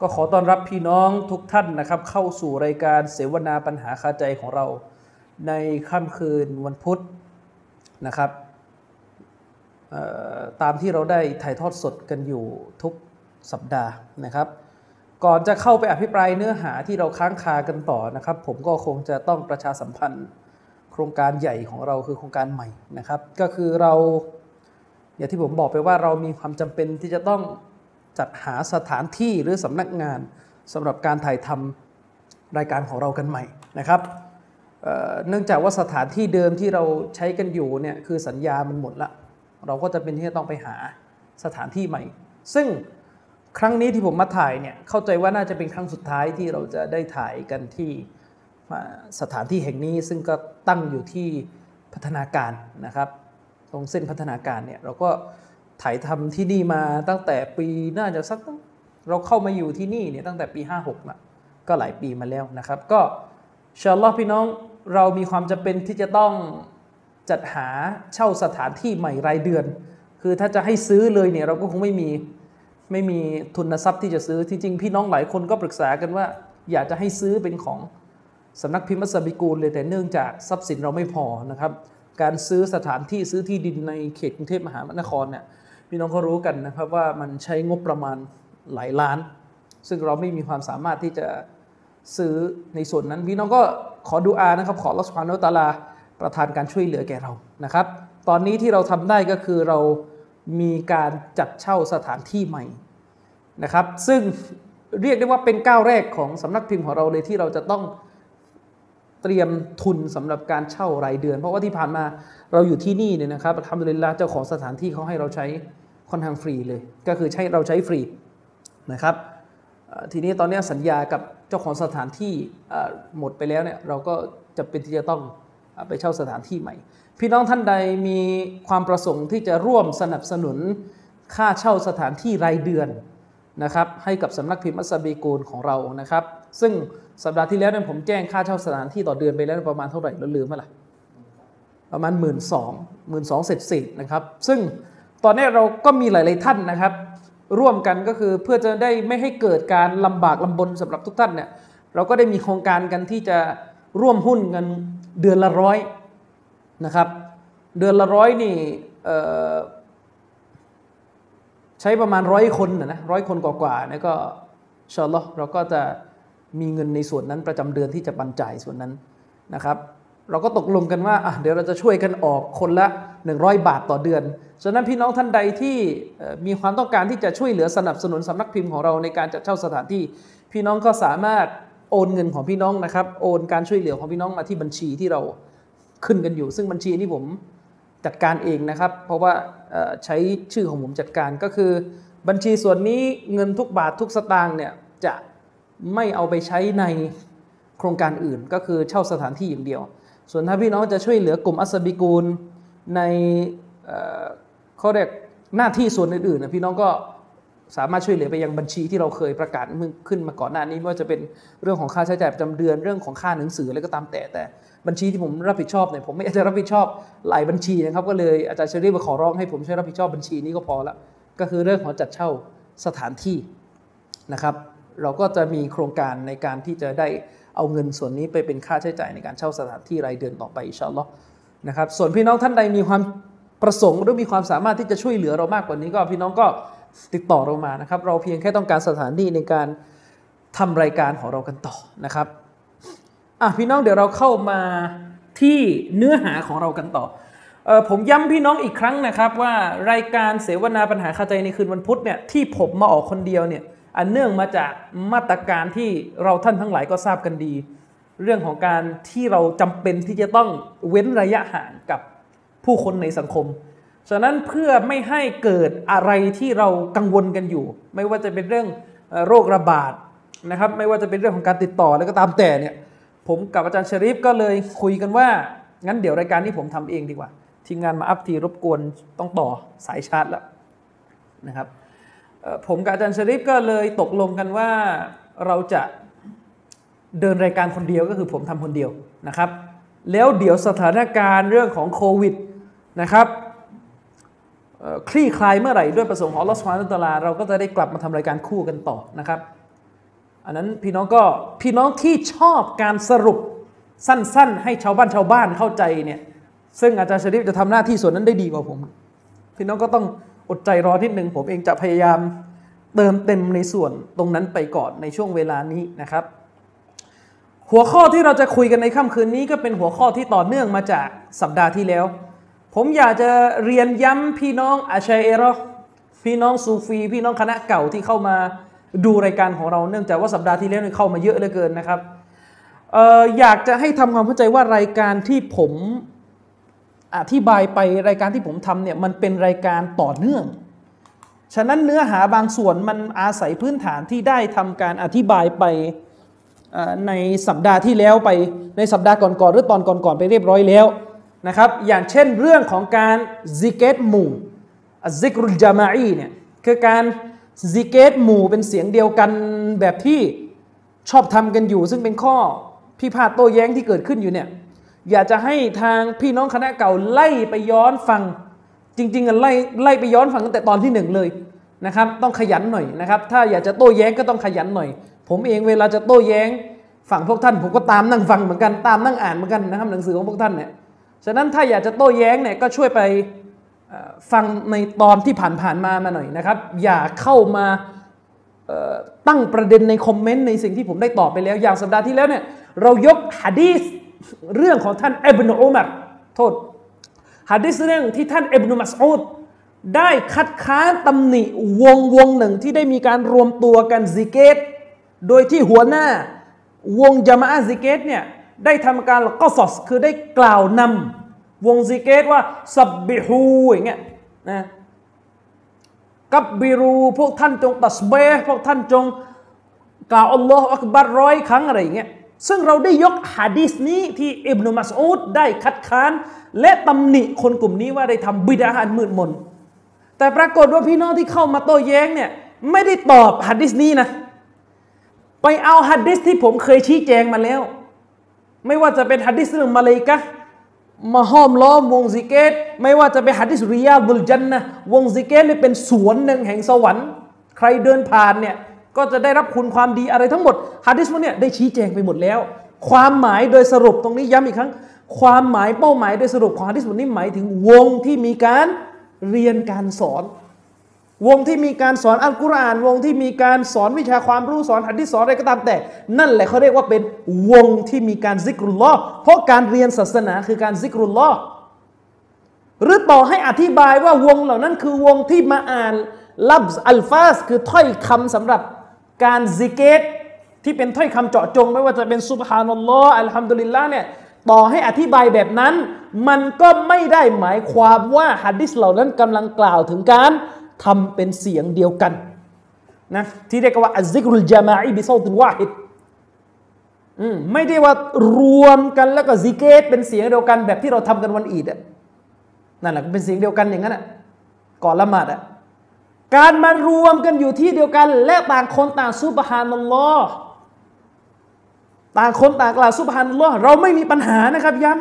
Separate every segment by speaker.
Speaker 1: ก็ขอต้อนรับพี่น้องทุกท่านนะครับ เข้าสู่รายการเสวนาปัญหาคาใจของเรา ในค่ำคืนวันพุธนะครับตามที่เราได้ถ่ายทอดสดกันอยู่ทุกสัปดาห์นะครับ ก่อนจะเข้าไปอภิปรายเนื้อหาที่เราค้างคากันต่อนะครับ ผมก็คงจะต้องประชาสัมพันธ์ โครงการใหญ่ของเราคือโครงการใหม่นะครับ ก็คือเราอย่างที่ผมบอกไปว่าเรามีความจำเป็นที่จะต้อง จัดหาสถานที่หรือสำนักงานสำหรับการถ่ายทำรายการของเรากันใหม่นะครับเนื่องจากว่าสถานที่เดิมที่เราใช้กันอยู่เนี่ยคือสัญญามันหมดละ เราก็จะเป็นที่จะต้องไปหาสถานที่ใหม่ ซึ่งครั้งนี้ที่ผมมาถ่ายเนี่ยเข้าใจว่าน่าจะเป็นครั้งสุดท้ายที่เราจะได้ถ่ายกันที่สถานที่แห่งนี้ซึ่งก็ตั้งอยู่ที่พัฒนาการนะครับ ตรงเส้นพัฒนาการเนี่ยเราก็ ถ่ายทำที่นี่มาตั้งแต่ปีน่าจะสักเราเข้ามาอยู่ที่นี่เนี่ยตั้งแต่ปี 56นะก็หลายปีมาแล้วนะครับ ก็ชาอัลลอพี่น้องเรามีความจำเป็นที่จะต้องจัดหาเช่าสถานที่ใหม่รายเดือน คือถ้าจะให้ซื้อเลยเนี่ยเราก็คงไม่มีไม่มีทุนทรัพย์ที่จะซื้อที่จริงพี่น้องหลายคนก็ปรึกษากันว่า อยากจะให้ซื้อเป็นของสำนักพิมพ์มัสบิกูลเลยแต่เนื่องจากทรัพย์สินเราไม่พอนะครับ การซื้อสถานที่ซื้อที่ดินในเขตกรุงเทพมหานครเนี่ย พี่น้องก็รู้กันนะครับว่ามันใช้งบประมาณหลายล้าน ซึ่งเราไม่มีความสามารถที่จะซื้อในส่วนนั้น พี่น้องก็ขอดูอานะครับ ขอรัสพานตาลาประทานการช่วยเหลือแก่เรานะครับ ตอนนี้ที่เราทำได้ก็คือเรามีการจัดเช่าสถานที่ใหม่นะครับ ซึ่งเรียกได้ว่าเป็นก้าวแรกของสำนักพิมพ์ของเราเลยที่เราจะต้องเตรียมทุนสำหรับการเช่ารายเดือน เพราะว่าที่ผ่านมาเราอยู่ที่นี่เนี่ยนะครับทำเลยละเจ้าของสถานที่เขาให้เราใช้ ค่อนข้างฟรีเลย ก็คือใช้เราใช้ฟรีนะครับทีนี้ตอนนี้สัญญากับเจ้าของสถานที่หมดไปแล้วเนี่ยเราก็จะเป็นที่จะต้องไปเช่าสถานที่ใหม่ พี่น้องท่านใดมีความประสงค์ที่จะร่วมสนับสนุนค่าเช่าสถานที่รายเดือนนะครับให้กับสำนักพิมพ์มัสบีกูลของเรานะครับ ซึ่งสัปดาห์ที่แล้วเนี่ยผมแจ้งค่าเช่าสถานที่ต่อเดือนไปแล้วประมาณเท่าไหร่เราลืมเมื่อไหร่ประมาณหมื่นสองหมื่นสองเสร็จสินะครับ ซึ่ง ตอนนี้เราก็มีหลาย ๆท่านนะครับ ร่วมกันก็คือเพื่อจะได้ไม่ให้เกิดการลำบากลำบนสำหรับทุกท่านเนี่ยเราก็ได้มีโครงการกันที่จะร่วมหุ้นกันเดือนละร้อยนะครับ เดือนละร้อยนี่ใช้ประมาณร้อยคนนะร้อยคนกว่าๆนี่ก็ชอลลอเราก็จะมีเงินในส่วนนั้นประจำเดือนที่จะบรรจ่ายส่วนนั้นนะครับ เราก็ตกลงกันว่าเดี๋ยวเราจะช่วยกันออกคนละ 100 บาทต่อเดือน ฉะนั้นพี่น้องท่านใดที่มีความต้องการที่จะช่วยเหลือสนับสนุนสำนักพิมพ์ของเราในการจัดเช่าสถานที่ พี่น้องก็สามารถโอนเงินของพี่น้องนะครับ โอนการช่วยเหลือของพี่น้องมาที่บัญชีที่เราขึ้นกันอยู่ ซึ่งบัญชีนี้ผมจัดการเองนะครับ เพราะว่าใช้ชื่อของผมจัดการก็คือ บัญชีส่วนนี้เงินทุกบาททุกสตางค์เนี่ยจะไม่เอาไปใช้ในโครงการอื่น ก็คือเช่าสถานที่อย่างเดียว ส่วนถ้าพี่น้องจะช่วยเหลือกลุ่มอัสบิกูลในเขาเรียกหน้าที่ส่วนอื่นๆนะพี่น้องก็สามารถช่วยเหลือไปยังบัญชีที่เราเคยประกาศขึ้นมาก่อนหน้านี้ไม่ว่าจะเป็นเรื่องของค่าใช้จ่ายประจำเดือนเรื่องของค่าหนังสืออะไรก็ตามแต่แต่บัญชีที่ผมรับผิดชอบเนี่ยผมไม่อาจจะรับผิดชอบหลายบัญชีนะครับก็เลยอาจารย์เชอรี่มาขอร้องให้ผมช่วยรับผิดชอบบัญชีนี้ก็พอละก็คือเรื่องของจัดเช่าสถานที่นะครับ เราก็จะมีโครงการในการที่จะได้ เอาเงินส่วนนี้ไปเป็นค่าใช้จ่ายในการเช่าสถานที่รายเดือนต่อไปอิชาอัลลอฮ์นะครับส่วนพี่น้องท่านใดมีความประสงค์หรือมีความสามารถที่จะช่วยเหลือเรามากกว่านี้ก็พี่น้องก็ติดต่อเรามานะครับ เราเพียงแค่ต้องการสถานที่ในการทำรายการของเรากันต่อนะครับอะพี่น้องเดี๋ยวเราเข้ามาที่เนื้อหาของเรากันต่อออผมย้ำพี่น้องอีกครั้งนะครับว่ารายการเสวนาปัญหาคาใจในคืนวันพุธเนี่ยที่ผมมาออกคนเดียวเนี่ย อันเนื่องมาจากมาตรการที่เราท่านทั้งหลายก็ทราบกันดี เรื่องของการที่เราจำเป็นที่จะต้องเว้นระยะห่างกับผู้คนในสังคม ฉะนั้นเพื่อไม่ให้เกิดอะไรที่เรากังวลกันอยู่ ไม่ว่าจะเป็นเรื่องโรคระบาดนะครับ ไม่ว่าจะเป็นเรื่องของการติดต่อแล้วก็ตามแต่เนี่ยผมกับอาจารย์ชริฟก็เลยคุยกันว่า งั้นเดี๋ยวรายการนี้ผมทำเองดีกว่า ทีมงานมาอัพทีรบกวนต้องต่อสายชาร์จแล้วนะครับ ผมกับอาจารย์ชริฟก็เลยตกลงกันว่าเราจะเดินรายการคนเดียวก็คือผมทำคนเดียวนะครับ แล้วเดี๋ยวสถานการณ์เรื่องของโควิดนะครับคลี่คลายเมื่อไหร่ด้วยประสงค์ของลอสฟานตลาเราก็จะได้กลับมาทำรายการคู่กันต่อนะครับ อันนั้นพี่น้องก็พี่น้องที่ชอบการสรุปสั้นๆ ให้ชาวบ้านชาวบ้านเข้าใจเนี่ยซึ่งอาจารย์ชริฟจะทำหน้าที่ส่วนนั้นได้ดีกว่าผม พี่น้องก็ต้อง อดใจรอทีหนึ่งผมเองจะพยายามเติมเต็มในส่วนตรงนั้นไปก่อนในช่วงเวลานี้นะครับ หัวข้อที่เราจะคุยกันในค่ำคืนนี้ก็เป็นหัวข้อที่ต่อเนื่องมาจากสัปดาห์ที่แล้ว ผมอยากจะเรียนย้ำพี่น้องอาชัยเอรอพี่น้องซูฟี พี่น้องคณะเก่าที่เข้ามาดูรายการของเราเนื่องจากว่าสัปดาห์ที่แล้วเข้ามาเยอะเหลือเกินนะครับอออยากจะให้ทำความเข้าใจว่ารายการที่ผม อธิบายไปรายการที่ผมทำเนี่ยมันเป็นรายการต่อเนื่อง ฉะนั้นเนื้อหาบางส่วนมันอาศัยพื้นฐานที่ได้ทำการอธิบายไปในสัปดาห์ที่แล้วไปในสัปดาห์ก่อนๆหรือตอนก่อนๆไปเรียบร้อยแล้วนะครับ อย่างเช่นเรื่องของการซิกเกตหมู่ซิกรุลจามาอีเนี่ยคือการซิกเกตหมู่เป็นเสียงเดียวกันแบบที่ชอบทำกันอยู่ ซึ่งเป็นข้อพิพาทโต้แย้งที่เกิดขึ้นอยู่เนี่ย อยากจะให้ทางพี่น้องคณะเก่าไล่ไปย้อนฟัง จริงๆไล่ไล่ไปย้อนฟังตั้งแต่ตอนที่หนึ่งเลยนะครับ ต้องขยันหน่อยนะครับ ถ้าอยากจะโต้แย้งก็ต้องขยันหน่อย ผมเองเวลาจะโต้แย้งฝั่งพวกท่าน ผมก็ตามนั่งฟังเหมือนกันตามนั่งอ่านเหมือนกันนะครับหนังสือของพวกท่านเนี่ยฉะนั้นถ้าอยากจะโต้แย้งเนี่ยก็ช่วยไปฟังในตอนที่ผ่านๆมามาหน่อยนะครับ อย่าเข้ามาตั้งประเด็นในคอมเมนต์ในสิ่งที่ผมได้ตอบไปแล้วอย่างสัปดาห์ที่แล้วเนี่ยเรายกฮะดีษ เรื่องของท่านอิบนุอุมัรโทษฮะดิษเรื่องที่ท่านอิบนุมัสอุดได้คัดค้านตำหนิวงวงหนึ่งที่ได้มีการรวมตัวกันซิเกร โดยที่หัวหน้าวงจามาอะฮ์ซิเกรเนี่ยได้ทำการقصاصคือได้กล่าวนำวงซิกเกตว่าสับบิฮูอย่างเงี้ยนะกับบิรูพวกท่านจงตัสเบพวกท่านจงกล่าวอัลลอฮฺอักบัรร้อยครั้งอะไรอย่างเงี้ย ซึ่งเราได้ยกฮะดีษนี้ที่อิบนุมัสอูดได้คัดค้าน และตำหนิคนกลุ่มนี้ว่าได้ทำบิดาอันมืดมน แต่ปรากฏว่าพี่น้องที่เข้ามาโต้แย้งเนี่ยไม่ได้ตอบฮะดิษนี้นะ ไปเอาฮะดิษที่ผมเคยชี้แจงมาแล้ว ไม่ว่าจะเป็นฮะดิษเรื่องมาเลกะมาห้อมล้อมวงซิกเกต ไม่ว่าจะเป็นฮะดิษริยาบุลจันนะวงซิกเกตนี่เป็นสวนหนึ่งแห่งสวรรค์ ใครเดินผ่านเนี่ย ก็จะได้รับคุณความดีอะไรทั้งหมดฮะดิษพวกนี้ได้ชี้แจงไปหมดแล้ว ความหมายโดยสรุปตรงนี้ย้ำอีกครั้ง ความหมายเป้าหมายโดยสรุปของฮะดิษบทนี้หมายถึงวงที่มีการเรียนการสอน วงที่มีการสอนอัลกุรอาน วงที่มีการสอนวิชาความรู้สอนหัดที่สอนอะไรก็ตามแต่ นั่นแหละเขาเรียกว่าเป็นวงที่มีการซิกรุลลอฮ์เพราะการเรียนศาสนาคือการซิกรุลลอฮ์หรือต่อให้อธิบายว่าวงเหล่านั้นคือวงที่มาอ่านลัฟ ألفاظคือถ้อยคำสำหรับ การซิเกรที่เป็นถ้อยคำเจาะจง ไม่ว่าจะเป็นسبحان الله الحمد للهเนี่ยต่อให้อธิบายแบบนั้น มันก็ไม่ได้หมายความว่าฮะดีษเหล่านั้นกำลังกล่าวถึงการทำเป็นเสียงเดียวกันนะที่เรียกว่าالذكر الجماعي بصوت واحدไม่ได้ว่ารวมกันแล้วก็ซิเกรเป็นเสียงเดียวกันแบบที่เราทำกันวันอีดอะนั่นแหละเป็นเสียงเดียวกันอย่างนั้นอะก่อนละหมาดอะ การมารวมกันอยู่ที่เดียวกัน และต่างคนต่าง سبحان اللهต่างคนต่างกล่าว سبحان اللهเราไม่มีปัญหานะครับย้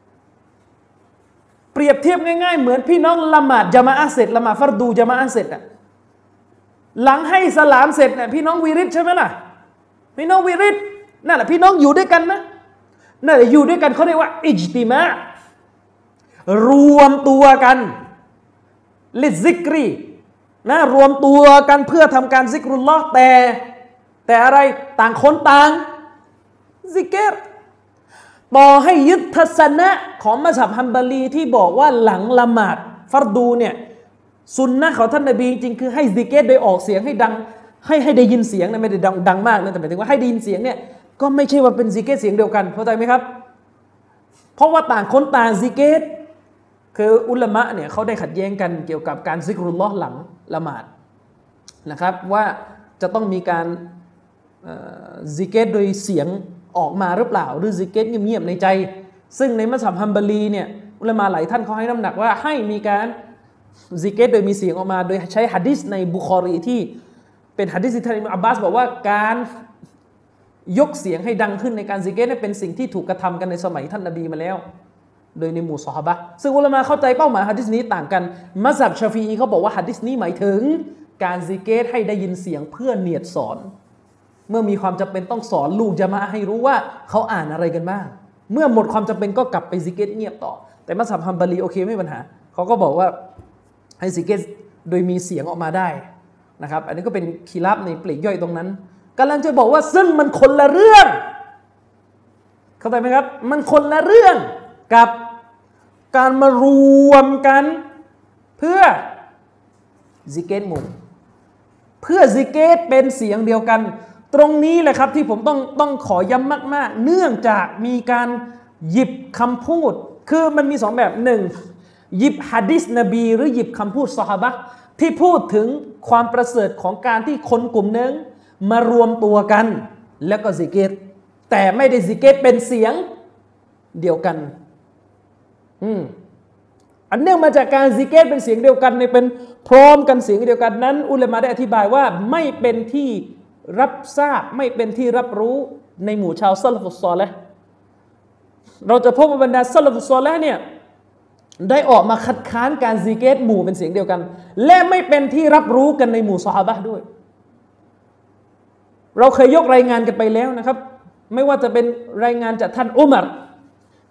Speaker 1: ำเปรียบเทียบง่าย ๆ เหมือนพี่น้องละหมาดจามาอาเสร็จละหมาดฟัรดูจามาอาเสร็จอะหลังให้สลามเสร็จเนี่ยพี่น้องวิริดใช่ไหมล่ะพี่น้องวิริดนั่นแหละพี่น้องอยู่ด้วยกันนะนั่นแหละอยู่ด้วยกันเขาเรียกว่า اجتماعรวมตัวกันللذكر นะรวมตัวกันเพื่อทำการซิกรุลลอฮ์แต่ แต่อะไรต่างคนต่างซิเกรต่อให้ยึดทัศนะของมัซฮับฮัมบาลีที่บอกว่าหลังละหมาดฟัรดูเนี่ยซุนนะฮ์ของท่านนบีจริงคือให้ซิเกรโดยออกเสียงให้ดัง ให้ให้ได้ยินเสียงนะไม่ได้ดังดังมากนะแต่หมายถึงว่าให้ได้ยินเสียงเนี่ยก็ไม่ใช่ว่าเป็นซิเกรเสียงเดียวกันเข้าใจไหมครับ เพราะว่าต่างคนต่างซิเกรคืออุลามะเนี่ยเขาได้ขัดแย้งกันเกี่ยวกับการซิกรุลลอฮ์หลัง ละหมาดนะครับว่าจะต้องมีการซิเกรโดยเสียงออกมาหรือเปล่า หรือซิเกรเงียบๆในใจ ซึ่งในมัซฮับฮัมบาลีเนี่ยอุลามาหลายท่านเขาให้น้ำหนักว่าให้มีการซิเกรโดยมีเสียงออกมาโดยใช้ฮะดิษในบุคอรีที่เป็นฮะดิษที่ท่านอิบนุอับบาสบอกว่าการยกเสียงให้ดังขึ้นในการซิเกรเป็นสิ่งที่ถูกกระทำกันในสมัยท่านนบีมาแล้ว โดยในหมู่สฮาบะซึ่งอุลามาเข้าใจเป้าหมายฮะดิษนี้ต่างกัน มัซฮับชาฟีอีเขาบอกว่าฮะดิษนี้หมายถึง การซิเกรให้ได้ยินเสียงเพื่อเนียตสอน เมื่อมีความจำเป็นต้องสอนลูกจะมาให้รู้ว่าเขาอ่านอะไรกันบ้าง เมื่อหมดความจำเป็นก็กลับไปซิกเกตเงียบต่อ แต่มัสยิดฮัมบารีโอเคไม่มีปัญหา เขาก็บอกว่าให้ซิกเกตโดยมีเสียงออกมาได้นะครับ อันนี้ก็เป็นคีรับในปลีกย่อยตรงนั้นกำลังจะบอกว่าซึ่งมันคนละเรื่อง เข้าใจไหมครับ มันคนละเรื่องกับ การมารวมกัน เพื่อซิกเกตมู่เพื่อซิกเกตเป็นเสียงเดียวกัน ตรงนี้แหละครับที่ผมต้องต้องขอย้ำมาก ๆ เนื่องจากมีการหยิบคำพูด คือมันมีสองแบบหนึ่งหยิบฮะดิษนบี หรือหยิบคำพูดสฮาบะที่พูดถึงความประเสริฐของการที่คนกลุ่มหนึ่งมารวมตัวกัน แล้วก็ซิเกรแต่ไม่ได้ซิเกรเป็นเสียงเดียวกัน อืมอันเนื่องมาจากการซิกเกตเป็นเสียงเดียวกันในเป็นพร้อมกันเสียงเดียวกันนั้น อุลามะได้อธิบายว่าไม่เป็นที่รับทราบไม่เป็นที่รับรู้ในหมู่ชาวซัลฟุตซอลและเราจะพบว่าบรรดาซัลฟุตซอลและเนี่ยได้ออกมาคัดค้านการซิกเกตหมู่เป็นเสียงเดียวกัน และไม่เป็นที่รับรู้กันในหมู่ซอฮาบะด้วย เราเคยยกรายงานกันไปแล้วนะครับ ไม่ว่าจะเป็นรายงานจากท่านอุมัร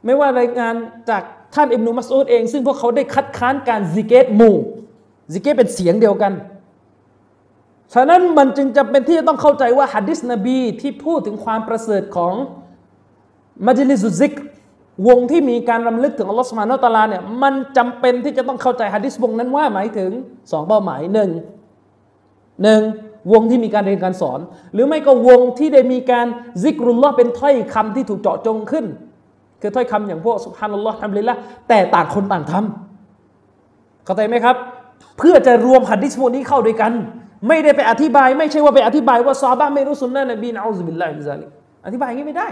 Speaker 1: ไม่ว่ารายงานจาก ท่านอิบนุมัสอูดเอง ซึ่งพวกเขาได้คัดค้านการซิกเกตหมู่ซิกเกตเป็นเสียงเดียวกัน ฉะนั้นมันจึงจำเป็นที่จะต้องเข้าใจว่าฮัดดิสนบีที่พูดถึงความประเสริฐของมัจลิสุซิกวงที่มีการรำลึกถึงอัลลอฮฺสุบานาตาลาเนี่ยมันจำเป็นที่จะต้องเข้าใจฮัดดิสวงนั้นว่าหมายถึงสองเป้าหมายหนึ่งหนึ่งวงที่มีการเรียนการสอน หรือไม่ก็วงที่ได้มีการซิกรุลลอฮ์เป็นถ้อยคำที่ถูกเจาะจงขึ้น คือถ้อยคำอย่างพวกسبحان الله الحمد للهแต่ต่างคนต่างทำเข้าใจไหมครับ เพื่อจะรวมฮะดีษพวกนี้เข้าด้วยกัน ไม่ได้ไปอธิบาย ไม่ใช่ว่าไปอธิบายว่าซอฮาบะฮ์ไม่รู้ซุนนะฮ์นบี نعوذ بالله من ذلكอธิบายอย่างนี้ไม่ได้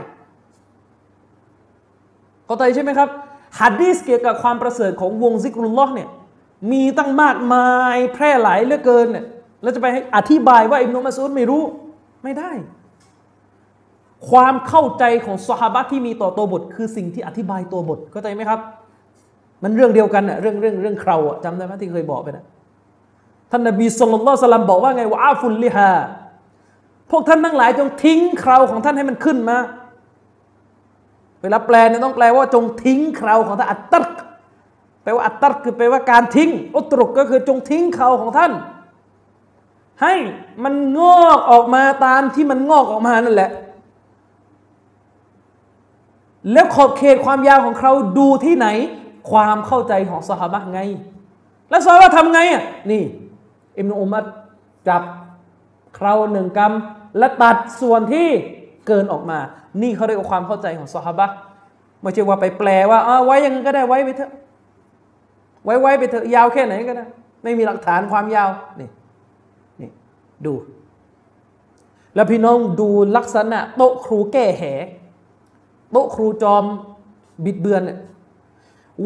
Speaker 1: เข้าใจใช่ไหมครับฮะดีษเกี่ยวกับความประเสริฐของวงซิกรุลลอฮ์เนี่ยมีตั้งมากมายแพร่หลายเหลือเกินเนี่ยแล้วจะไปให้อธิบายว่าอิบนุมัสูดไม่รู้ไม่ได้ ความเข้าใจของสฮาบะที่มีต่อตัวบท คือสิ่งที่อธิบายตัวบทเข้าใจไหมครับ มันเรื่องเดียวกันอะเรื่องเรื่องเรื่องเคราอะจำได้ไหมที่เคยบอกไปนะท่านนบีสุลต่านสลัมบอกว่าไงว่าอาฟุลลิฮาพวกท่านทั้งหลายจงทิ้งเคราของท่านให้มันขึ้นมา เวลาแปลเนี่ยต้องแปลว่าจงทิ้งเคราของท่านอัตตรกแปลว่าอัตตรกคือแปลว่าการทิ้งอุตรุกก็คือจงทิ้งเคราของท่าน ให้มันงอกออกมาตามที่มันงอกออกมานั่นแหละ แล้วขอบเขตความยาวของเขาดูที่ไหน ความเข้าใจของสหบะไง แล้วสหบะทำไงอะนี่อิมนุอุมัดจับเคราหนึ่งกำและตัดส่วนที่เกินออกมา นี่เขาเรียกว่าความเข้าใจของสหบะไม่ใช่ว่าไปแปลว่าอไว้ยังไงก็ได้ไว้ไปเถอะ ไว้ไว้ไปเถอะยาวแค่ไหนก็ได้ ไม่มีหลักฐานความยาวนี่นี่ดู แล้วพี่น้องดูลักษณะโต๊ะครูแก้แห โต๊ะครูจอมบิดเบือนเนี่ย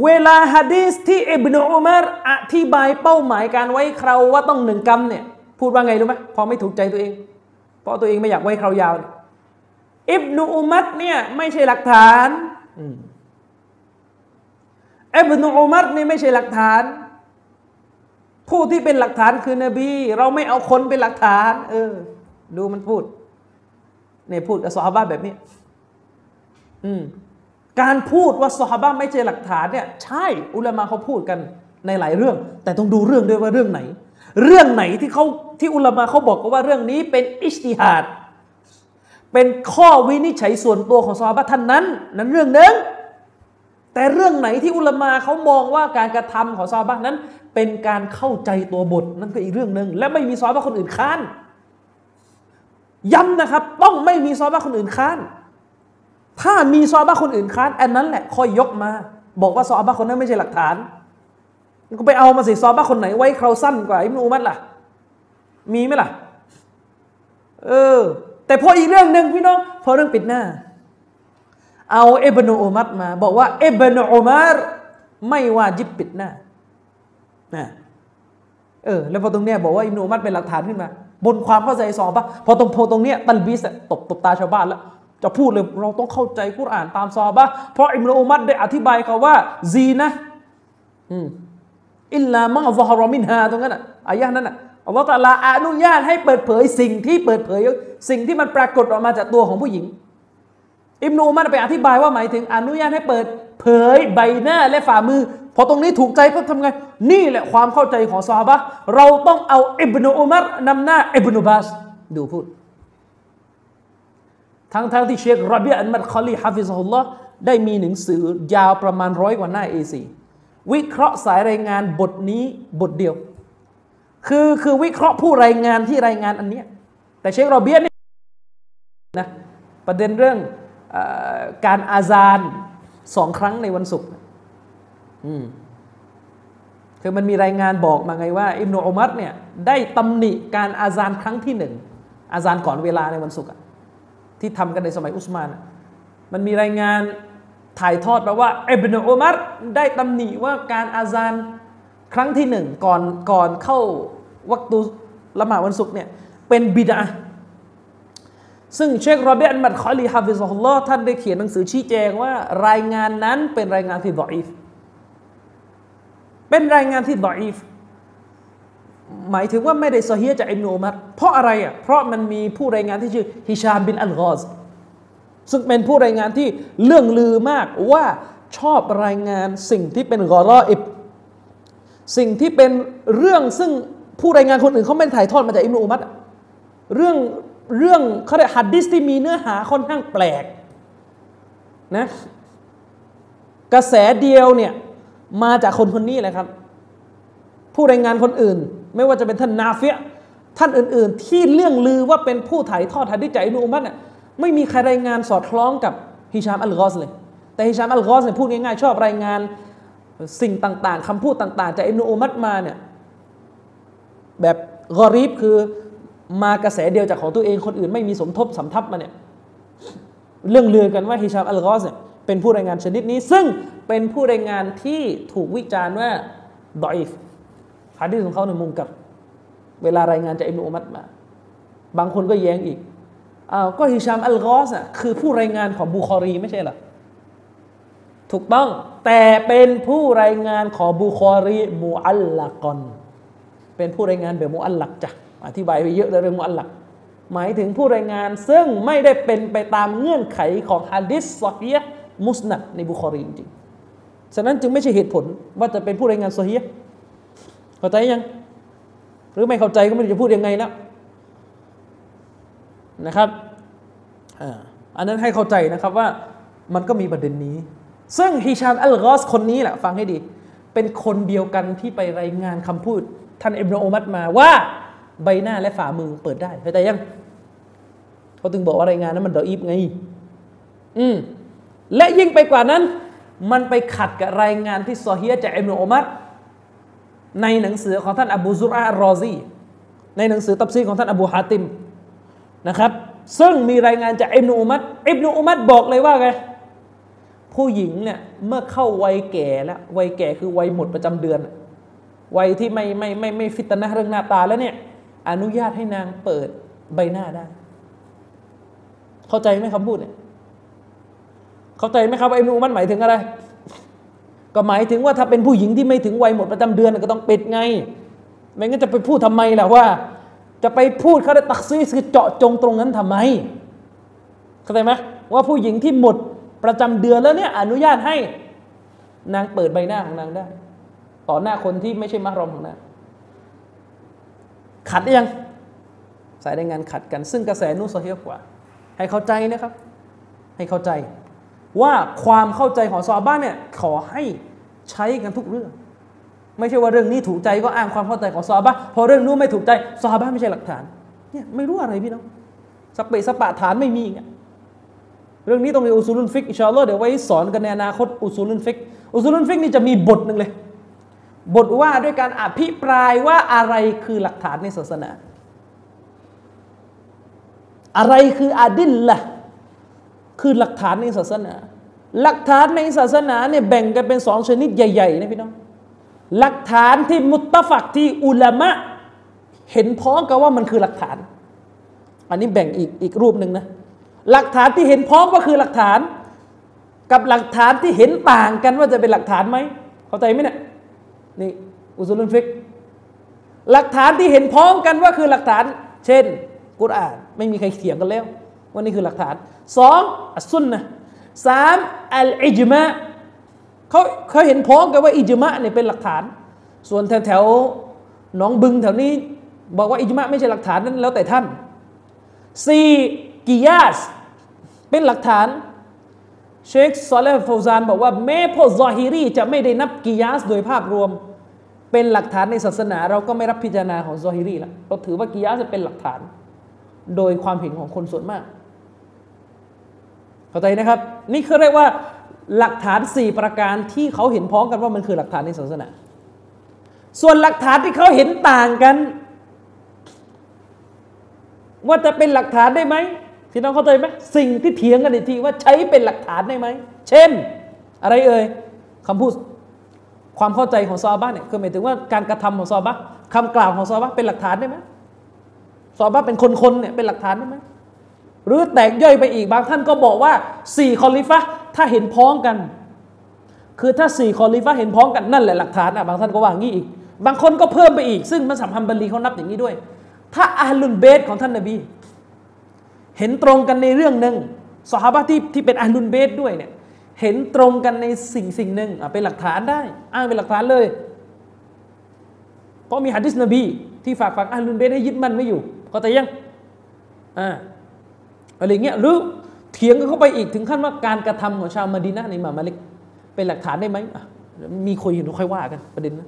Speaker 1: เวลาฮะดีสที่อิบนุอุมารอธิบายเป้าหมายการไว้คราวว่าต้องหนึ่งกำเนี่ยพูดว่าไงรู้ไหมพอไม่ถูกใจตัวเอง เพราะตัวเองไม่อยากไว้คราวยาวอิบนุอุมัดเนี่ยไม่ใช่หลักฐานอิบนุอุมัดนี่ไม่ใช่หลักฐาน ผู้ที่เป็นหลักฐานคือนบี เราไม่เอาคนเป็นหลักฐาน เออ ดูมันพูดเนี่ยพูดกับซอฮาบะแบบนี้ การพูดว่าซอฮาบะไม่ใช่หลักฐานเนี่ยใช่อุลามะเขาพูดกันในหลายเรื่อง แต่ต้องดูเรื่องด้วยว่าเรื่องไหน เรื่องไหนที่เขาที่อุลามะเขาบอกว่าเรื่องนี้เป็นอิสติฮัดเป็นข้อวินิจฉัยส่วนตัวของซอฮาบะท่านนั้น นั้นเรื่องหนึ่งแต่เรื่องไหนที่อุลามาเขามองว่าการกระทำของซอฮาบะนั้น เป็นการเข้าใจตัวบทนั่นก็อีกเรื่องหนึ่งและไม่มีซอฮาบะคนอื่นค้านย้ำนะครับ ต้องไม่มีซอฮาบะคนอื่นค้าน ถ้ามีซอฮาบะคนอื่นค้านอันนั้นแหละค่อยยกมา บอกว่าซอฮาบะคนนั้นไม่ใช่หลักฐานก็ไปเอามาสิซอฮาบะคนไหนไว้เขาสั้นกว่าอิมนุอุมัดล่ะ มีไหมล่ะ เออ แต่พออีกเรื่องหนึ่งพี่น้องพอเรื่องปิดหน้า เอาเอบนุอุมัรมา บอกว่าเอบนุอุมัรไม่ว่าจิบปิดหน้านะเออแล้วพอตรงเนี้ยบอกว่าอิบนุอุมัรเป็นหลักฐานขึ้นมา บนความเข้าใจสอบปะพอตรงพอตรงเนี้ยตันบีสตบตบตาชาวบ้านแล้ว จะพูดเลยเราต้องเข้าใจกุรอานตามซอบะเพราะอิบนุอุมัรได้อธิบายเขาว่าซีนะอืมอิลลามังซฮารมินฮาตรงนั้นอะอายะนั้นอะอัลลอฮฺตาลาอนุญาตให้เปิดเผยสิ่งที่เปิดเผย สิ่งที่มันปรากฏออกมาจากตัวของผู้หญิง อิบนูมันไปอธิบายว่าหมายถึงอนุญาตให้เปิดเผยใบหน้าและฝ่ามือ พอตรงนี้ถูกใจก็ทำไง นี่แหละความเข้าใจของซาบะเราต้องเอาอิบนุอุมัรนำหน้าอิบนุบาสดูพูด ทั้งทั้งที่เชครบีอันมัดคอลีฮะฟิซฮุลลอฮ์ได้มีหนังสือยาวประมาณร้อยกว่าหน้า A4 วิเคราะห์สายรายงานบทนี้บทเดียว คือคือวิเคราะห์ผู้รายงานที่รายงานอันเนี้ยแต่เชครเบียนี่นะประเด็นเรื่องอการอาซานสองครั้งในวันศุกร์คือมันมีรายงานบอกมาไงว่าอิบนุอุมัรเนี่ยได้ตำหนิการอาซานครั้งที่หนึ่งอาซานก่อนเวลาในวันศุกร์ ที่ทำกันในสมัยอุสมาน มันมีรายงานถ่ายทอดมาว่าอิบนุอุมัรได้ตำหนิว่าการอาซานครั้งที่หนึ่งก่อนก่อนเข้าวักตูละหมาดวันศุกร์เนี่ยเป็นบิดอะฮ์ซึ่งเชครอเบียะอ์อัลมัดคอลี حفظه اللهท่านได้เขียนหนังสือชี้แจงว่ารายงานนั้นเป็นรายงานที่ضعيف เป็นรายงานที่ ضعيف หมายถึงว่าไม่ได้ซอฮีจากอิบนุอุมัรเพราะอะไรอะเพราะมันมีผู้รายงานที่ชื่อฮิชามบินอัลกอซซึ่งเป็นผู้รายงานที่เรื่องลือมากว่าชอบรายงานสิ่งที่เป็นกอรออิบสิ่งที่เป็นเรื่องซึ่งผู้รายงานคนอื่นเขาไม่ถ่ายทอดมาจากอิบนุอุมัรเรื่องเรื่องเขาเรียกฮัดดิสที่มีเนื้อหาค่อนข้างแปลกนะกระแสเดียวเนี่ยมาจากคนคนนี้แหละครับ ผู้รายงานคนอื่นไม่ว่าจะเป็นท่านนาเฟียท่านอื่น ๆ ที่เรื่องลือว่าเป็นผู้ถ่ายทอดฮัดดิษจากอิบนุอุมัรเนี่ยไม่มีใครรายงานสอดคล้องกับฮิชามอัลกอสเลย แต่ฮิชามอัลกอสเนี่ยพูดง่ายๆชอบรายงานสิ่งต่างๆคำพูดต่าง ๆ จากอิบนุอุมัรมาเนี่ยแบบกอรีบคือมากระแสเดียวจากของตัวเองคนอื่นไม่มีสมทบสำทับมาเนี่ยเรื่องลือกันว่าฮิชามอัลกอสเนี่ยเป็นผู้รายงานชนิดนี้ ซึ่งเป็นผู้รายงานที่ถูกวิจารณ์ว่าضعيف ฮะดีษของเขาในمنكر เวลารายงานจากอิบนุอุมัดมา บางคนก็แย้งอีกอ้าวก็ฮิชามอัลกอสอะคือผู้รายงานของบุคอรีไม่ใช่เหรอถูกต้องแต่เป็นผู้รายงานของบุคอรีمعلقًاเป็นผู้รายงานแบบمعلق จ้ะอธิบายไปเยอะเลยเรื่องمعلقหมายถึงผู้รายงานซึ่งไม่ได้เป็นไปตามเงื่อนไขของฮะดิษซอฮียมุสนัดในบุคอรีจริงๆฉะนั้นจึงไม่ใช่เหตุผลว่าจะเป็นผู้รายงานซอฮีย เข้าใจยัง หรือไม่เข้าใจก็ไม่รู้จะพูดยังไงแล้วนะครับอันนั้นให้เข้าใจนะครับว่ามันก็มีประเด็นนี้ ซึ่งฮิชามอัลกอสคนนี้แหละฟังให้ดี เป็นคนเดียวกันที่ไปรายงานคำพูด ท่านอิบนาอุมัดมาว่าใบหน้าและฝ่ามือเปิดได้เข้าใจยังเขาถึงบอกว่ารายงานนั้นมันดออีฟไง อืมและยิ่งไปกว่านั้น มันไปขัดกับรายงานที่ซอฮีจากอิบนาอุมัด ในหนังสือของท่านอบูซุรอารอซีในหนังสือตับซีของท่านอบูฮาติมนะครับ ซึ่งมีรายงานจากอิบนุอุมัดอิบนุอุมัดบอกเลยว่าไงผู้หญิงเนี่ยเมื่อเข้าวัยแก่แล้ววัยแก่คือวัยหมดประจำเดือน วัยที่ไม่ไม่ไม่ไม่ฟิตนะเรื่องหน้าตาแล้วเนี่ย อนุญาตให้นางเปิดใบหน้าได้ เข้าใจไหมคำพูดเนี่ย เข้าใจไหมครับไอ้นูมันหมายถึงอะไร ก็หมายถึงว่าถ้าเป็นผู้หญิงที่ไม่ถึงวัยหมดประจำเดือนก็ต้องปิดไง ไม่งั้นจะไปพูดทำไมล่ะว่า จะไปพูดเขาได้ตักซีคือเจาะจงตรงนั้นทำไมเข้าใจไหมว่าผู้หญิงที่หมดประจำเดือนแล้วเนี่ยอนุญาตให้นางเปิดใบหน้าของนางได้ ต่อหน้าคนที่ไม่ใช่มารอมของนางขัดยังสายรายงานขัดกัน ซึ่งกระแสนู้นเฮียกว่า ให้เข้าใจนะครับ ให้เข้าใจ ว่าความเข้าใจของซอบ้านเนี่ยขอให้ ใช้กันทุกเรื่อง ไม่ใช่ว่าเรื่องนี้ถูกใจก็อ้างความเข้าใจของซอบ้าพอเรื่องนู้นไม่ถูกใจซอฮาบะฮ์ไม่ใช่หลักฐานเนี่ยไม่รู้อะไรพี่น้องสะเปะสะปะฐานไม่มีเงี้ยเรื่องนี้ต้องเรียนأصول الفقه إن شاء اللهเดี๋ยวไว้สอนกันในอนาคตأصول الفقه أصول الفقه นี่จะมีบทหนึ่งเลย บทว่าด้วยการอภิปรายว่าอะไรคือหลักฐานในศาสนา อะไรคือأدلةคือหลักฐานในศาสนา หลักฐานในศาสนาเนี่ยแบ่งกันเป็นสองชนิดใหญ่ๆนะพี่น้องหลักฐานที่มุตฟักที่อุลามะ เห็นพ้องกันว่ามันคือหลักฐาน อันนี้แบ่งอีกอีกรูปหนึ่งนะหลักฐานที่เห็นพ้องก็คือหลักฐาน กับหลักฐานที่เห็นต่างกันว่าจะเป็นหลักฐานไหมเข้าใจไหมเนี่ยนี่อุซุลุนฟิกหลักฐานที่เห็นพ้องกันว่าคือหลักฐาน เช่น กุรอาน ไม่มีใครเถียงกันแล้วว่านี่คือหลักฐานสองอัสุนนะ สามالإجماعเขาเขาเห็นพ้องกันว่าอิจมะเนี่ยเป็นหลักฐาน ส่วนแถวแถวหนองบึงแถวนี้ บอกว่าอิจมะไม่ใช่หลักฐานนั้นแล้วแต่ท่านสี่กิยาสเป็นหลักฐานเชคซอและห์เฟาซานบอกว่าแม้พวกซอฮิรีจะไม่ได้นับกิยาสโดยภาพรวม เป็นหลักฐานในศาสนา เราก็ไม่รับพิจารณาของซอฮิรีแล้วเราถือว่ากิยาสเป็นหลักฐาน โดยความเห็นของคนส่วนมาก เข้าใจนะครับ นี่คือเรียกว่าหลักฐาน 4 ประการที่เขาเห็นพ้องกันว่ามันคือหลักฐานในศาสนา ส่วนหลักฐานที่เขาเห็นต่างกัน ว่าจะเป็นหลักฐานได้ไหมพี่น้องเข้าใจไหมสิ่งที่เถียงกันอีกทีว่าใช้เป็นหลักฐานได้ไหมเช่น อะไรเอ่ยคำพูดความเข้าใจของซอบ้าเนี่ยคือหมายถึงว่าการกระทำของซอบ้าคำกล่าวของซอบ้าเป็นหลักฐานได้ไหมซอบ้าเป็นคนๆเนี่ยเป็นหลักฐานได้ไหม หรือแตกย่อยไปอีกบางท่านก็บอกว่าสี่คอลิฟะถ้าเห็นพ้องกัน คือถ้าสี่คอลิฟะเห็นพ้องกันนั่นแหละหลักฐานอะบางท่านก็ว่างี้อีก บางคนก็เพิ่มไปอีก ซึ่งมันสัมพันธ์บาลีเขานับอย่างนี้ด้วย ถ้าอาลุนเบสของท่านนบี เห็นตรงกันในเรื่องหนึ่งสหายที่ที่เป็นอาลุนเบสด้วยเนี่ยเห็นตรงกันในสิ่งสิ่งหนึ่งเป็นหลักฐานได้ อ้างเป็นหลักฐานเลย เพราะมีฮะดิษนบี ที่ฝากฝังอาลุนเบสให้ยึดมั่นไม่อยู่ก็แต่ยังอ่า อะไรเงี้ยหรือเถียงกันเข้าไปอีกถึงขั้นว่าการกระทำของชาวมาดีนะในมามาลิกเป็นหลักฐานได้ไหมมีคุยอยู่ค่อยว่ากันประเด็นนะ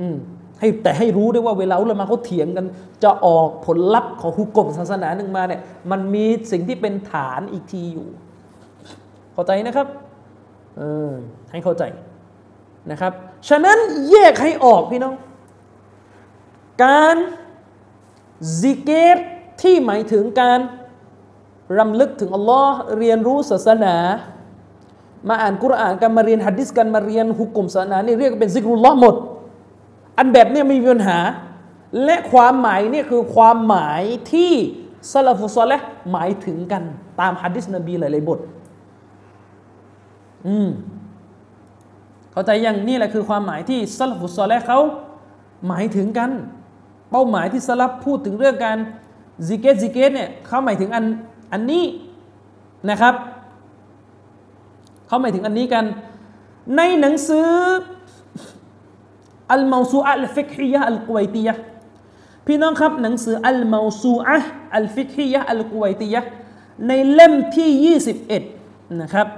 Speaker 1: อืมให้แต่ให้รู้ด้วยว่าเวลาอุลามะเขาเถียงกัน จะออกผลลัพธ์ของฮุกกลมศาสนาหนึ่งมาเนี่ยมันมีสิ่งที่เป็นฐานอีกทีอยู่ เข้าใจนะครับเออให้เข้าใจนะครับ ฉะนั้นแยกให้ออกพี่น้อง การซิกเกต ที่หมายถึงการรำลึกถึงอัลลอฮ์เรียนรู้ศาสนา มาอ่านกุรอานกันมาเรียนฮัดดิสกันมาเรียนฮุกกลมศาสนานี่เรียกเป็นซิกรุลลอฮ์หมด อันแบบนี้ไม่มีปัญหา และความหมายนี่คือความหมายที่السلف الصالحหมายถึงกันตามฮะดีษนบีหลายๆบท อืมเข้าใจยังนี่แหละคือความหมายที่السلف الصالحเขาหมายถึงกัน เป้าหมายที่สลัฟพูดถึงเรื่องการ ซิกเกรซิกเกรเนี่ยเขาหมายถึงอันอันนี้นะครับเขาหมายถึงอันนี้กัน ในหนังสือالموسوعة الفقهية الكويتيةพี่น้องครับหนังสืออัลมาซูอะอัลฟิกฮียะอัลกุวัยตียะในเล่มที่ 21 นะครับ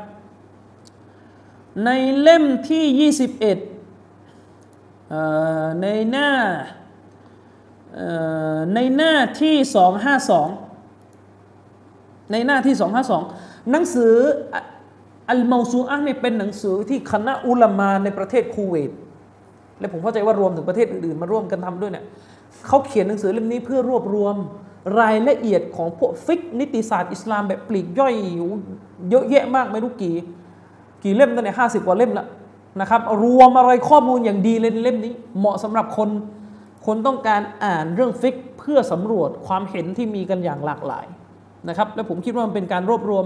Speaker 1: ในเล่มที่ 21ในหน้า ในหน้าที่ 252 ในหน้าที่ 252 หนังสืออัลมาซูอะเนี่ยเป็นหนังสือที่คณะอุลามาในประเทศคูเวตและผมเข้าใจว่ารวมถึงประเทศอื่นๆมาร่วมกันทำด้วยเนี่ยเขาเขียนหนังสือเล่มนี้เพื่อรวบรวมรายละเอียดของพวกฟิกนิติศาสตร์อิสลามแบบปลีกย่อยเยอะแยะมากไม่รู้กี่ กี่เล่มตั้งแต่ห้าสิบกว่าเล่มละนะครับรวมอะไรข้อมูลอย่างดีเลยในเล่มนี้ เหมาะสำหรับคน คนต้องการอ่านเรื่องฟิกเพื่อสำรวจความเห็นที่มีกันอย่างหลากหลายนะครับและผมคิดว่ามันเป็นการรวบรวม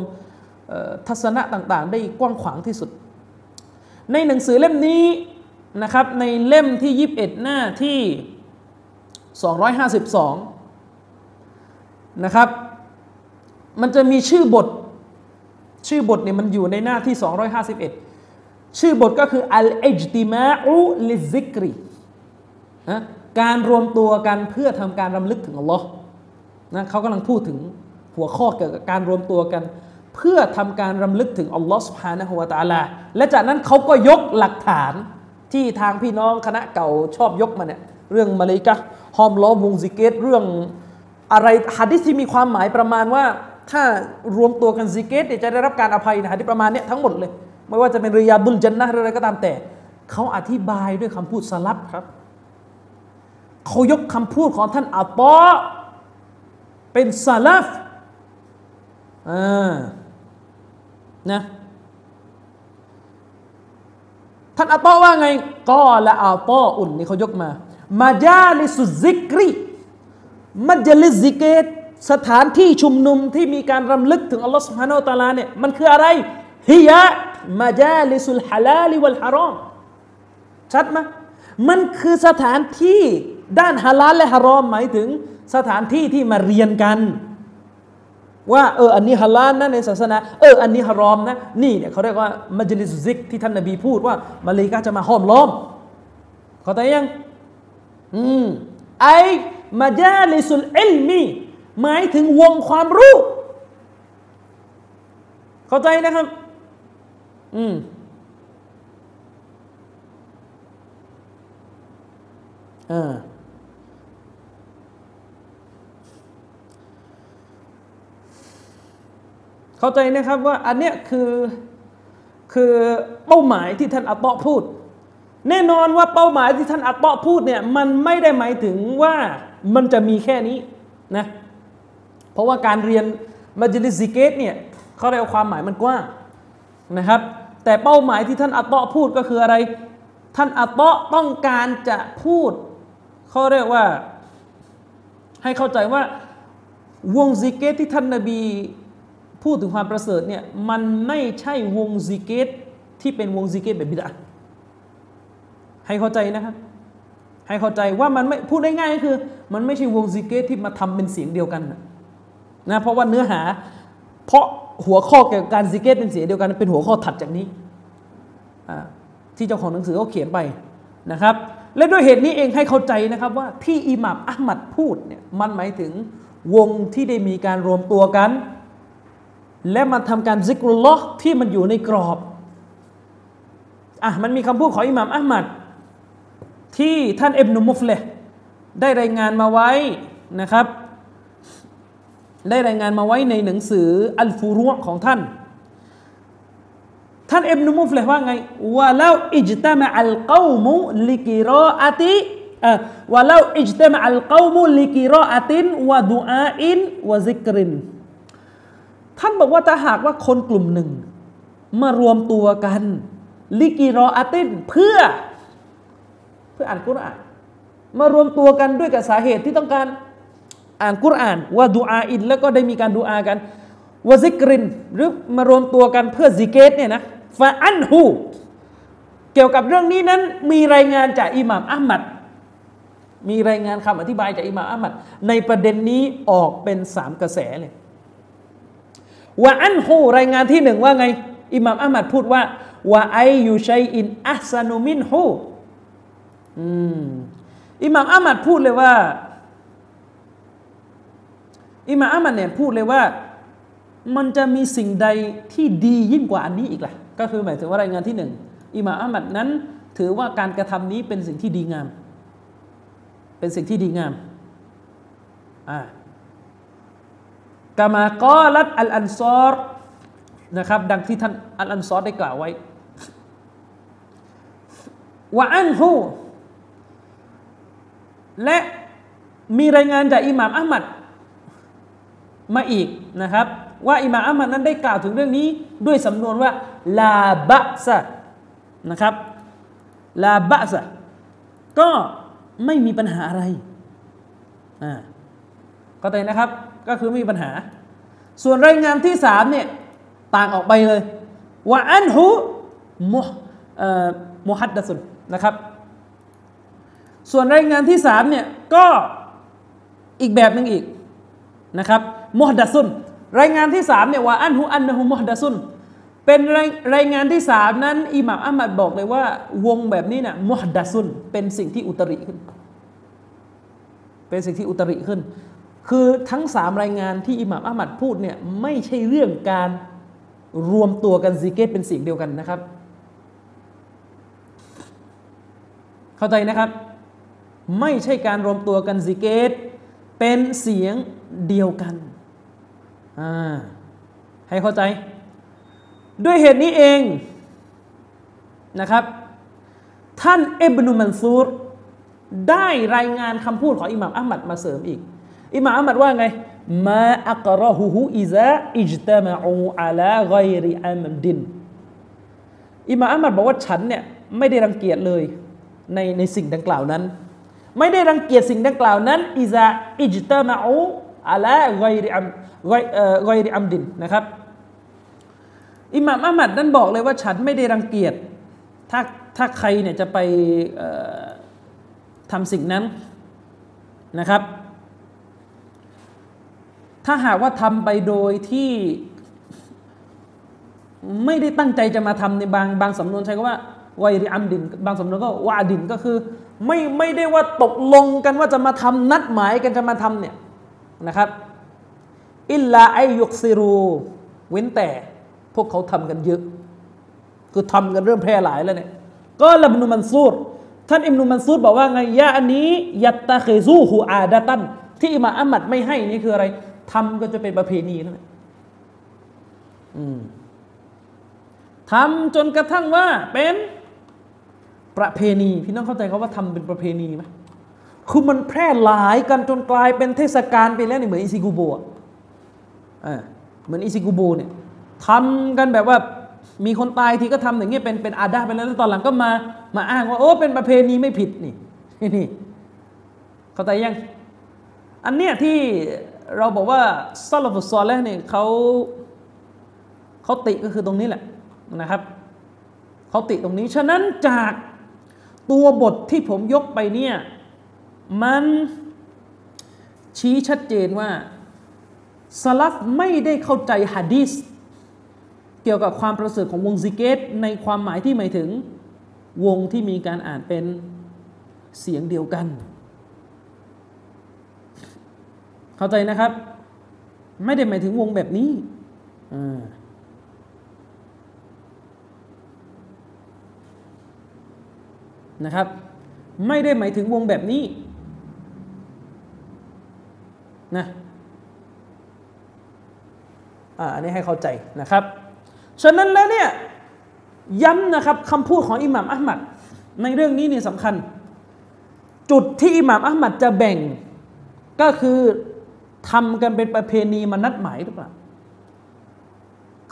Speaker 1: ทัศนะต่างๆ ได้กว้างขวางที่สุด ในหนังสือเล่มนี้นะครับในเล่มที่ 21 หน้าที่ 252 นะครับ มันจะมีชื่อบท ชื่อบทเนี่ยมันอยู่ในหน้าที่ 251 ชื่อบทก็คืออัลอิจติมาอุลิซิกรีนะ การรวมตัวกันเพื่อทำการรำลึกถึงอัลลอฮ์นะเขากำลังพูดถึงหัวข้อเกี่ยวกับการรวมตัวกัน เพื่อทำการรำลึกถึงอัลลอฮ์سبحانه وتعالى และจากนั้นเขาก็ยกหลักฐานที่ทางพี่น้องคณะเก่าชอบยกมาเนี่ยเรื่องมาลาอิกะฮ์ห้อมล้อมวงซิกเกรเรื่องอะไรฮะดีษที่มีความหมายประมาณว่า ถ้ารวมตัวกันซิกเกรจะได้รับการอภัยนะฮะดีษประมาณนี้ทั้งหมดเลย ไม่ว่าจะเป็นرياض الجنةอะไรก็ตามแต่ เขาอธิบายด้วยคำพูดสลัฟครับ เขายกคำพูดของท่านอัตตอเป็นสลัฟอ่านะท่านอัตตอว่าไงقال عطاء นี่เขายกมามาจาลิสุซิกรีมัจลิซิกเกตสถานที่ชุมนุมที่มีการรำลึกถึงอัลลอฮฺسبحانه وتعالىเนี่ยมันคืออะไรهي مجالس الحلال والحرامชัดไหมมันคือสถานที่ ด้านฮาลาลและฮารอมหมายถึงสถานที่ที่มาเรียนกัน ว่าเอออันนี้ฮาลาลนะในศาสนาเอออันนี้ฮารอมนะนี่เนี่ยเขาเรียกว่ามัจลิสุซิกที่ท่านนบีพูดว่ามาลีกาจะมาห้อมล้อมเข้าใจยังอืมไอมาจาลิสุลอิลมีหมายถึงวงความรู้ เข้าใจนะครับ อืมอ่า เข้าใจนะครับว่าอันเนี้ยคือคือเป้าหมายที่ท่านอัตตอพูด แน่นอนว่าเป้าหมายที่ท่านอัตตอพูดเนี่ยมันไม่ได้หมายถึงว่ามันจะมีแค่นี้นะเพราะว่าการเรียนมัจลิซิเกตเนี่ยเขาเรียกความหมายมันกว้างนะครับ แต่เป้าหมายที่ท่านอัตตอพูดก็คืออะไร ท่านอัตตอต้องการจะพูดเขาเรียกว่าให้เข้าใจว่าวงซิกเกรที่ท่านนบี พูดถึงความประเสริฐเนี่ยมันไม่ใช่วงซิกเกรที่เป็นวงซิกเกรแบบบิดอะฮ์ให้เข้าใจนะครับให้เข้าใจว่ามันไม่พูดได้ง่ายก็คือ มันไม่ใช่วงซิกเกรที่มาทำเป็นเสียงเดียวกันนะเพราะว่าเนื้อหา เพราะหัวข้อเกี่ยวกับการซิกเกรเป็นเสียงเดียวกัน เป็นหัวข้อถัดจากนี้ที่เจ้าของหนังสือเขาเขียนไปนะครับ และด้วยเหตุนี้เองให้เข้าใจนะครับว่าที่อิหมัมอัลมัดพูดเนี่ยมันหมายถึงวงที่ได้มีการรวมตัวกัน และมาทำการซิกรุลลอฮ์ที่มันอยู่ในกรอบอะมันมีคำพูดของอิหมัมอัลมัดที่ท่านเอบนุมุฟเลได้รายงานมาไว้นะครับ ได้รายงานมาไว้ในหนังสืออัลฟูรุของท่าน ท่านเอบนุมุฟเลว่าไงว่าแล้วอิจตามะอัลกอมุลิกิรออาติว่าแล้วอิจตามะอัลกอมุลิกิรออาตินวะดูอาอินวะซิกริน ท่านบอกว่าถ้าหากว่าคนกลุ่มหนึ่ง มารวมตัวกัน ลิกิรออาตินเพื่อ เพื่ออ่านกุรอาน มารวมตัวกันด้วยกับสาเหตุที่ต้องการอ่านกุรอาน ว่าดูอาอิน แล้วก็ได้มีการดูอากันوذكر หรือมารวมตัวกันเพื่อซิกเกรเนี่ยนะفعنهเกี่ยวกับเรื่องนี้นั้นมีรายงานจากอิหม่ามอะห์มัดมีรายงานคำอธิบายจากอิหม่ามอะห์มัดในประเด็นนี้ออกเป็นสามกระแสเลย وعنهรายงานที่หนึ่งว่าไง อิหม่ามอะห์มัดพูดว่าوأي شيء أحسن منهอิหม่ามอะห์มัดพูดเลยว่าอิหม่ามอามัดเนี่ยพูดเลยว่า มันจะมีสิ่งใดที่ดียิ่งกว่าอันนี้อีกล่ะ ก็คือหมายถึงว่ารายงานที่หนึ่งอิหม่ามอามัดนั้น ถือว่าการกระทำนี้เป็นสิ่งที่ดีงาม เป็นสิ่งที่ดีงามอ่า กามากอลัดอัลอันซอรนะครับ ดังที่ท่านอัลอันซอรได้กล่าวไว้ว่าอันฮูและมีรายงานจากอิหม่ามอัลมัดมาอีกนะครับ ว่าอิหม่ามอัลมัดนั้นได้กล่าวถึงเรื่องนี้ ด้วยสำนวนว่าลาบะซะนะครับลาบะซะก็ไม่มีปัญหาอะไรอ่าก็แต่นะครับ ก็คือไม่มีปัญหา ส่วนรายงานที่สามเนี่ยต่างออกไปเลยว่าอันหูมุมุฮัดดะสุนนะครับ ส่วนรายงานที่สามเนี่ยก็อีกแบบหนึ่งอีกนะครับมุฮดัซุนรายงานที่สามเนี่ยว่าอันฮุอันนะฮุมุฮดัซุนเป็นรายรายงานที่สามนั้นอิหม่ามอัมมัดบอกเลยว่า วงแบบนี้นะมุฮดัซุนเป็นสิ่งที่อุตริขึ้น เป็นสิ่งที่อุตริขึ้น คือทั้งสามรายงานที่อิหม่ามอัมมัดพูดเนี่ยไม่ใช่เรื่องการรวมตัวกันซีเกตเป็นเสิ่งเดียวกันนะครับ เข้าใจนะครับ ไม่ใช่การรวมตัวกันซิกเกตเป็นเสียงเดียวกันให้เข้าใจ ด้วยเหตุนี้เองนะครับ ท่านเอบนุมันซูรได้รายงานคำพูดของอิหม่ามอัลมัดมาเสริมอีก อิหม่ามอัมัดว่าไงมาอักรอฮูฮูอิซาอิจตามะอูอาลาไกริอัมดินอิหม่ามอัมัดบอกว่าฉันเนี่ยไม่ได้รังเกียจเลยในในสิ่งดังกล่าวนั้น ไม่ได้รังเกียจสิ่งดังกล่าวนั้นอิซาอิจตามะอูอะลาไกริอัมไกริอัมดินนะครับอิหม่ามอัมมัดนั้นบอกเลยว่าฉันไม่ได้รังเกียจถ้าถ้าใครเนี่ยจะไปทำสิ่งนั้นนะครับ ถ้าหากว่าทำไปโดยที่ ไม่ได้ตั้งใจจะมาทำในบางบางสำนวนใช้คำว่าวัยริอัมดิน บางสำนวนก็วาดินก็คือ ไม่ไม่ได้ว่าตกลงกันว่าจะมาทำนัดหมายกันจะมาทำเนี่ยนะครับอิลลาไอยุกซิรู เว้นแต่พวกเขาทำกันเยอะ คือทำกันเริ่มแพร่หลายแล้วเนี่ยก็ละบนุมันซูรท่านอิมนุมันซูรบอกว่าไงยะอันนี้ ยัตตะเคซูฮูอาดะตัน ที่อิมาอัมมัดไม่ให้นี่คืออะไร ทำก็จะเป็นประเพณีนั่นแหละทำจนกระทั่งว่าเป็นประเพณี พี่น้องเข้าใจเขาว่าทำเป็นประเพณีไหมคือมันแพร่หลายกันจนกลายเป็นเทศกาลไปแล้วนี่เหมือนอิซิกุโบอ่าเหมือนอิซิกุโบเนี่ยทำกันแบบว่ามีคนตายทีก็ทำอย่างเงี้ยเป็นเป็นอาดาไปแล้วตอนหลังก็มามาอ้างว่าโอ้เป็นประเพณีไม่ผิดนี่นี่เข้าใจยัง อันเนี้ยที่ เราบอกว่าซาลฟุตซอลแล้วเนี่ยเขาเขาติก็คือตรงนี้แหละนะครับเขาติตรงนี้ ฉะนั้นจากตัวบทที่ผมยกไปเนี่ยมันชี้ชัดเจนว่าสลับไม่ได้เข้าใจฮะดีสเกี่ยวกับความประเสริฐของวงซิกเกต ในความหมายที่หมายถึงวงที่มีการอ่านเป็นเสียงเดียวกัน เข้าใจนะครับ ไม่ได้หมายถึงวงแบบนี้นะครับ ไม่ได้หมายถึงวงแบบนี้นะอันนี้ให้เข้าใจนะครับ ฉะนั้นแล้วเนี่ยย้ำนะครับคำพูดของอิหม่ามอัลมัดในเรื่องนี้เนี่ยสำคัญ จุดที่อิหม่ามอัลมัดจะแบ่งก็คือ ทำกันเป็นประเพณีมานัดหมายหรือเปล่า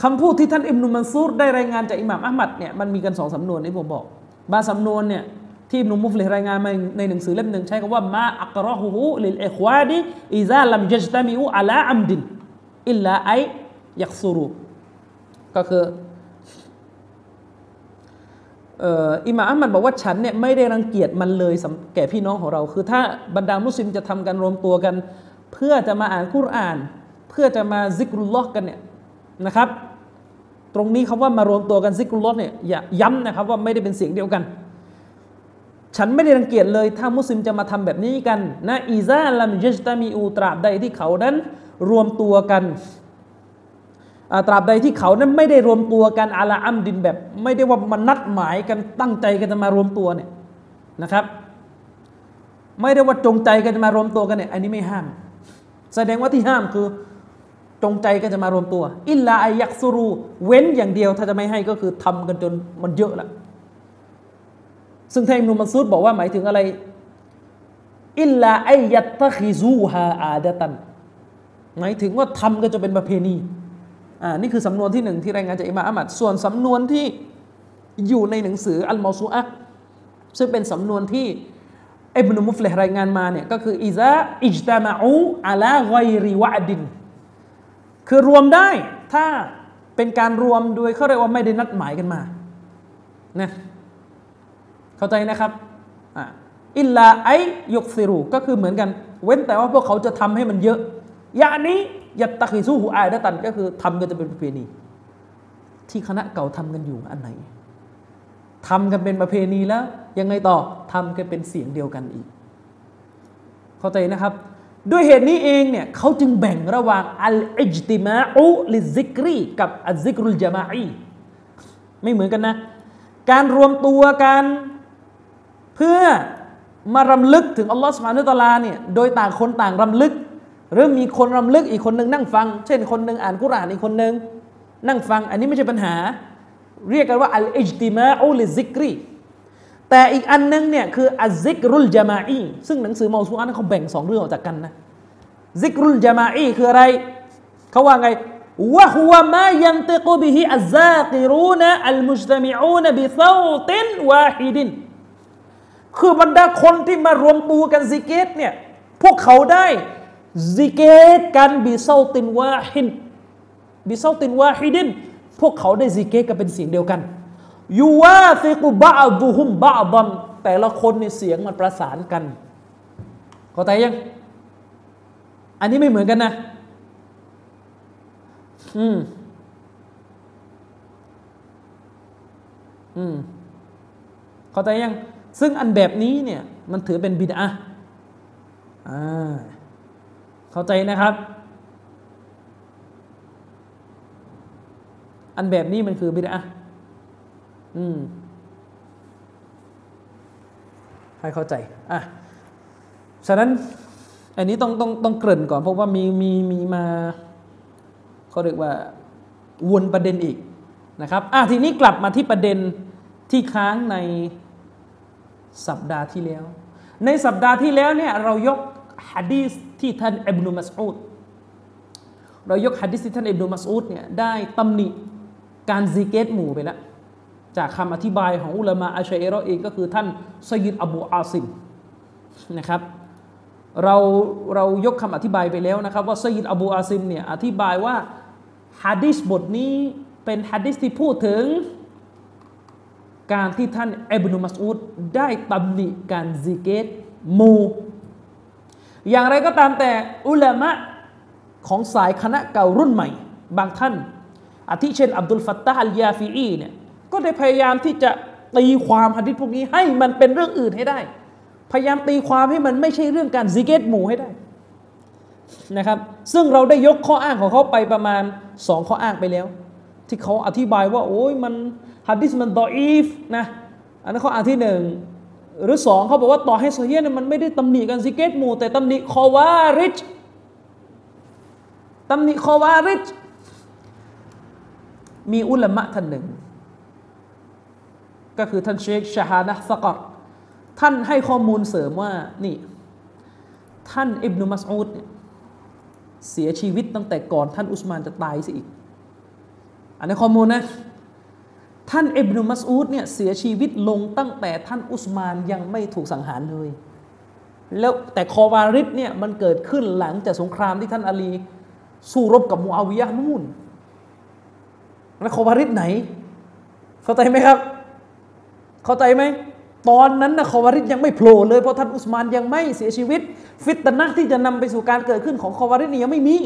Speaker 1: คำพูดที่ท่านอิมนุมันซูรได้รายงานจากอิหม่ามอัมัดเนี่ยมันมีกันสองสำนวนที่ผมบอก บางสำนวนเนี่ยที่อิบนุมุฟลิห์รายงานมาในหนังสือเล่มหนึ่งใช้คำว่าما أكرهه للإخوان إذا لم يجتمعوا على عمد إلا أن يكثرواก็คืออิหม่ามอะห์มัดบอกว่าฉันเนี่ยไม่ได้รังเกียจมันเลยแก่พี่น้องของเรา คือถ้าบรรดามุสลิมจะทำกันรวมตัวกัน เพื่อจะมาอ่านคุราน เพื่อจะมาذكر اللهกันเนี่ยนะครับ ตรงนี้คำว่ามารวมตัวกันซิกรุลลอฮ์เนี่ยอย่าย้ำนะครับว่าไม่ได้เป็นเสียงเดียวกัน ฉันไม่ได้รังเกียจเลย ถ้ามุสลิมจะมาทำแบบนี้กันนะอีซาลัมยจตามีอูตราบใดที่เขานั้นรวมตัวกันตราบใดที่เขานั้นไม่ได้รวมตัวกันอาลาอัมดินแบบ ไม่ได้ว่ามันนัดหมายกันตั้งใจกันจะมารวมตัวเนี่ยนะครับ ไม่ได้ว่าจงใจกันจะมารวมตัวกันเนี่ยอันนี้ไม่ห้าม แสดงว่าที่ห้ามคือจงใจกันจะมารวมตัว อิลลาอายักซูรู เว้นอย่างเดียวถ้าจะไม่ให้ก็คือทำกันจนมันเยอะละซึ่งท่านอิมนุมัสซุดบอกว่าหมายถึงอะไร อิลลาอายัตตะคิซูฮาอาดะตัน หมายถึงว่าทำกันจนเป็นประเพณีอ่านี่คือสำนวนที่หนึ่งที่รายงานจากอิมาอัมัดส่วนสำนวนที่อยู่ในหนังสืออัลมาซูอะซึ่งเป็นสำนวนที่ อิบนุมุฟเลรายงานมาเนี่ยก็คืออิซาอิจตามาอูอัลาไกริวะดิน คือรวมได้ถ้าเป็นการรวมโดยเขาเรียกว่าไม่ได้นัดหมายกันมานะเข้าใจนะครับอิลลาไอยกซิรูก็คือเหมือนกัน เว้นแต่ว่าพวกเขาจะทำให้มันเยอะอย่างนี้ยัตตะคิซูหูอายดะตันก็คือทำกันจะเป็นประเพณี ที่คณะเก่าทำกันอยู่อันไหน ทำกันเป็นประเพณีแล้ว ยังไงต่อทำกันเป็นเสียงเดียวกันอีก เข้าใจนะครับ ด้วยเหตุนี้เองเนี่ยเขาจึงแบ่งระหว่างอัลอิจติมาอุลิซิกรีกับอัลซิกรุลจามาอีไม่เหมือนกันนะ การรวมตัวกันเพื่อมารำลึกถึงอัลลอฮฺสุบฮานุตะลาเนี่ยโดยต่างคนต่างรำลึก หรือมีคนรำลึกอีกคนหนึ่งนั่งฟัง เช่นคนหนึ่งอ่านกุรานอีกคนหนึ่งนั่งฟัง อันนี้ไม่ใช่ปัญหา เรียกกันว่าالاجتماع للذكرแต่อีกอันนึงเนี่ยคือالذكر الجماعيซึ่งหนังสือเมาซูอะฮ์เขาแบ่งสองเรื่องออกจากกันนะالذكر الجماعيคืออะไรเขาว่าไงوهو ما ينطق به الذاكرون المجتمعون بصوت واحدคือบรรดาคนที่มารวมตัวกันซิกเกรเนี่ยพวกเขาได้ซิกเกรกันบิซาตินวาฮินบิซาตินวาฮิดิน พวกเขาได้ซิกเกตกันเป็นเสียงเดียวกันيوافق بعضهم بعضاแต่ละคนในเสียงมันประสานกันเข้าใจยัง อันนี้ไม่เหมือนกันนะ อืม อืม เข้าใจยัง ซึ่งอันแบบนี้เนี่ย มันถือเป็นบิดอะอ่า เข้าใจนะครับ อันแบบนี้มันคือบิดอะอืมให้เข้าใจ อะ ฉะนั้น อันนี้ต้องต้องต้องเกริ่นก่อน เพราะว่ามีมีมีมาเขาเรียกว่าวนประเด็นอีกนะครับ อะทีนี้กลับมาที่ประเด็นที่ค้างในสัปดาห์ที่แล้ว ในสัปดาห์ที่แล้วเนี่ยเรายกฮะดีษที่ท่านอิบนุมัสอูดเรายกฮะดีษที่ท่านอิบนุมัสอูดเนี่ยได้ตำหนิ การซิกเกตหมู่ไปแล้วจากคำอธิบายของอุลามะอัชัยรอเองก็คือท่านซยิดอบูอาซิมนะครับเราเรายกคำอธิบายไปแล้วนะครับ ว่าซยิดอบูอาซิมเนี่ยอธิบายว่าฮะดิษบทนี้เป็นฮะดิษที่พูดถึง การที่ท่านอิบนุมัสอูดได้ตำหนิการซิเกตหมู่อย่างไรก็ตามแต่อุลามะของสายคณะเก่ารุ่นใหม่ บางท่าน อาทิเช่นอับดุลฟัตตาฮัลยาฟีอีเนี่ยก็ได้พยายามที่จะตีความฮะดิษพวกนี้ให้มันเป็นเรื่องอื่นให้ได้ พยายามตีความให้มันไม่ใช่เรื่องการซิกเกตหมู่ให้ได้นะครับ ซึ่งเราได้ยกข้ออ้างของเขาไปประมาณสองข้ออ้างไปแล้ว ที่เขาอธิบายว่าโอ้ยมันฮะดิษมันดออีฟนะอันนั้นข้ออ้างที่หนึ่งหรือสองเขาบอกว่าต่อให้โซเฮียเนี่ยมันไม่ได้ตำหนิกันซิกเกตหมู่แต่ตำหนิคอวาริชตำหนิคอวาริช มีอุลามะท่านหนึ่ง ก็คือท่านเชคชาฮานะสกอรท่านให้ข้อมูลเสริมว่านี่ ท่านอิบนุมัสอูดเนี่ยเสียชีวิตตั้งแต่ก่อนท่านอุสมานจะตายสิอีก อันนี้ข้อมูลนะ ท่านอิบนุมัสอูดเนี่ยเสียชีวิตลงตั้งแต่ท่านอุสมานยังไม่ถูกสังหารเลย แล้วแต่คอวาริดเนี่ยมันเกิดขึ้นหลังจากสงครามที่ท่านอาลีสู้รบกับมูอาวิยะนู่น แล้วคอวาริดไหน เข้าใจไหมครับ เข้าใจไหมตอนนั้นนะคอวาริดยังไม่โผล่เลยเพราะท่านอุสมานยังไม่เสียชีวิต ฟิตนะที่จะนำไปสู่การเกิดขึ้นของคอวาริดนี่ยังไม่มี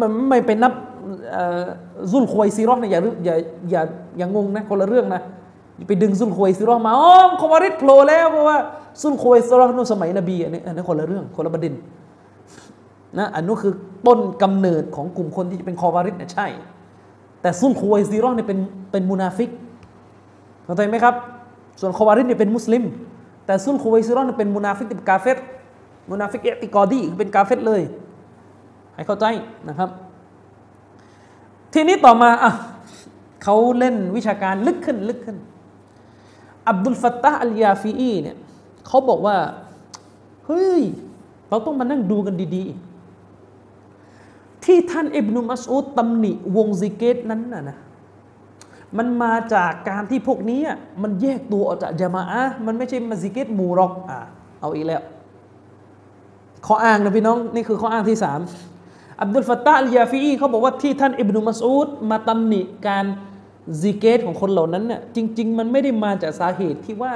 Speaker 1: มันไม่เป็นนับซุลควยซีรอเนี่ยอย่าอย่าอย่าอย่างงงนะคนละเรื่องนะไปดึงซุลควยซีรอมาอ๋อคอวาริดโผล่แล้วเพราะว่าซุลควยซีรอนู่นสมัยนบีอันนี้อันนี้คนละเรื่องคนละประเด็นนะอันนู้นคือต้นกำเนิดของกลุ่มคนที่จะเป็นคอวาริจญ์เนี่ยใช่ แต่ซุลควยซีรอเนี่ยเป็นเป็นมุนาฟิกเข้าใจไหมครับ ส่วนคอวาริจญ์เนี่ยเป็นมุสลิม แต่ซุลคูไวซิเราะเป็นมุนาฟิกเป็นกาเฟร มุนาฟิก اعتقاديเป็นกาเฟรเลย ให้เข้าใจนะครับ ทีนี้ต่อมาอะเขาเล่นวิชาการลึกขึ้นลึกขึ้น อับดุลฟัตตาอัลยาฟีอีเนี่ยเขาบอกว่า เฮ้ย เราต้องมานั่งดูกันดี ๆ ที่ท่านอิบนุมัสอูดตำหนิวงซิกเกตนั้นน่ะนะมันมาจากการที่พวกนี้มันแยกตัวออกจากจามาอะมันไม่ใช่มัสยิดหมู่รอกอ่าเอาอีกแล้วข้ออ้างนะพี่น้องนี่คือข้ออ้างที่สามอับดุลฟัตตาลยาฟีเขาบอกว่าที่ท่านอิบนุมัสอูดมาตำหนิการซิกเกตของคนเหล่านั้นเนี่ยจริง ๆ มันไม่ได้มาจากสาเหตุที่ว่า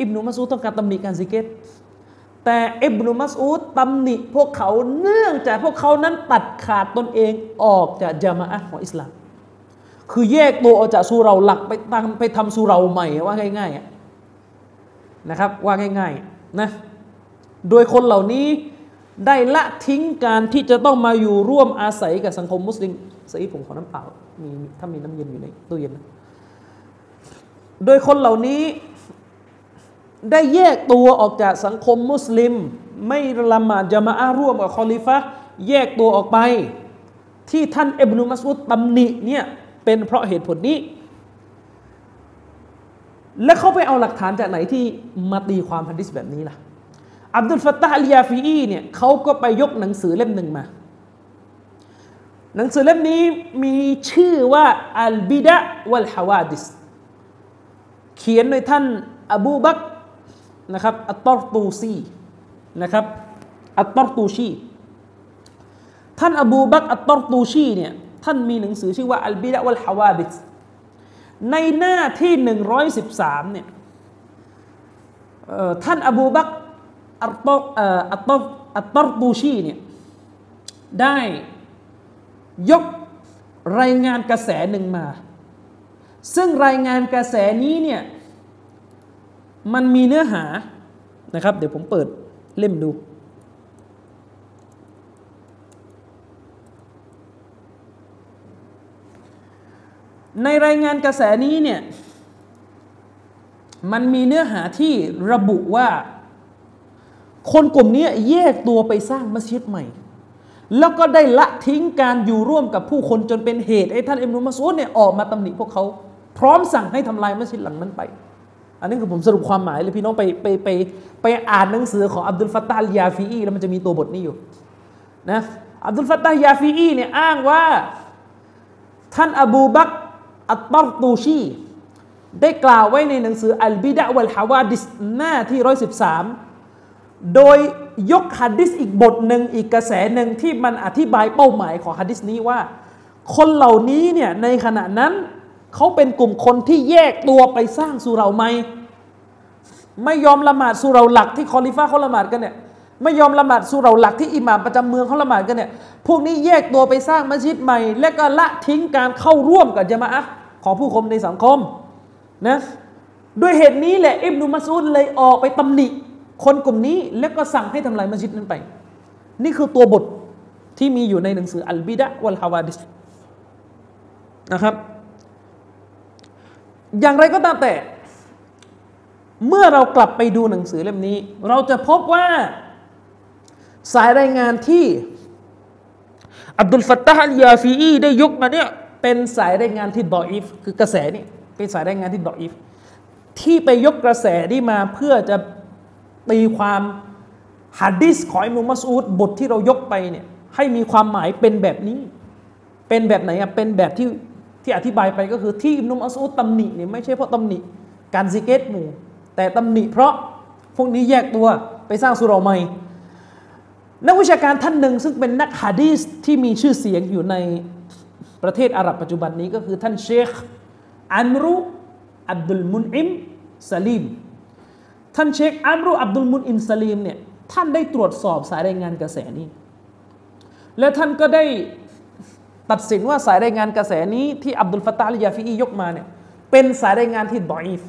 Speaker 1: อิบนุมัสอูดต้องการตำหนิการซิกเกต แต่อิบนุมัสอูดตำหนิพวกเขาเนื่องจากพวกเขานั้นตัดขาดตนเองออกจากจามอะของอิสลาม คือแยกตัวออกจากสุเราหลักไปตั้งไปทำสุเราใหม่ว่าง่ายๆนะครับว่าง่ายๆนะโดยคนเหล่านี้ได้ละทิ้งการที่จะต้องมาอยู่ร่วมอาศัยกับสังคมมุสลิมสีผมขอน้ำเปล่ามีถ้ามีน้ำเย็นอยู่ในตู้เย็นนะโดยคนเหล่านี้ ได้แยกตัวออกจากสังคมมุสลิม ไม่ละหมาดจะมาอาร่วมกับคอลิฟะแยกตัวออกไป ที่ท่านอิบนุมัสอุดตำหนิเนี่ยเป็นเพราะเหตุผลนี้ และเขาไปเอาหลักฐานจากไหนที่มาตีความฮัดดิษแบบนี้ล่ะอับดุลฟัตตาอัลยาฟีอีเนี่ยเขาก็ไปยกหนังสือเล่มหนึ่งมา หนังสือเล่มนี้มีชื่อว่าอัลบิดะวัลฮาวาดิสเขียนโดยท่านอบูบัก นะครับอัตตอรตูชีนะครับอัตตอรตูชีท่านอบูบักอัตตอรตูชีเนี่ยท่านมีหนังสือชื่อว่าอัลบิดะวัลฮาวาดิสในหน้าที่ 113เนี่ยท่านอบูบักอัตตออัตตออัตตอรตูชีเนี่ยได้ยกรายงานกระแสหนึ่งมา ซึ่งรายงานกระแสนี้เนี่ย มันมีเนื้อหานะครับ เดี๋ยวผมเปิดเล่มดูในรายงานกระแสนี้เนี่ยมันมีเนื้อหาที่ระบุว่า คนกลุ่มนี้แยกตัวไปสร้างมัสยิดใหม่ แล้วก็ได้ละทิ้งการอยู่ร่วมกับผู้คนจนเป็นเหตุให้ท่านอิมรุมัสูดเนี่ยออกมาตำหนิพวกเขา พร้อมสั่งให้ทำลายมัสยิดหลังนั้นไป อันนี้คือผมสรุปความหมายเลยพี่น้องไปไปไปไปอ่านหนังสือของอับดุลฟัตตาลยาฟีอีแล้วมันจะมีตัวบทนี้อยู่นะอับดุลฟัตตาลยาฟีอีเนี่ยอ้างว่า ท่านอบูบักอัตตรตูชีได้กล่าวไว้ในหนังสืออัลบิดะวัลฮาวาดิสหน้าที่ร้อยสิบสามโดยยกฮะดิษอีกบทหนึ่งอีกกระแสหนึ่งที่มันอธิบายเป้าหมายของฮะดิษนี้ว่า คนเหล่านี้เนี่ยในขณะนั้น เขาเป็นกลุ่มคนที่แยกตัวไปสร้างสุราใหม่ไม่ยอมละหมาดสุราหลักที่คอลิฟ้าเขาละหมาดกันเนี่ยไม่ยอมละหมาดสุราหลักที่อิหม่ามประจำเมืองเขาละหมาดกันเนี่ยพวกนี้แยกตัวไปสร้างมัสยิดใหม่ และก็ละทิ้งการเข้าร่วมกับจามะของผู้คนในสังคมนะด้วยเหตุนี้แหละอิบนุมัสูดเลยออกไปตำหนิคนกลุ่มนี้แล้วก็สั่งให้ทำลายมัสยิดนั้นไป นี่คือตัวบทที่มีอยู่ในหนังสืออัลบิดะวัลฮาวาดิสนะครับ อย่างไรก็ตามแต่ เมื่อเรากลับไปดูหนังสือเล่มนี้ เราจะพบว่าสายรายงานที่อับดุลฟัตตาฮัลยาฟีอีได้ยกมาเนี่ยเป็นสายรายงานที่ดออีฟคือกระแสนี่เป็นสายรายงานที่ดออีฟที่ไปยกกระแสนี้มาเพื่อจะตีความฮะดิษของอิมุมัสอูดบทที่เรายกไปเนี่ยให้มีความหมายเป็นแบบนี้ เป็นแบบไหนอะเป็นแบบที่ ที่อธิบายไปก็คือที่อิมุมัสูดตำหนิเนี่ยไม่ใช่เพราะตำหนิการซิกิรหมู่ แต่ตำหนิเพราะพวกนี้แยกตัวไปสร้างสุเหร่าใหม่นักวิชาการท่านหนึ่งซึ่งเป็นนักฮะดีษที่มีชื่อเสียงอยู่ในประเทศอาหรับปัจจุบันนี้ก็คือท่านเชคอัมรุอับดุลมุนอิมซาลิมท่านเชคอัมรุอับดุลมุนอิมซาลีมเนี่ยท่านได้ตรวจสอบสายรายงานกระแสนี้ และท่านก็ได้ ตัดสินว่าสายรายงานกระแสนี้ที่อับดุลฟัตตาอัลยาฟีอียกมาเนี่ยเป็นสายรายงานที่ดอยฟ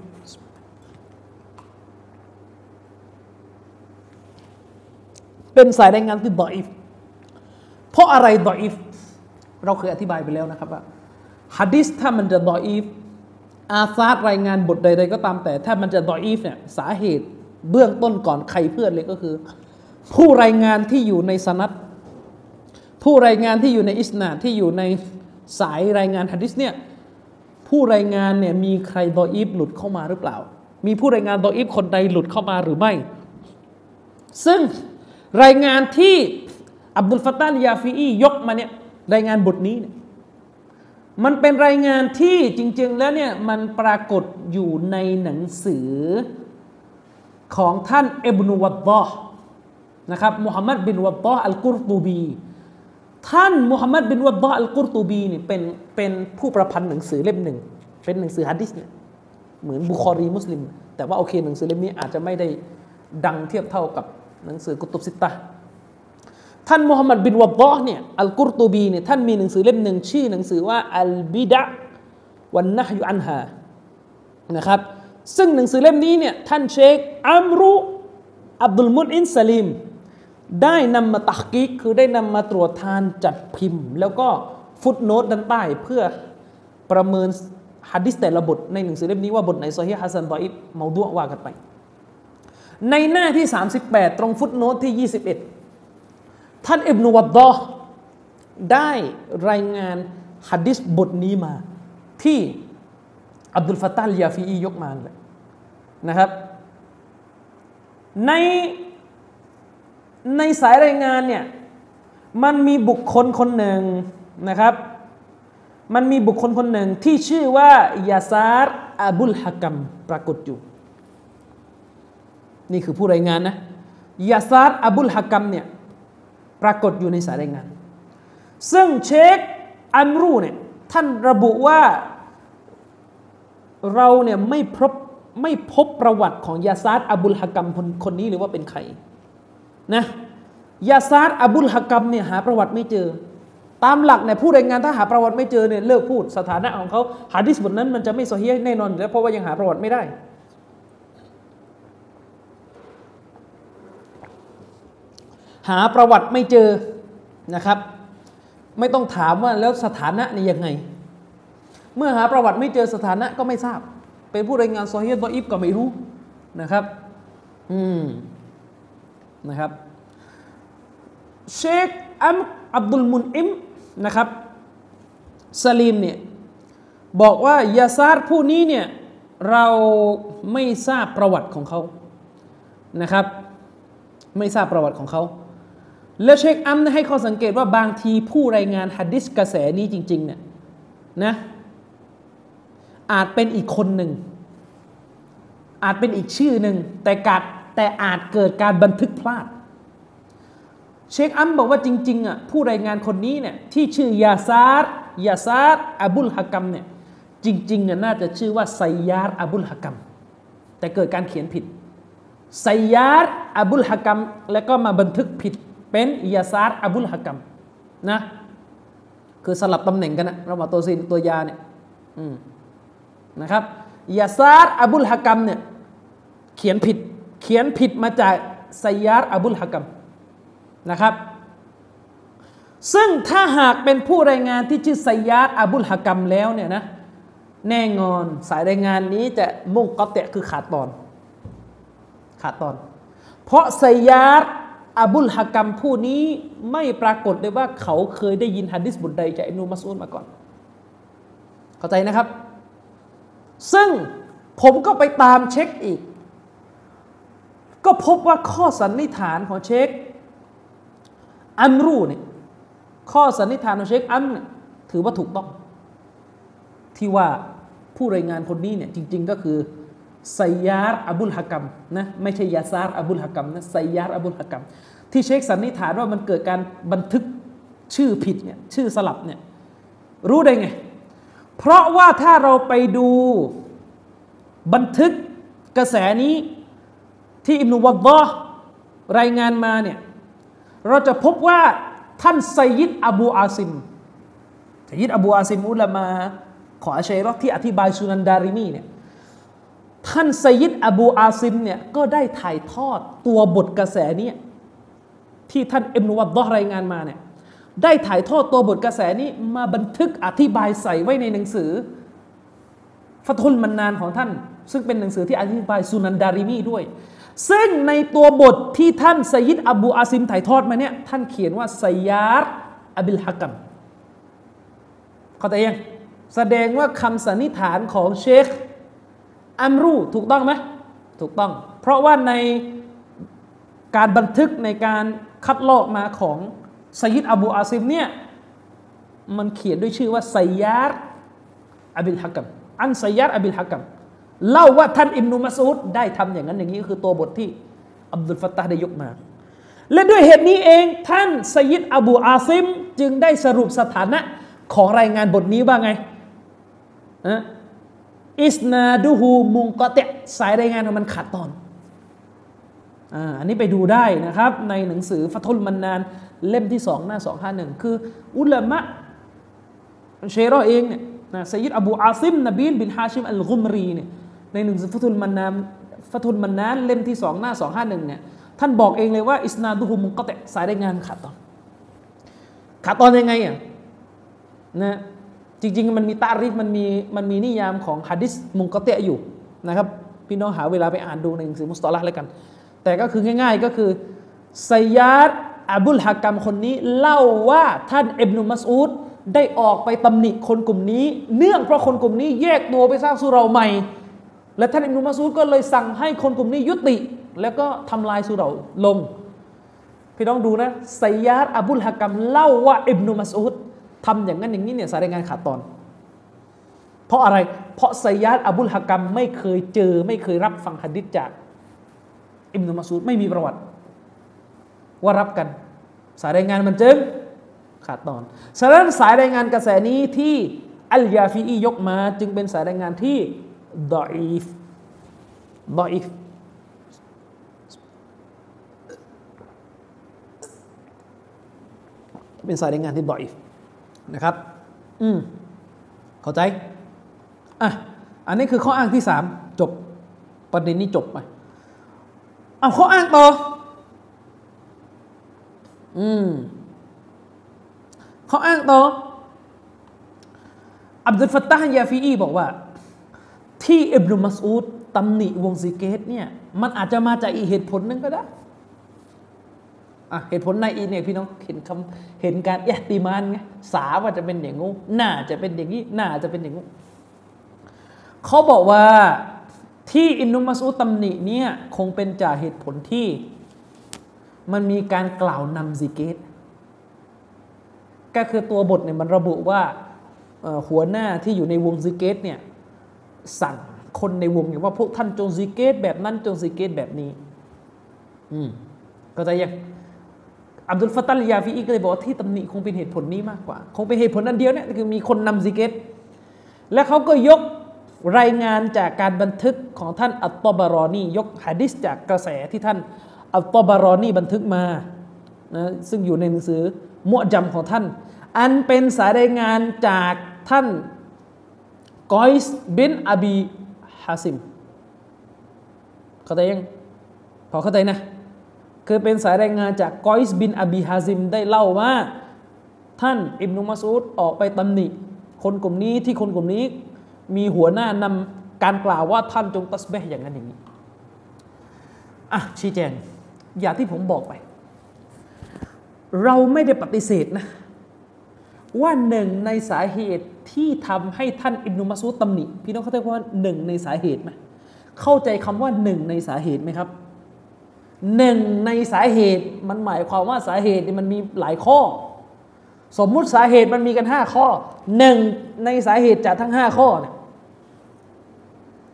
Speaker 1: เป็นสายรายงานที่ดอยฟเพราะอะไรดอยฟเราเคยอธิบายไปแล้วนะครับว่าฮะดิษถ้ามันจะดอยฟอาซาดรายงานบทใดๆก็ตามแต่ ถ้ามันจะดออีฟเนี่ยสาเหตุเบื้องต้นก่อนใครเพื่อนเลยก็คือ ผู้รายงานที่อยู่ในสนัด ผู้รายงานที่อยู่ในอิสนาที่อยู่ในสายรายงานฮะดิษเนี่ยผู้รายงานเนี่ยมีใครดออีฟหลุดเข้ามาหรือเปล่า มีผู้รายงานดออีฟคนใดหลุดเข้ามาหรือไม่ ซึ่งรายงานที่อับดุลฟาตาลยาฟีอียกมาเนี่ยรายงานบทนี้เนี่ยมันเป็นรายงานที่จริง ๆ แล้วเนี่ยมันปรากฏอยู่ในหนังสือของท่านอิบนุวัตตอนะครับมุฮัมมัดบินวัตตออัลกุรตูบี ท่านมุฮัมมัดบินวัตตออัลกุรตูบีเนี่ยเป็นเป็นผู้ประพันธ์หนังสือเล่มหนึ่ง เป็นหนังสือฮะดิษเนี่ยเหมือนบุคอรีมุสลิม แต่ว่าโอเคหนังสือเล่มนี้อาจจะไม่ได้ดังเทียบเท่ากับหนังสือกุตุบซิตตะท่านมุฮัมมัดบินวับบอเนี่ยอัลกุรตูบีเนี่ยท่านมีหนังสือเล่มหนึ่งชื่อหนังสือว่าอัลบิดะวันนะยุอันฮานะครับซึ่งหนังสือเล่มนี้เนี่ยท่านเชคอัมรุอับดุลมุนอิมซาลิม ได้นำมาتحقيقคือได้นำมาตรวจทานจัดพิมพ์ แล้วก็ footnote ด้านใต้เพื่อประเมินฮะดีษแต่ละบทในหนังสือเล่มนี้ว่าบทไหนصحيح حسن ضعيف موضوعว่ากันไป ในหน้าที่ 38 ตรง footnote ที่ 21 ท่านอิบนุวัดดอได้รายงานฮะดีษบทนี้มา ที่อับดุลฟัตตาอัลยาฟีอียกมาเลยนะครับ ใน ในสายรายงานเนี่ยมันมีบุคคลคนหนึ่งนะครับ มันมีบุคคลคนหนึ่งที่ชื่อว่ายาซาร์อบุลฮะกัมปรากฏอยู่ นี่คือผู้รายงานนะยาซาร์อบุลฮะกัมเนี่ยปรากฏอยู่ในสายรายงาน ซึ่งเชคอันรูเนี่ยท่านระบุว่าเราเนี่ยไม่พบไม่พบประวัติของยาซาดอบุลฮะกัมคนนี้หรือว่าเป็นใคร นะยาซาดอบุลฮะกัมเนี่ยหาประวัติไม่เจอ ตามหลักเนี่ยผู้รายงานถ้าหาประวัติไม่เจอเนี่ยเลิกพูดสถานะของเขาหาดิสบทนั้นมันจะไม่โซเฮียแน่นอนแล้วเพราะว่ายังหาประวัติไม่ได้ หาประวัติไม่เจอนะครับ ไม่ต้องถามว่าแล้วสถานะนี่ยังไง เมื่อหาประวัติไม่เจอสถานะก็ไม่ทราบ เป็นผู้รายงานصحيح ضعيفก็ไม่รู้นะครับ อืม นะครับเชคอัมรุอับดุลมุนอิมนะครับซาลีมเนี่ยบอกว่ายาซาร์ผู้นี้เนี่ยเราไม่ทราบประวัติของเขานะครับ ไม่ทราบประวัติของเขาแล้วเชคอัมรุให้ข้อสังเกตว่าบางทีผู้รายงานฮะดีษกระแสนี้จริง ๆ เนี่ยนะอาจเป็นอีกคนหนึ่ง อาจเป็นอีกชื่อหนึ่งแต่กัด แต่อาจเกิดการบันทึกพลาด เชคอัมรุบอกว่าจริงๆอะผู้รายงานคนนี้เนี่ยที่ชื่อยาซาร์ยาซาร์อบุลฮะกัมเนี่ยจริงๆอะน่าจะชื่อว่าไซยาร์อบุลฮะกัมแต่เกิดการเขียนผิดไซยาร์อบุลฮะกัมแล้วก็มาบันทึกผิดเป็นยาซาร์อบุลฮะกัมนะคือสลับตำแหน่งกันนะระหว่างตัวซีนตัวยาเนี่ยนะครับยาซาร์อบุลฮะกัมเนี่ยเขียนผิด เขียนผิดมาจากไซยาร์อบุลฮะกัมนะครับ ซึ่งถ้าหากเป็นผู้รายงานที่ชื่อไซยาร์อบุลฮะกัมแล้วเนี่ยนะแน่นอนสายรายงานนี้จะمنقطعคือขาดตอน ขาดตอน เพราะไซยาร์อบุลฮะกัมผู้นี้ไม่ปรากฏเลยว่าเขาเคยได้ยินฮะดิษบุตรใดจากอิบนุมัสอุดมาก่อน เข้าใจนะครับ ซึ่งผมก็ไปตามเช็คอีก ก็พบว่าข้อสันนิษฐานของเชคอัมรูเนี่ยข้อสันนิษฐานของเชคอัมเนี่ยถือว่าถูกต้อง ที่ว่าผู้รายงานคนนี้เนี่ยจริง ๆ ก็คือไซยาร์อบุลฮะกัมนะไม่ใช่ยาซาร์อบุลฮะกัมนะไซยาร์อบุลฮะกัมที่เชคสันนิษฐานว่ามันเกิดการบันทึกชื่อผิดเนี่ยชื่อสลับเนี่ยรู้ได้ไง เพราะว่าถ้าเราไปดูบันทึกกระแสนี้ ที่อิบนุวัดดอรายงานมาเนี่ยเราจะพบว่าท่านไซยิดอบูอาซิมไซยิดอบูอาซิมอุลามาขออาชัยรอที่อธิบายสุนันดาริมีเนี่ยท่านไซยิดอบูอาซิมเนี่ยก็ได้ถ่ายทอดตัวบทกระแสนี้ที่ท่านอิบนุวัดดอรายงานมาเนี่ยได้ถ่ายทอดตัวบทกระแสนี้มาบันทึกอธิบายใส่ไว้ในหนังสือฟัตุลมันนานของท่าน ซึ่งเป็นหนังสือที่อธิบายสุนันดาริมีด้วย ซึ่งในตัวบทที่ท่านไซยิดอบูอาซิมถ่ายทอดมาเนี่ยท่านเขียนว่าไซยาร์อบิลฮะกัมเข้าใจยังแสดงว่าคำสันนิษฐานของเชคอัมรุถูกต้องไหมถูกต้อง เพราะว่าในการบันทึกในการคัดลอกมาของไซยิดอบูอาซิมเนี่ยมันเขียนด้วยชื่อว่าไซยาร์อบิลฮักกัมอันไซยาร์อบิลฮักกัม เล่าว่าท่านอิบนุมัสอูดได้ทำอย่างนั้นอย่างนี้ก็คือตัวบทที่อับดุลฟัตตาได้ยกมา และด้วยเหตุนี้เองท่านไซยิดอบูอาซิม จึงได้สรุปสถานะของรายงานบทนี้ว่าไงอิสนาดูฮูมุงกเตะสายรายงานมันขาดตอนอันนี้ไปดูได้นะครับ ในหนังสือฟัตุลมันนานเล่มที่สองหน้าสองห้าหนึ่งคือ อุลามะเชรอเองเนี่ยนะสยิดอบูอาซิมนบีนบินฮาชิมอัลกุมรีเนี่ย ในหนังสือฟัตุลมันนานฟัตุลมันนานเล่มที่สองหน้าสองห้าหนึ่งเนี่ยท่านบอกเองเลยว่าอิสนาดูฮูมุงกอเตะสายรายงานขาดตอนขาดตอนยังไงอะนะจริงๆ มันมีตาริฟมันมีมันมีนิยามของฮะดิษมุงกเตะอยู่นะครับพี่น้องหาเวลาไปอ่านดูในหนังสือมุสตอละแล้วกัน แต่ก็คือง่าย ๆ ก็คือไซยาดอับุลฮะกัมคนนี้เล่าว่าท่านเอบนุมัสอูดได้ออกไปตำหนิคนกลุ่มนี้ เนื่องเพราะคนกลุ่มนี้แยกตัวไปสร้างสุเราใหม่ และท่านอิบนุมัสูดก็เลยสั่งให้คนกลุ่มนี้ยุติ แล้วก็ทำลายสุเราลง พี่น้องดูนะไซยาดอับุลฮะกัมเล่าว่าอิบนุมัสูดทำอย่างนั้นอย่างนี้เนี่ยสายรายงานขาดตอน เพราะอะไร เพราะไซยาดอับุลฮากรรมไม่เคยเจอ ไม่เคยรับฟังฮะดิษจากอิมนุมัสูดไม่มีประวัติ ว่ารับกัน สายรายงานมันจึงขาดตอนฉะนั้นสายรายงานกระแสนี้ที่อัลยาฟีอียกมา จึงเป็นสายรายงานที่ ดออีฟดออีฟเป็นสายรายงานที่ดออีฟนะครับ อืมเข้าใจ อะ อันนี้คือข้ออ้างที่สามจบ ประเด็นนี้จบไป เอาข้ออ้างต่อ อืมเขาอ้างต่ออับดุลฟัตตาฮ์ยาฟีอีบอกว่า ที่อิบนุมัสอูดตำหนิวงซิเกตเนี่ยมันอาจจะมาจากอีเหตุผลนึงก็ได้อะเหตุผลในอีเนี่ยพี่น้องเห็นคำเห็นการเอติมานไงสาว่าจะเป็นอย่างงูน่าจะเป็นอย่างนี้น่าจะเป็นอย่างงูเขาบอกว่าที่อินนุมัสูตำหนิเนี่ยคงเป็นจากเหตุผลที่ มันมีการกล่าวนำซิกิรก็คือตัวบทเนี่ยมันระบุว่าหัวหน้าที่อยู่ในวงซิกิรเนี่ย สั่งคนในวงอย่างว่าพวกท่านจงซิกเกตแบบนั้นจงซิกเกตแบบนี้ อืมก็จะยังอับดุลฟัตตาอัลยาฟีอีก็เลยบอกว่าที่ตำหนิคงเป็นเหตุผลนี้มากกว่า คงเป็นเหตุผลนั้นเดียวเนี่ยคือมีคนนำซิกิรและเขาก็ยกรายงานจากการบันทึกของท่านอัตตบารอนียกฮะดิษจากกระแสที่ท่านอัตตบารอนีบันทึกมานะซึ่งอยู่ในหนังสือมุอจำของท่าน อันเป็นสายรายงานจากท่าน กอยส์บินอบีฮาซิมเข้าใจยังพอเข้าใจนะคือเป็นสายรายงานจากกอยส์บินอบีฮาซิมได้เล่าว่า ท่านอิบนุมัสูดออกไปตำหนิ คนกลุ่มนี้ที่คนกลุ่มนี้ มีหัวหน้านำการกล่าวว่าท่านจงตัสเบห์อย่างนั้นอย่างนี้อะชี้แจง อย่างที่ผมบอกไป เราไม่ได้ปฏิเสธนะ ว่าหนึ่งในสาเหตุที่ทำให้ท่านอิบนุมัสูดตำหนิพี่น้องเข้าใจว่าหนึ่งในสาเหตุไหมเข้าใจคำว่าหนึ่งในสาเหตุไหมครับหนึ่งในสาเหตุมันหมายความว่าสาเหตุมันมีหลายข้อ สมมุติสาเหตุมันมีกันห้าข้อหนึ่งในสาเหตุจากทั้งห้าข้อเนี่ย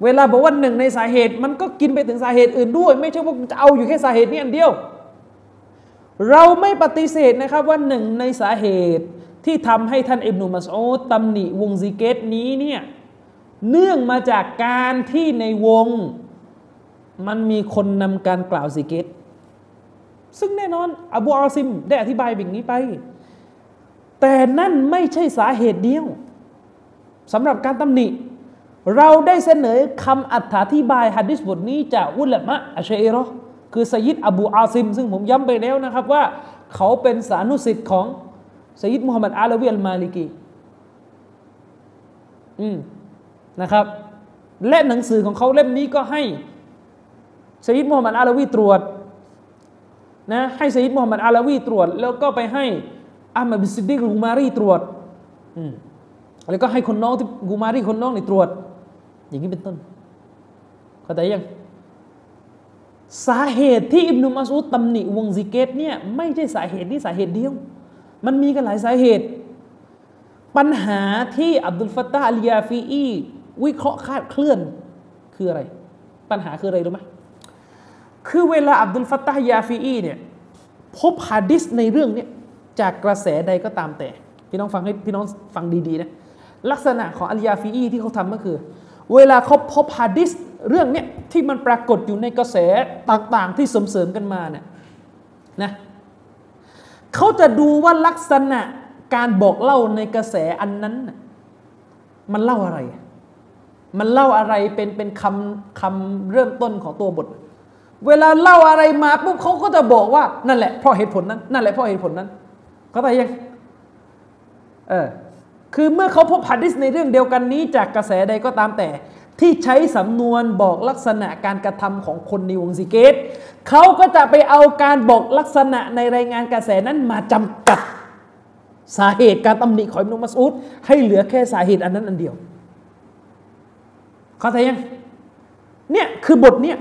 Speaker 1: เวลาบอกว่าหนึ่งในสาเหตุมันก็กินไปถึงสาเหตุอื่นด้วย ไม่ใช่ว่าจะเอาอยู่แค่สาเหตุนี้อันเดียว เราไม่ปฏิเสธนะครับว่าหนึ่งในสาเหตุ ที่ทำให้ท่านอิบนุมัสอูดตำหนิวงซิกิรนี้เนี่ยเนื่องมาจากการที่ในวงมันมีคนนำการกล่าวซิกิรซึ่งแน่นอน อบูอาซิมได้อธิบายแบบนี้ไป แต่นั่นไม่ใช่สาเหตุเดียวสำหรับการตำหนิ เราได้เสนอคำอธิบายฮะดิษบทนี้จากอุลามะอัชเอรอคือสยิดอบูอาซิม ซึ่งผมย้ำไปแล้วนะครับว่า เขาเป็นสานุสิทธิ์ของ สยิดมุฮัมมัดอาลวีอัลมาลิกีอืมนะครับ และหนังสือของเขาเล่มนี้ก็ให้สยิดมุฮัมมัดอาลวีตรวจนะให้สยิดมุฮัมมัดอาลวีตรวจ แล้วก็ไปให้อามัดบิสดิกกูมารีตรวจอืมแล้วก็ให้คนน้องที่กูมารีคนน้องนี่ตรวจ อย่างนี้เป็นต้นเข้าใจยังสาเหตุที่อิบนุมัสูดตำหนิวงซิเกตเนี่ยไม่ใช่สาเหตุนี้สาเหตุเดียว มันมีกันหลายสาเหตุ ปัญหาที่อับดุลฟัตตาอัลยาฟีอีวิเคราะห์คาดเคลื่อนคืออะไร ปัญหาคืออะไรรู้ไหมคือเวลาอับดุลฟัตตายาฟีอีเนี่ยพบฮะดิษในเรื่องนี้จากกระแสใดก็ตามแต่ พี่น้องฟังให้พี่น้องฟังดีๆนะลักษณะของอัลยาฟีอีที่เขาทำก็คือ เวลาเขาพบฮะดิษเรื่องเนี้ยที่มันปรากฏอยู่ในกระแสต่างๆ ที่เสริมๆกันมาเนี่ยนะ เขาจะดูว่าลักษณะการบอกเล่าในกระแสอันนั้นมันเล่าอะไร มันเล่าอะไรเป็นเป็นคำคำเริ่มต้นของตัวบท เวลาเล่าอะไรมาปุ๊บเขาก็จะบอกว่านั่นแหละเพราะเหตุผลนั้นนั่นแหละเพราะเหตุผลนั้นเขาใจยังเออคือเมื่อเขาพบหัดดิษในเรื่องเดียวกันนี้จากกระแสใดก็ตามแต่ ที่ใช้สำนวนบอกลักษณะการกระทำของคนในวงซิเกตเขาก็จะไปเอาการบอกลักษณะในรายงานกระแสนั้นมาจำกัดสาเหตุการตำหนิของอิบนุมัสอูดให้เหลือแค่สาเหตุอันนั้นอันเดียว เข้าใจยัง เนี่ยคือบทเนี่ย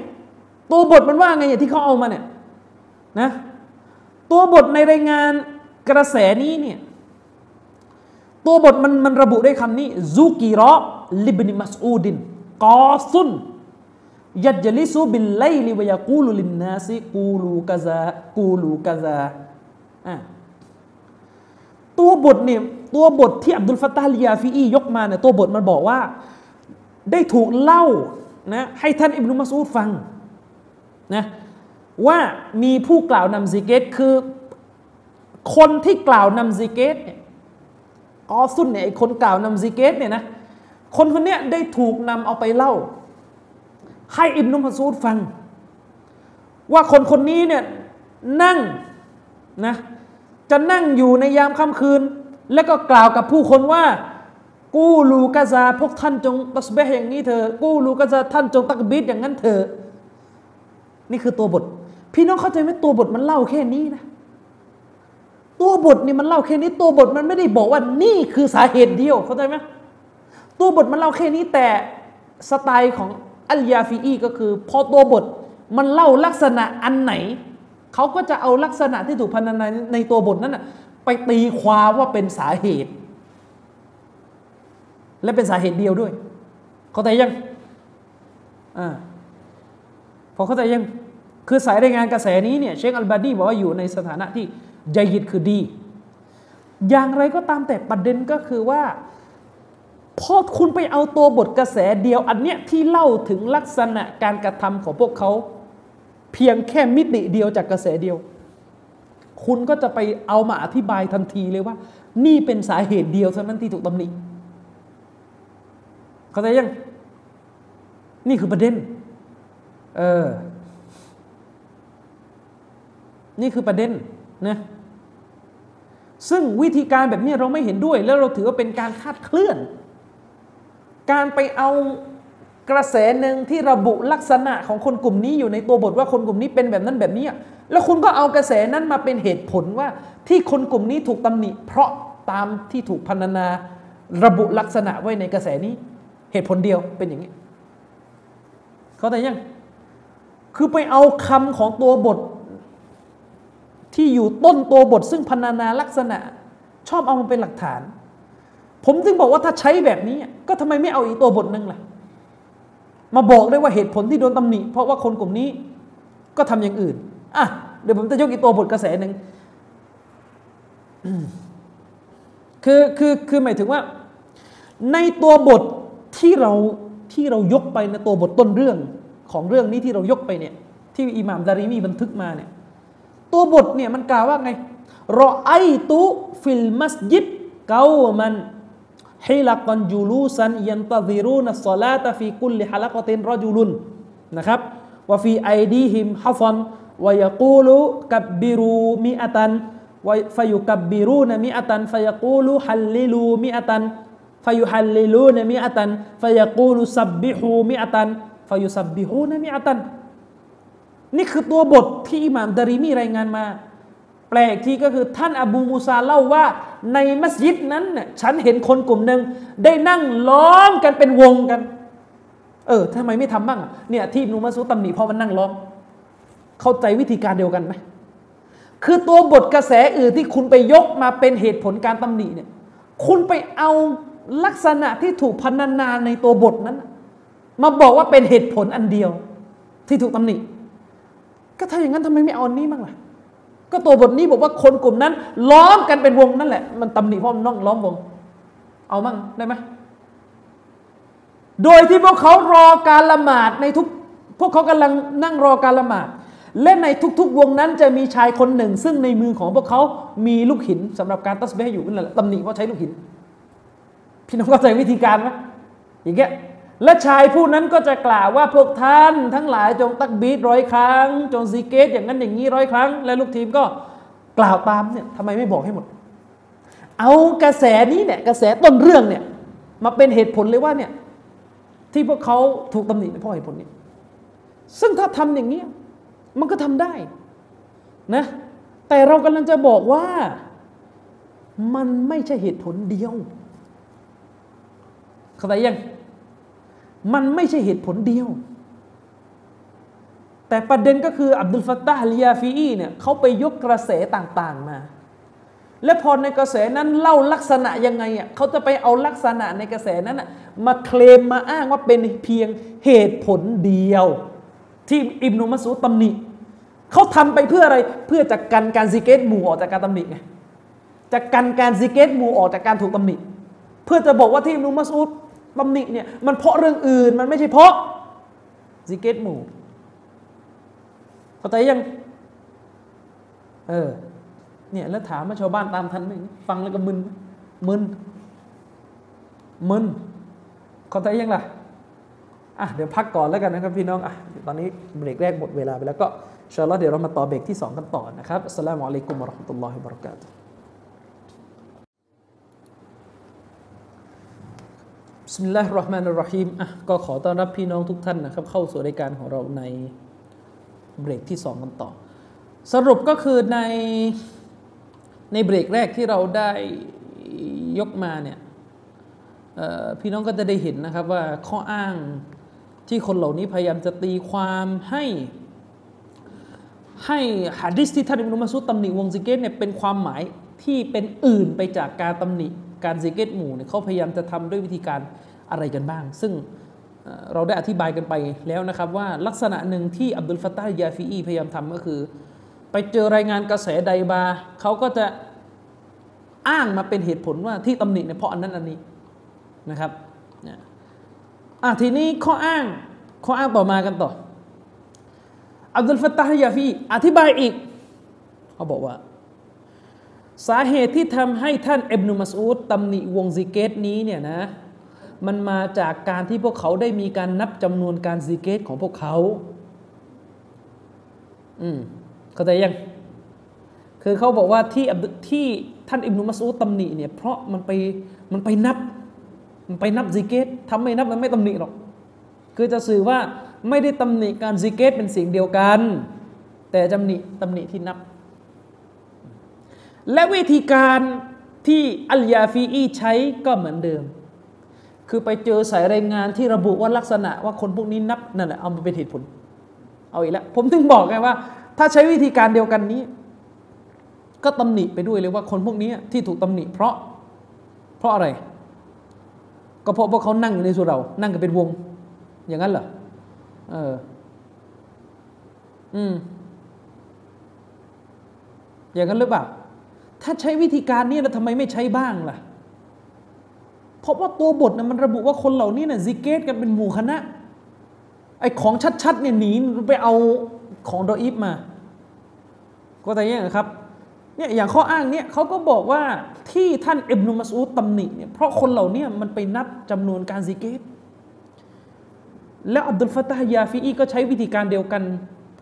Speaker 1: ตัวบทมันว่าไงอย่างที่เขาเอามาเนี่ยนะตัวบทในรายงานกระแสนี้เนี่ยตัวบทมันมันระบุด้วยคำนี้ซูกิรอลิบนิมัสอูดิน กอซุนยัดจลิซูบิลไลลิวยากูลุลินนาซิกูลูกะซาقولوا كذاอะตัวบทเนี่ยตัวบทที่อับดุลฟัตตาอัลยาฟีอียกมาเนี่ยตัวบทมันบอกว่า ได้ถูกเล่านะให้ท่านอิบนุมัสอูดฟังนะว่ามีผู้กล่าวนำซิกิรคือ คนที่กล่าวนำซิกเกตเนี่ยกอซุนเนี่ยคนกล่าวนำซิกเกตเนี่ยนะ คนคนนี้ได้ถูกนำเอาไปเล่า ให้อิบนุมัสูดฟัง ว่าคนคนนี้เนี่ยนั่งนะจะนั่งอยู่ในยามค่ำคืน แล้วก็กล่าวกับผู้คนว่า กู้ลูกาซาพวกท่านจงตัสเบห์อย่างนี้เถอะกู้ลูกาซาท่านจงตักบิดอย่างนั้นเถอะนี่คือตัวบท พี่น้องเข้าใจไหมตัวบทมันเล่าแค่นี้นะตัวบทนี่มันเล่าแค่นี้ตัวบทมันไม่ได้บอกว่านี่คือสาเหตุเดียวเข้าใจไหม ตัวบทมันเล่าแค่นี้แต่สไตล์ของอัลยาฟีอีก็คือ พอตัวบทมันเล่าลักษณะอันไหน เขาก็จะเอาลักษณะที่ถูกพันนาในตัวบทนั้นนะไปตีความว่าเป็นสาเหตุ และเป็นสาเหตุเดียวด้วยเข้าใจยังอ่าพอเข้าใจยังคือสายรายงานกระแสนี้เนี่ยเชคอัลบาดีบอกว่าอยู่ในสถานะที่ใจยิดคือดี อย่างไรก็ตามแต่ประเด็นก็คือว่า พอคุณไปเอาตัวบทกระแสเดียว อันเนี้ยที่เล่าถึงลักษณะการกระทำของพวกเขา เพียงแค่มิติเดียวจากกระแสเดียว คุณก็จะไปเอามาอธิบายทันทีเลยว่า นี่เป็นสาเหตุเดียวเท่านั้นที่ถูกตำหนิเข้าใจยัง นี่คือประเด็น เออ นี่คือประเด็นนะซึ่งวิธีการแบบนี้เราไม่เห็นด้วย แล้วเราถือว่าเป็นการคาดเคลื่อน การไปเอากระแสหนึ่งที่ระบุลักษณะของคนกลุ่มนี้อยู่ในตัวบทว่าคนกลุ่มนี้เป็นแบบนั้นแบบนี้ แล้วคุณก็เอากระแสนั้นมาเป็นเหตุผลว่าที่คนกลุ่มนี้ถูกตำหนิ เพราะตามที่ถูกพรรณนา ระบุลักษณะไว้ในกระแสนี้ เหตุผลเดียวเป็นอย่างนี้ เขาแต่ยัง คือไปเอาคำของตัวบท ที่อยู่ต้นตัวบทซึ่งพรรณนาลักษณะ ชอบเอามาเป็นหลักฐาน ผมจึงบอกว่าถ้าใช้แบบนี้ ก็ทำไมไม่เอาอีกตัวบทหนึ่งล่ะ มาบอกได้ว่าเหตุผลที่โดนตำหนิ เพราะว่าคนกลุ่มนี้ก็ทำอย่างอื่นอะเดี๋ยวผมจะยกอีกตัวบทกระแสหนึ่งคือคือคือหมายถึงว่า ในตัวบทที่เราที่เรายกไปในตัวบทต้นเรื่องของเรื่องนี้ที่เรายกไปเนี่ยที่อิหม่ามดาริมีบันทึกมาเนี่ยตัวบทเนี่ยมันกล่าวว่าไงรอไอตุฟิลมัสยิดเกามัน ฮิลักันจูลูซันยันตะซิรูนัสซาลาตฟีกุลลิฮะลักตินรอจูลุนนะครับว่าฟีไอดีฮิมฮัฟันวายกูลูกับบิรูมิอัตันวฟยุกับบิรูนมิอัตันฟยกูลูฮัลลิลูมิอัตันฟยุฮัลลิลูนมิอัตันฟยกูลูซับบิฮูมิอัตันฟยุซับบิฮูนมิอัตันนี่คือตัวบทที่อิหม่ามดาริมีรายงานมา แปลกที่ก็คือท่านอบูมูซาเล่าว่าในมัสยิดนั้นฉันเห็นคนกลุ่มหนึ่งได้นั่งล้อมกันเป็นวงกัน เออทำไมไม่ทำบ้างเนี่ยที่นูมาซูตำหนิเพราะมันนั่งล้อม เข้าใจวิธีการเดียวกันไหมคือตัวบทกระแสอื่นที่คุณไปยกมาเป็นเหตุผลการตำหนิเนี่ย คุณไปเอาลักษณะที่ถูกพันนาในตัวบทนั้น มาบอกว่าเป็นเหตุผลอันเดียว ที่ถูกตำหนิก็ถ้าอย่างนั้นทำไมไม่เอาอันนี้บ้างล่ะ ก็ตัวบทนี้บอกว่าคนกลุ่มนั้น ล้อมกันเป็นวงนั่นแหละ มันตำหนิเพราะมันน้องล้อมวง เอามั่งได้ไหมโดยที่พวกเขารอการละหมาดในทุกพวกเขากำลังนั่งรอการละหมาดและในทุกๆ วงนั้นจะมีชายคนหนึ่ง ซึ่งในมือของพวกเขา มีลูกหินสำหรับการตัสเบห์อยู่นั่นแหละตำหนิว่าะใช้ลูกหิน พี่น้องเข้าใจวิธีการไหมอย่างเงี้ย และชายผู้นั้นก็จะกล่าวว่าพวกท่าน ทั้งหลายจงตักบีดร้อยครั้ง จงซีเกตอย่างนั้นอย่างนี้ร้อยครั้ง และลูกทีมก็กล่าวตามเนี่ยทำไมไม่บอกให้หมด เอากระแสนี้เนี่ยกระแสต้นเรื่องเนี่ยมาเป็นเหตุผลเลยว่าเนี่ยที่พวกเขาถูกตำหนิเพราะเหตุผลนี้ ซึ่งถ้าทำอย่างนี้มันก็ทำได้นะแต่เรากำลังจะบอกว่ามันไม่ใช่เหตุผลเดียวเข้าใจยัง มันไม่ใช่เหตุผลเดียว แต่ประเด็นก็คืออับดุลฟัตตาฮ์ลียาฟีอีเนี่ยเขาไปยกกระแสต่างๆมา และพอในกระแสนั้นเล่าลักษณะยังไงอะเขาจะไปเอาลักษณะในกระแสนั้นอะมาเคลมมาอ้างว่าเป็นเพียงเหตุผลเดียว ที่อิบนุมัสูดตำหนิเขาทำไปเพื่ออะไรเพื่อจะกันการซิกเกรหมู่ออกจากการตำหนิไงจะกันการซิกเกรหมู่ออกจากการถูกตำหนิ เพื่อจะบอกว่าที่อิบนุมัสูด ตำหนิเนี่ยมันเพราะเรื่องอื่นมันไม่ใช่เพราะซิกเกรหมู่เข้าใจยัง เออ เนี่ยแล้วถามว่าชาวบ้านตามทันไหมฟังแล้วก็มึน มึน มึน เข้าใจยังล่ะ อะเดี๋ยวพักก่อนแล้วกันนะครับพี่น้อง อะตอนนี้เบรกแรกหมดเวลาไปแล้วก็ชาลอเดี๋ยวเรามาต่อเบรกที่ 2 กันต่อนะครับอัสสลามุอะลัยกุมวะราะห์มะตุลลอฮิวะบะเราะกาตุฮ์ สมิลลาฮิรราะห์มานิรราะฮีมอะก็ขอต้อนรับพี่น้องทุกท่านนะครับ เข้าสู่รายการของเราในเบรกที่ 2 กันต่อ สรุปก็คือในในเบรกแรกที่เราได้ยกมาเนี่ยพี่น้องก็จะได้เห็นนะครับว่าข้ออ้างที่คนเหล่านี้พยายามจะตีความให้ให้ฮะดิษที่ท่านอิบนุมัสุดตำหนิวงซิกเกตเนี่ยเป็นความหมายที่เป็นอื่นไปจากการตำหนิ การซิกเกตหมู่เนี่ยเขาพยายามจะทำด้วยวิธีการอะไรกันบ้าง ซึ่งเราได้อธิบายกันไปแล้วนะครับว่าลักษณะหนึ่งที่อับดุลฟัตตาห์ยาฟีอีพยายามทำก็คือ ไปเจอรายงานกระแสใดมาเขาก็จะอ้างมาเป็นเหตุผลว่าที่ตำหนิเนี่ยเพราะอันนั้นอันนี้นะครับอะทีนี้ข้ออ้างข้ออ้างต่อมากันต่ออับดุลฟัตตาฮ์ยาฟีอธิบายอีกเขาบอกว่า สาเหตุที่ทำให้ท่านอิบนุมัสอูดตำหนิวงซิกเกรนี้เนี่ยนะมันมาจากการที่พวกเขาได้มีการนับจำนวนการซิกเกรของพวกเขา อืมเข้าใจยัง คือเขาบอกว่าที่ที่ท่านอิบนุมัสอูดตำหนิเนี่ยเพราะมันไปมันไปนับ มันไปนับซิกเกรถ้าไม่นับมันไม่ตำหนิหรอก คือจะสื่อว่าไม่ได้ตำหนิการซิกเกรเป็นเสียงเดียวกัน แต่จำหนิตำหนิที่นับ และวิธีการที่อัลยาฟีอีใช้ก็เหมือนเดิม คือไปเจอสายรายงานที่ระบุว่าลักษณะว่าคนพวกนี้นับนั่นแหละเอามาเป็นเหตุผล เอาอีกแล้วผมถึงบอกไงว่า ถ้าใช้วิธีการเดียวกันนี้ ก็ตำหนิไปด้วยเลยว่าคนพวกนี้ที่ถูกตำหนิ เพราะ เพราะอะไร ก็เพราะว่าเขานั่งอยู่ในสุเรา นั่งกันเป็นวง อย่างนั้นเหรอเออ อืมอย่างนั้นหรือเปล่า ถ้าใช้วิธีการนี้แล้วทำไมไม่ใช้บ้างล่ะ เพราะว่าตัวบทนะมันระบุว่าคนเหล่านี้นะ่ะซิกเกรกันเป็นหมู่คณะไอ้ของชัดๆเนี่ยหนีไปเอาของดออีฟมา ก็แต่เนี่ยครับเนี่ยอย่างข้ออ้างเนี่ยเขาก็บอกว่าที่ท่านอิบนุมัสอูดตำหนิเนี่ยเพราะคนเหล่านี้มันไปนับจำนวนการซิกเกรแล้วอับดุลฟาตาฮยาฟีอีก็ใช้วิธีการเดียวกัน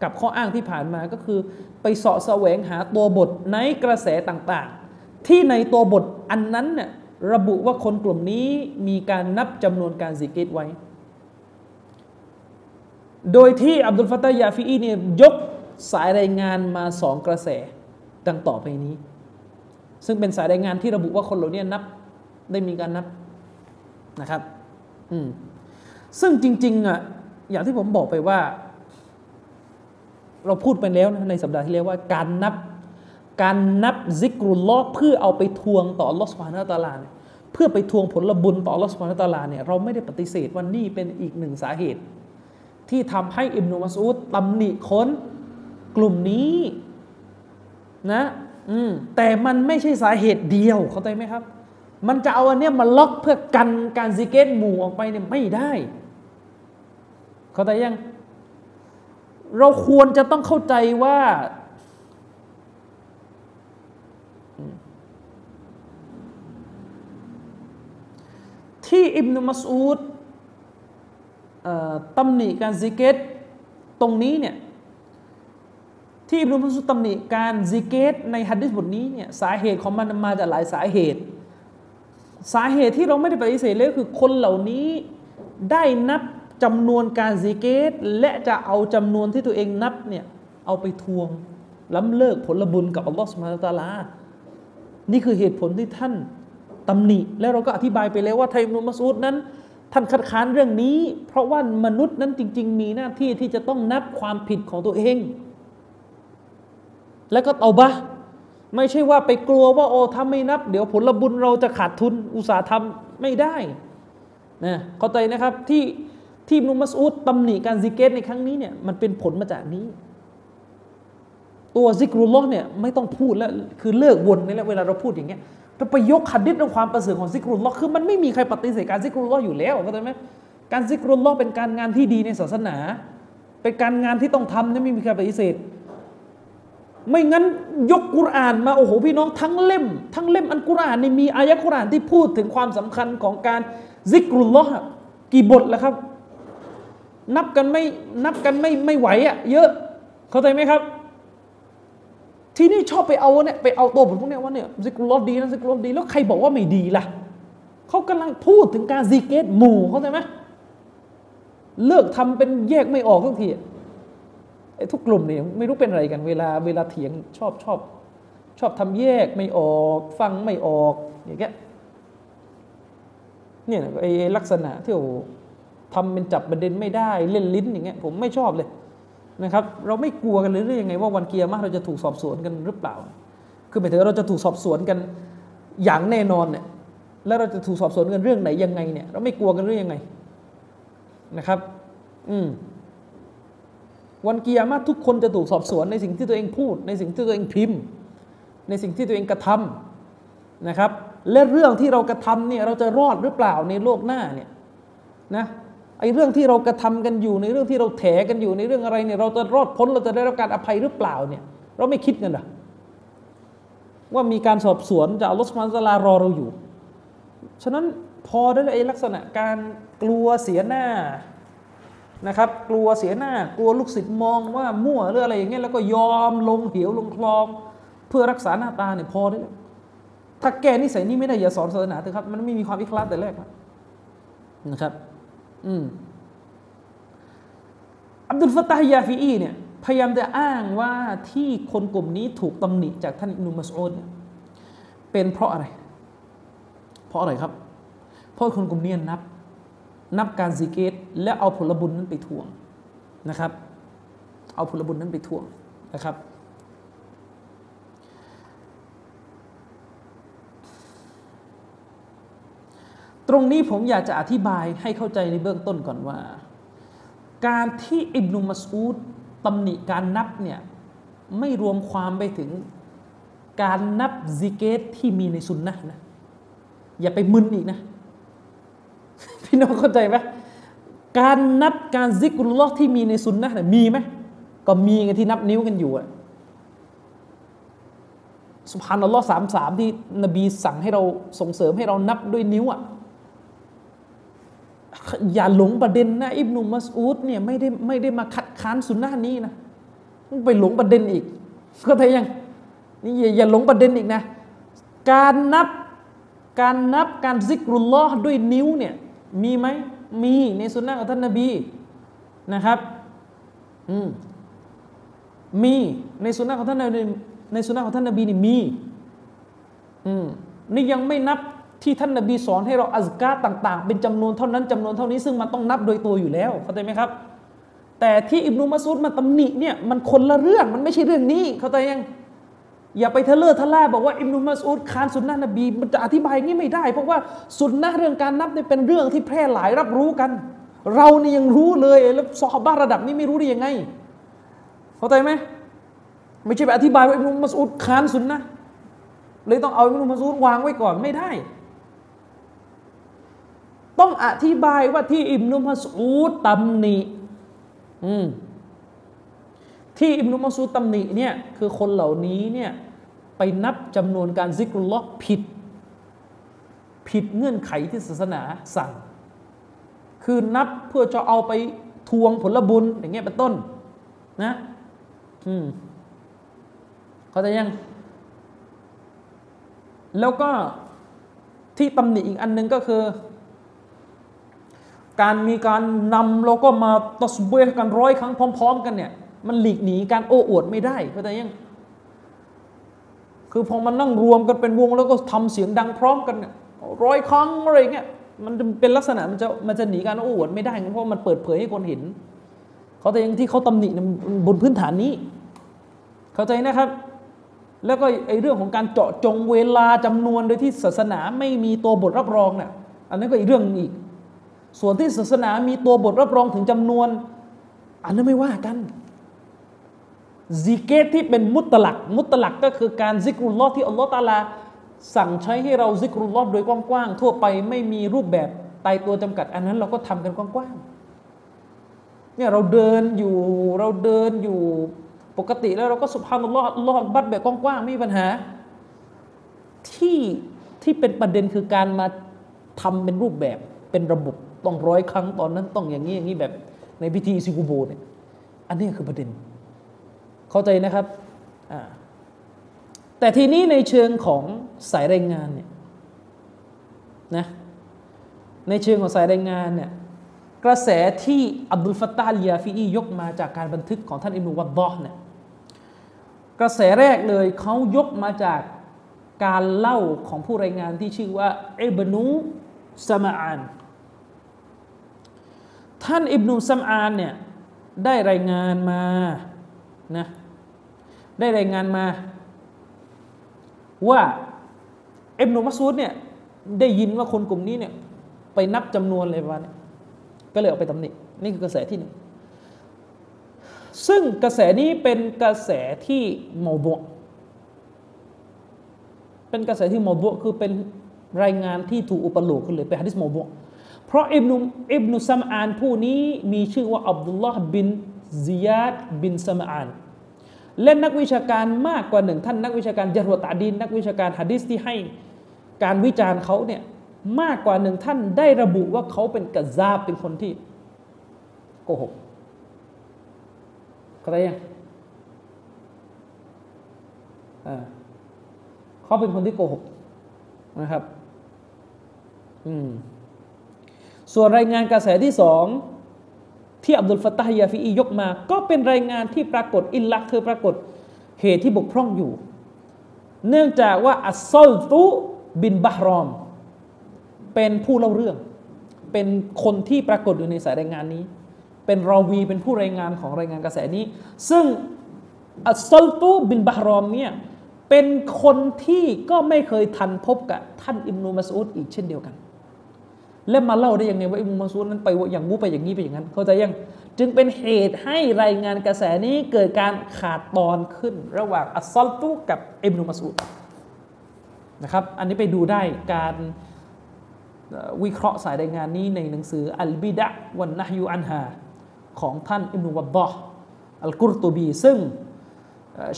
Speaker 1: กับข้ออ้างที่ผ่านมาก็คือ ไปเสาะแสวงหาตัวบทในกระแสต่างๆ ที่ในตัวบทอันนั้นเนี่ยระบุว่าคนกลุ่มนี้มีการนับจำนวนการซิกเกตไว้ โดยที่อับดุลฟาตยาฟีอีเนี่ยยกสายรายงานมาสองกระแสดังต่อไปนี้ ซึ่งเป็นสายรายงานที่ระบุว่าคนเหล่านี้นับได้มีการนับนะครับ อืมซึ่งจริงๆอะอย่างที่ผมบอกไปว่า เราพูดไปแล้วนะในสัปดาห์ที่แล้วว่าการนับการนับซิกรุลลอเพื่อเอาไปทวงต่อลอสฟานาตาลาเนี่ยเพื่อไปทวงผลบุญต่อลอสฟานาตาลาเนี่ยเราไม่ได้ปฏิเสธว่านี่เป็นอีกหนึ่งสาเหตุ ที่ทำให้อิบนุมัสูดตำหนิคนกลุ่มนี้นะอืมแต่มันไม่ใช่สาเหตุเดียวเข้าใจไหมครับ มันจะเอาอันเนี้ยมาล็อกเพื่อกันการซิกเกรหมู่ออกไปเนี่ยไม่ได้ เข้าใจยัง เราควรจะต้องเข้าใจว่า ที่อิบนุมัสอูดตำหนิการซิกเกรตรงนี้เนี่ยที่อิบนุมัสอูดตำหนิการซิกเกรในฮัดดิษบทนี้เนี่ยสาเหตุของมันมาจากหลายสาเหตุ สาเหตุที่เราไม่ได้ปฏิเสธเลยคือคนเหล่านี้ได้นับ จำนวนการซีเกตและจะเอาจำนวนที่ตัวเองนับเนี่ยเอาไปทวงล้ำเลิกผลบุญกับอัลลอฮฺสุบฮานตะลา นี่คือเหตุผลที่ท่านตำหนิ แล้วเราก็อธิบายไปแล้วว่าไทมุมัสูดนั้น ท่านคัดค้านเรื่องนี้ เพราะว่ามนุษย์นั้นจริง ๆ มีหน้าที่ที่จะต้องนับความผิดของตัวเอง แล้วก็เอาบะ
Speaker 2: ไม่ใช่ว่าไปกลัวว่าโอ้ถ้าไม่นับ เดี๋ยวผลบุญเราจะขาดทุนอุตสาห์ทำไม่ได้นะเข้าใจนะครับที่ อิบนุมัสอูดตำหนิการซิกเกรในครั้งนี้เนี่ยมันเป็นผลมาจากนี้ ตัว ذكر الله เนี่ยไม่ต้องพูดแล้วคือเลิกวนนี่แหละเวลาเราพูดอย่างเงี้ยเราไปยกฮัดดิษเรื่องความประเสริฐของ ذكر اللهคือมันไม่มีใครปฏิเสธการ ذكر الله อยู่แล้วเข้าใจไหมการ ذكر الله เป็นการงานที่ดีในศาสนา เป็นการงานที่ต้องทำนี่ไม่มีใครปฏิเสธไม่งั้นยกกุรานมาโอ้โหพี่น้องทั้งเล่ม ทั้งเล่มอันกุรานนี่มีอายะกุรานที่พูดถึงความสำคัญของการซิกรุลลอฮ์กี่บทแล้วครับ นับกันไม่นับกันไม่ไม่ไหวอะเยอะ เข้าใจไหมครับ ที่นี่ชอบไปเอาเนี่ยไปเอาตัวบทพวกเนี้ยว่าเนี่ยซิกรุลอฮ์ดีนะซิกรุลอฮ์ดี แล้วใครบอกว่าไม่ดีล่ะเขากำลังพูดถึงการซิกเกตหมู่เข้าใจไหมเลิกทำเป็นแยกไม่ออกทุกทีไอ้ทุกกลุ่มเนี่ยไม่รู้เป็นอะไรกัน เวลาเวลาเถียงชอบชอบ ชอบทำแยกไม่ออก ฟังไม่ออกอย่างเงี้ยเนี่ยไอ้ลักษณะที่โอ้ ทำเป็นจับประเด็นไม่ได้เล่นลิ้นอย่างเงี้ยผมไม่ชอบเลยนะครับ เราไม่กลัวกันเลยหรือยังไง ว่าวันเกียร์มาเราจะถูกสอบสวนกันหรือเปล่า คือหมายถึงเราจะถูกสอบสวนกันอย่างแน่นอนเนี่ยแล้วเราจะถูกสอบสวนกันเรื่องไหนยังไงเนี่ย เราไม่กลัวกันหรือยังไงนะครับ อืมวันเกิยามาทุกคนจะถูกสอบสวนในสิ่งที่ตัวเองพูด ในสิ่งที่ตัวเองพิมพ์ ในสิ่งที่ตัวเองกระทำนะครับ และเรื่องที่เรากระทำเนี่ยเราจะรอดหรือเปล่าในโลกหน้าเนี่ยนะ ไอ้เรื่องที่เรากระทำกันอยู่ในเรื่องที่เราแถกันอยู่ในเรื่องอะไรเนี่ยเราจะรอดพ้นเราจะได้รับการอภัยหรือเปล่าเนี่ยเราไม่คิดกันหรอว่ามีการสอบสวนจากอัลลอฮฺสุบฮานตะลารอเราอยู่ ฉะนั้นพอได้ไอ้ลักษณะการกลัวเสียหน้านะครับ กลัวเสียหน้ากลัวลูกศิษย์มองว่ามั่วหรืออะไรอย่างเงี้ยแล้วก็ยอมลงเหวลงคลอง เพื่อรักษาหน้าตาเนี่ยพอได้แล้วถ้าแก้นิสัยนี้ไม่ได้อย่าสอนศาสนาเถอะครับ มันไม่มีความอิคลาสแต่แรกนะครับ อืมอับดุลฟตาฮยาฟีอีเนี่ยพยายามจะอ้างว่าที่คนกลุ่มนี้ถูกตำหนิจากท่านอิบนุมัสอุดเนี่ยเป็นเพราะอะไร เพราะอะไรครับ เพราะคนกลุ่มนี้นับ นับการซิกเกตและเอาผลบุญนั้นไปทวงนะครับ เอาผลบุญนั้นไปทวงนะครับ ตรงนี้ผมอยากจะอธิบายให้เข้าใจในเบื้องต้นก่อนว่า การที่อิบนุมัสอูดตำหนิการนับเนี่ยไม่รวมความไปถึงการนับซิกเกตที่มีในสุนนะนะ อย่าไปมึนอีกนะ พี่น้องเข้าใจไหมการนับการซิกรุลลอฮ์ที่มีในสุนนะเนี่ยมีไหมก็มีไงที่นับนิ้วกันอยู่อะสุภานัลลอฮ์สามสามที่นบีสั่งให้เราส่งเสริมให้เรานับด้วยนิ้วอะ อย่าหลงประเด็นนะอิบนุมัสอูดเนี่ยไม่ได้ไม่ได้มาคัดค้านสุนนะนี้นะไปหลงประเด็นอีกเข้ายังนี่อย่าอย่าหลงประเด็นอีกนะ การนับการนับการซิกรุลลอฮ์ด้วยนิ้วเนี่ยมีไหมมีในสุนนะของท่านนบีนะครับอืมมีในสุนนะของท่านนในสุนนะของท่านนบีนี่มีอืมนี่ยังไม่นับ ที่ท่านนบีสอนให้เราอัซกาต่าง ๆ เป็นจำนวนเท่านั้นจำนวนเท่านี้ซึ่งมันต้องนับโดยตัวอยู่แล้วเข้าใจไหมครับ แต่ที่อิบนุมัสูดมาตำหนิเนี่ยมันคนละเรื่องมันไม่ใช่เรื่องนี้ เข้าใจยังอย่าไปทะเลอะทะล่าบอกว่าอิบนุมัสูดคานสุนนะนบีมันจะอธิบายงี้ไม่ได้ เพราะว่าสุนนะเรื่องการนับเนี่ยเป็นเรื่องที่แพร่หลายรับรู้กัน เรานี่ยังรู้เลยแล้วซอฮาบะระดับนี้ไม่รู้ได้ยังไง เข้าใจไหมไม่ใช่ไปอธิบายว่าอิบนุมัสูดคานสุนนะเลยต้องเอาอิบนุมัสูดวางไว้ก่อนไม่ได้ ต้องอธิบายว่าที่อิบนุมัสูดตำหนิที่อิบนุมัสูดตำหนิเนี่ยคือคนเหล่านี้เนี่ยไปนับจำนวนการซิกรุลลอฮ์ผิด ผิดเงื่อนไขที่ศาสนาสั่ง คือนับเพื่อจะเอาไปทวงผลบุญอย่างเงี้ยเป็นต้น นะอืมเขาใจยัง แล้วก็ที่ตำหนิอีกอันหนึ่งก็คือ การมีการนำแล้วก็มาตสเบกันร้อยครั้งพร้อม ๆ กันเนี่ยมันหลีกหนีการโอ้อวดไม่ได้เข้าใจยังคือพอมันนั่งรวมกันเป็นวงแล้วก็ทำเสียงดังพร้อมกันเนี่ยร้อยครั้งอะไรเงี้ยมันเป็นลักษณะมันจะมันจะหนีการโอ้อวดไม่ได้เพราะมันเปิดเผยให้คนเห็น เขาแต่ยังที่เขาตำหนิบนพื้นฐานนี้ เข้าใจนะครับ แล้วก็ไอเรื่องของการเจาะจงเวลาจำนวนโดยที่ศาสนาไม่มีตัวบทรับรองเนี่ยอันนั้นก็อีกเรื่องอีก ส่วนที่ศาสนามีตัวบทรับรองถึงจำนวน อันนั้นไม่ว่ากันซิกเกตที่เป็นมุตลัก มุตลักก็คือการซิกรุลลอฮ์ที่อัลลอฮ์ตาลา สั่งใช้ให้เราซิกรุลลอฮ์โดยกว้างๆทั่วไปไม่มีรูปแบบตายตัวจำกัด อันนั้นเราก็ทำกันกว้างๆเนี่ยเราเดินอยู่เราเดินอยู่ปกติแล้วเราก็สุภาพอัลลอฮ์อัลลอฮ์บัดแบบกว้างๆไม่มีปัญหา ที่ที่เป็นประเด็นคือการมาทำเป็นรูปแบบเป็นระบบ ต้องร้อยครั้งตอนนั้นต้องอย่างนี้อย่างนี้แบบในพิธีซิกูโบเนี่ยอันนี้คือประเด็น เข้าใจนะครับแต่ทีนี้ในเชิงของสายรายงานเนี่ยนะในเชิงของสายรายงานเนี่ยกระแสที่อับดุลฟัตตาลียาฟีอียกมาจากการบันทึกของท่านอิบนุวัดดอเนี่ยกระแสแรกเลยเขายกมาจากการเล่าของผู้รายงานที่ชื่อว่าอิบนุสมาอาน ท่านอิบนุสมอานเนี่ยได้รายงานมานะได้รายงานมา ว่าอิบนุมัสูดเนี่ยได้ยินว่าคนกลุ่มนี้เนี่ยไปนับจำนวนเลยวันก็เลยออกไปตำหนินี่คือกระแสที่หนึ่งซึ่งกระแสนี้เป็นกระแสที่โมบุเป็นกระแสที่โมบุคือเป็นรายงานที่ถูกอุปโลกขึ้นเลยเป็นฮะดิษโมบุ เพราะอิบนุอิบนุซัมอานผู้นี้มีชื่อว่าอับดุลลอฮ์บินซิยาดบินซัมอานเล่นนักวิชาการมากกว่าหนึ่งท่านนักวิชาการจรวตาดีนนักวิชาการฮะดิษที่ให้การวิจารณ์เขาเนี่ยมากกว่าหนึ่งท่านได้ระบุว่าเขาเป็นกัซาบเป็นคนที่โกหกเข้าใจยังเขาเป็นคนที่โกหกนะครับ อืม ส่วนรายงานกระแสที่สองที่อับดุลฟตตาฮยาฟีอียกมา ก็เป็นรายงานที่ปรากฏอินลักเธอปรากฏเหตุที่บกพร่องอยู่ เนื่องจากว่าอัสซอลตุบินบารอม เป็นผู้เล่าเรื่อง เป็นคนที่ปรากฏอยู่ในสายรายงานนี้ เป็นรอวีเป็นผู้รายงานของรายงานกระแสนี้ ซึ่งอัสซอลตุบินบารอมเนี่ยเป็นคนที่ก็ไม่เคยทันพบกับท่านอิมนุมัสอุดอีกเช่นเดียวกัน แล้วมาเล่าได้ยังไงว่าอิมมุมัสูดนั้นไปอย่างงู้ไปอย่างนี้ไปอย่างนั้น เข้าใจยัง จึงเป็นเหตุให้รายงานกระแสนี้เกิดการขาดตอนขึ้น ระหว่างอัสซอลตุกับอิมนุมัสูดนะครับ อันนี้ไปดูได้การวิเคราะห์สายรายงานนี้ในหนังสืออัลบิดะวันนะยูอันฮาของท่านอิมนุวัดดออัลกุรตูบี ซึ่ง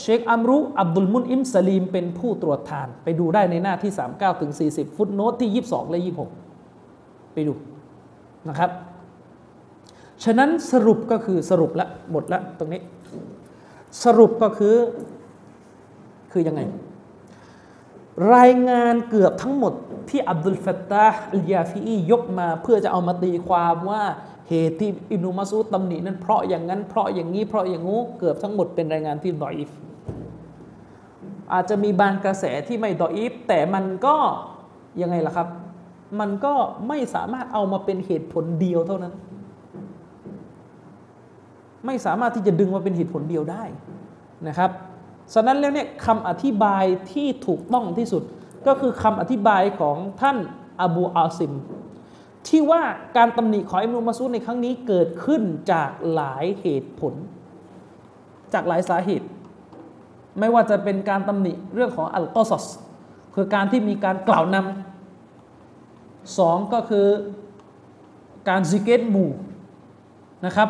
Speaker 2: เชคอัมรุอับดุลมุนอิมสลีมเป็นผู้ตรวจทาน ไปดูได้ในหน้าที่ 39ถึง40 ฟุตโนตที่ 22 และ 26 ไปดูนะครับ ฉะนั้นสรุปก็คือสรุปละหมดละตรงนี้ สรุปก็คือคือยังไง รายงานเกือบทั้งหมดที่อับดุลฟัตตาอัลยาฟียกมาเพื่อจะเอามาตีความว่าเหตุที่อิบนุมัสูดตำหนินั้นเพราะอย่างนั้นเพราะอย่างนี้เพราะอย่างงู้เกือบทั้งหมดเป็นรายงานที่ดออีฟอาจจะมีบางกระแสที่ไม่ดออีฟแต่มันก็ยังไงล่ะครับ มันก็ไม่สามารถเอามาเป็นเหตุผลเดียวเท่านั้น ไม่สามารถที่จะดึงมาเป็นเหตุผลเดียวได้นะครับฉะนั้นแล้วเนี่ยคำอธิบายที่ถูกต้องที่สุด ก็คือคำอธิบายของท่านอบูอาซิม ที่ว่าการตำหนิของอิมรุมาซูดในครั้งนี้เกิดขึ้นจากหลายเหตุผล จากหลายสาเหตุ ไม่ว่าจะเป็นการตำหนิเรื่องของอัลกอซอสคือการที่มีการกล่าวนำ สองก็คือการซิกเกตหมู่นะครับ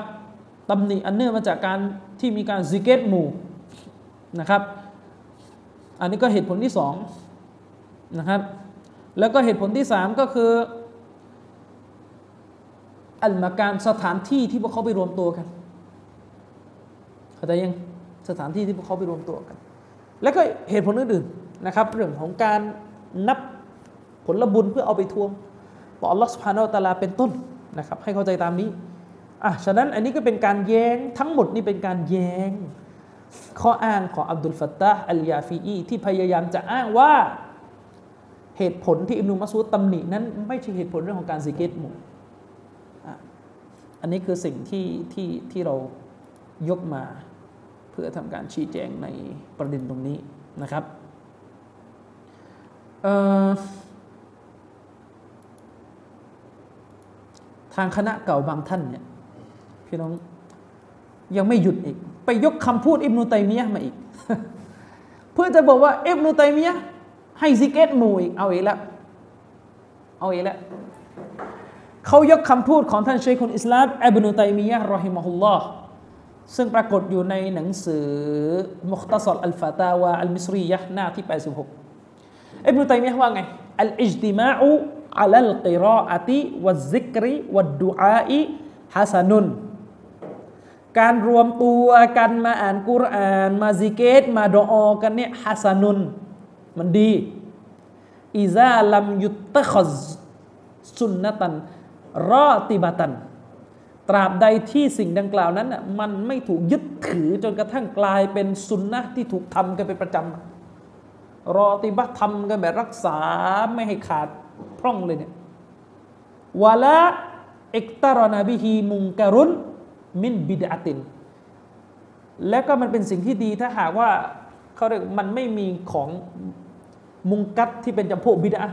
Speaker 2: ตำหนิอันเนื่องมาจากการที่มีการซิกเกตหมู่นะครับ อันนี้ก็เหตุผลที่สองนะครับ แล้วก็เหตุผลที่สามก็คือ อัลมาการสถานที่ที่พวกเขาไปรวมตัวกันเข้าใจยังสถานที่ที่พวกเขาไปรวมตัวกัน แล้วก็เหตุผลอื่นๆนะครับ เรื่องของการนับ ผลบุญเพื่อเอาไปทวงต่ออัลลอฮฺสุบฮานาอัลตะลาเป็นต้นนะครับ ให้เข้าใจตามนี้อะฉะนั้นอันนี้ก็เป็นการแย้งทั้งหมดนี่เป็นการแย้ง ข้ออ้างของอับดุลฟัตตาอัลยาฟีอีที่พยายามจะอ้างว่าเหตุผลที่อิบนุมัสูดตำหนินั้นไม่ใช่เหตุผลเรื่องของการซิกเกตหมู่อันนี้คือสิ่งที่ที่ที่เรายกมาเพื่อทำการชี้แจงในประเด็นตรงนี้นะครับ เอ่อ ทางคณะเก่าบางท่านเนี่ยพี่น้องยังไม่หยุดอีก ไปยกคำพูดอิบนุตัยมียะห์มาอีก เพื่อจะบอกว่าอิบนุตัยมียะห์ให้ซิกเกตมูอีกเอาอีกแล้วเอาอีกแล้วเขายกคำพูดของท่านเชคุนอิสลามอิบนุตัยมียะห์รอฮิมะฮุลลอฮ์ซึ่งปรากฏอยู่ในหนังสือมุคตสรอัลฟาตาวาอัลมิสรียะหน้าที่ 86อิบนุตัยมียะห์ว่าไงอัลอิจติมาอุ อัลลกิรออะติวัดซิกริวัดดุอาอิฮัสนุนการรวมตัวกันมาอ่านกุรอาน มาซิกเกต มาดออกันเนี่ยฮัสนุน มันดีอิซาลัมยุตตะขซสุนนตันรอติบตัน ตราบใดที่สิ่งดังกล่าวนั้นน่ะมันไม่ถูกยึดถือจนกระทั่งกลายเป็นสุนนะที่ถูกทำกันเป็นประจำรอติบัตทำกันแบบรักษาไม่ให้ขาด ร่องเลยเนี่ยولا اقترن به منكر من بدعة และก็มันเป็นสิ่งที่ดีถ้าหากว่าเขาเรียกมันไม่มีของมุงกัรที่เป็นจำพวกบิดอะฮ์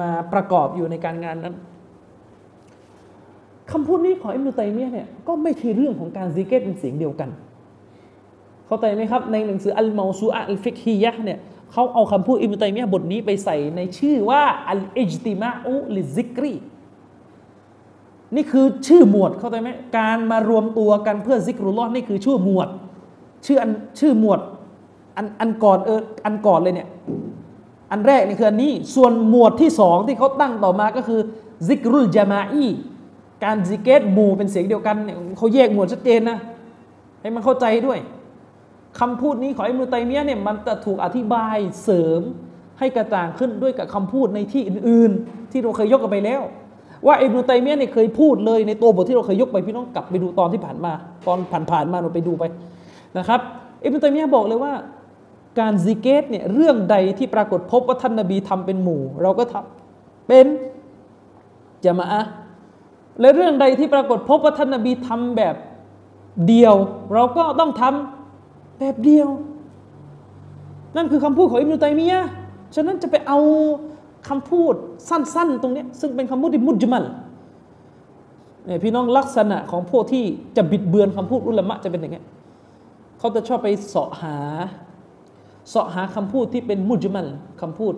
Speaker 2: มาประกอบอยู่ในการงานนั้นคำพูดนี้ของอิบนุตัยมียะเนี่ยก็ไม่ใช่เรื่องของการซิกเกรเป็นเสียงเดียวกัน เข้าใจไหมครับ ในหนังสืออัลมาซูอะอัลฟิกฮียะเนี่ย เขาเอาคำพูดอิบนุตัยมียะบทนี้ไปใส่ในชื่อว่าالاجتماع للذكرนี่คือชื่อหมวดเข้าใจไหมการมารวมตัวกันเพื่อ ذكر اللهนี่คือชื่อหมวด ชื่ออันชื่อหมวดอันอันก่อนเอออันก่อนเลยเนี่ยอันแรกนี่คืออันนี้ส่วนหมวดที่สองที่เขาตั้งต่อมาก็คือالذكر الجماعيการซิกเกรหมู่เป็นเสียงเดียวกันเนี่ยเขาแยกหมวดชัดเจนนะให้มันเข้าใจด้วย คำพูดนี้ของอิบนุตัยมียะเนี่ยมันจะถูกอธิบายเสริมให้กระจ่างขึ้นด้วยกับคำพูดในที่อื่น ๆ ที่เราเคยยกกันไปแล้ว ว่าอิบนุตัยมียะเนี่ยเคยพูดเลยในตัวบทที่เราเคยยกไปพี่น้องกลับไปดูตอนที่ผ่านมา ตอนผ่านๆมาเราไปดูไปนะครับอิบนุตัยมียะบอกเลยว่า การซิกเกตเนี่ยเรื่องใดที่ปรากฏพบว่าท่านนบีทำเป็นหมู่ เราก็ทำเป็นจะมาอะและเรื่องใดที่ปรากฏพบว่าท่านนบีทำแบบเดียว เราก็ต้องทำ แบบเดียว นั่นคือคำพูดของอิบนุตัยมียะฉะนั้นจะไปเอาคำพูดสั้น ๆ ตรงนี้ซึ่งเป็นคำพูดที่มุจมัลเนี่ยพี่น้องลักษณะของพวกที่จะบิดเบือนคำพูดอุลามะจะเป็นอย่างเงี้ยเขาจะชอบไปเสาะหาเสาะหาคำพูดที่เป็นมุจมัลคำพูด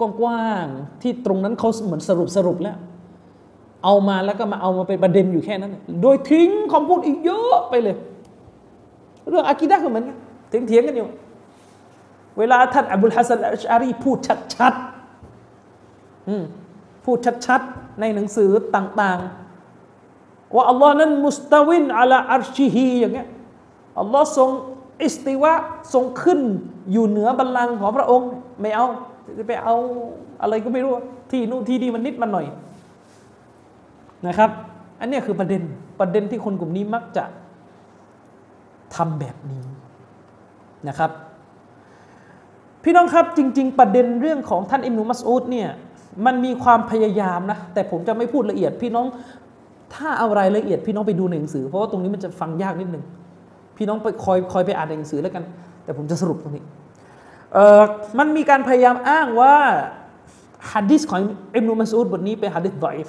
Speaker 2: กว้างๆที่ตรงนั้นเขาเหมือนสรุปสรุปแล้ว เอามาแล้วก็มาเอามาเป็นประเด็นอยู่แค่นั้น โดยทิ้งคำพูดอีกเยอะไปเลย เรื่องอากีดะก็เหมือนกันเถียงๆกันอยู่ เวลาท่านอับดุลฮัสซันอัชอารีพูดชัดๆพูดชัดๆ ในหนังสือต่าง ๆ ว่าอัลลอฮ์นั้นมุสตาวินอัลาอัรชิฮีอย่างเงี้ยอัลลอฮ์ทรงอิสติวะทรงขึ้นอยู่เหนือบัลลังก์ของพระองค์ ไม่เอาจะไปเอาอะไรก็ไม่รู้ ที่นู่นที่นี่มันนิดมันหน่อยนะครับ อันนี้คือประเด็นประเด็นที่คนกลุ่มนี้มักจะ ทำแบบนี้นะครับ พี่น้องครับจริง ๆ ประเด็นเรื่องของท่านอิมนุมัสอูดเนี่ยมันมีความพยายามนะแต่ผมจะไม่พูดละเอียดพี่น้องถ้าเอารายละเอียดพี่น้องไปดูในหนังสือ เพราะว่าตรงนี้มันจะฟังยากนิดนึงพี่น้องไปคอยคอยไปอ่านในหนังสือแล้วกัน แต่ผมจะสรุปตรงนี้เออมันมีการพยายามอ้างว่าฮัดดิสของอิมนุมัสอูดบทนี้เป็นฮัดดิสดอยฟ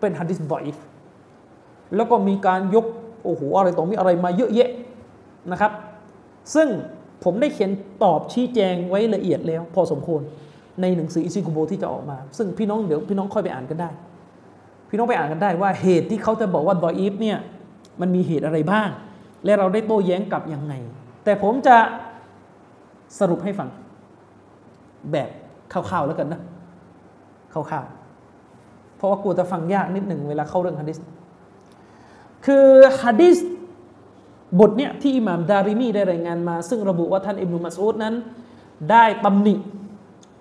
Speaker 2: เป็นฮัดดิสดอยฟแล้วก็มีการยก โอ้โหอะไรต่อมีอะไรมาเยอะแยะนะครับ ซึ่งผมได้เขียนตอบชี้แจงไว้ละเอียดแล้ว พอสมควรในหนังสืออิซิกุโบที่จะออกมา ซึ่งพี่น้องเดี๋ยวพี่น้องค่อยไปอ่านกันได้ พี่น้องไปอ่านกันได้ว่าเหตุที่เขาจะบอกว่าดอยอีฟเนี่ยมันมีเหตุอะไรบ้าง และเราได้โต้แย้งกลับยังไง แต่ผมจะสรุปให้ฟัง แบบคร่าวๆแล้วกันนะคร่าวๆเพราะว่ากลัวจะฟังยากนิดหนึ่งเวลาเข้าเรื่องฮะดิษ คือฮะดิษบทเนี้ยที่อิหม่ามดาริมีได้รายงานมา ซึ่งระบุว่าท่านอิบนุมัสอูดนั้น ได้ตำหนิ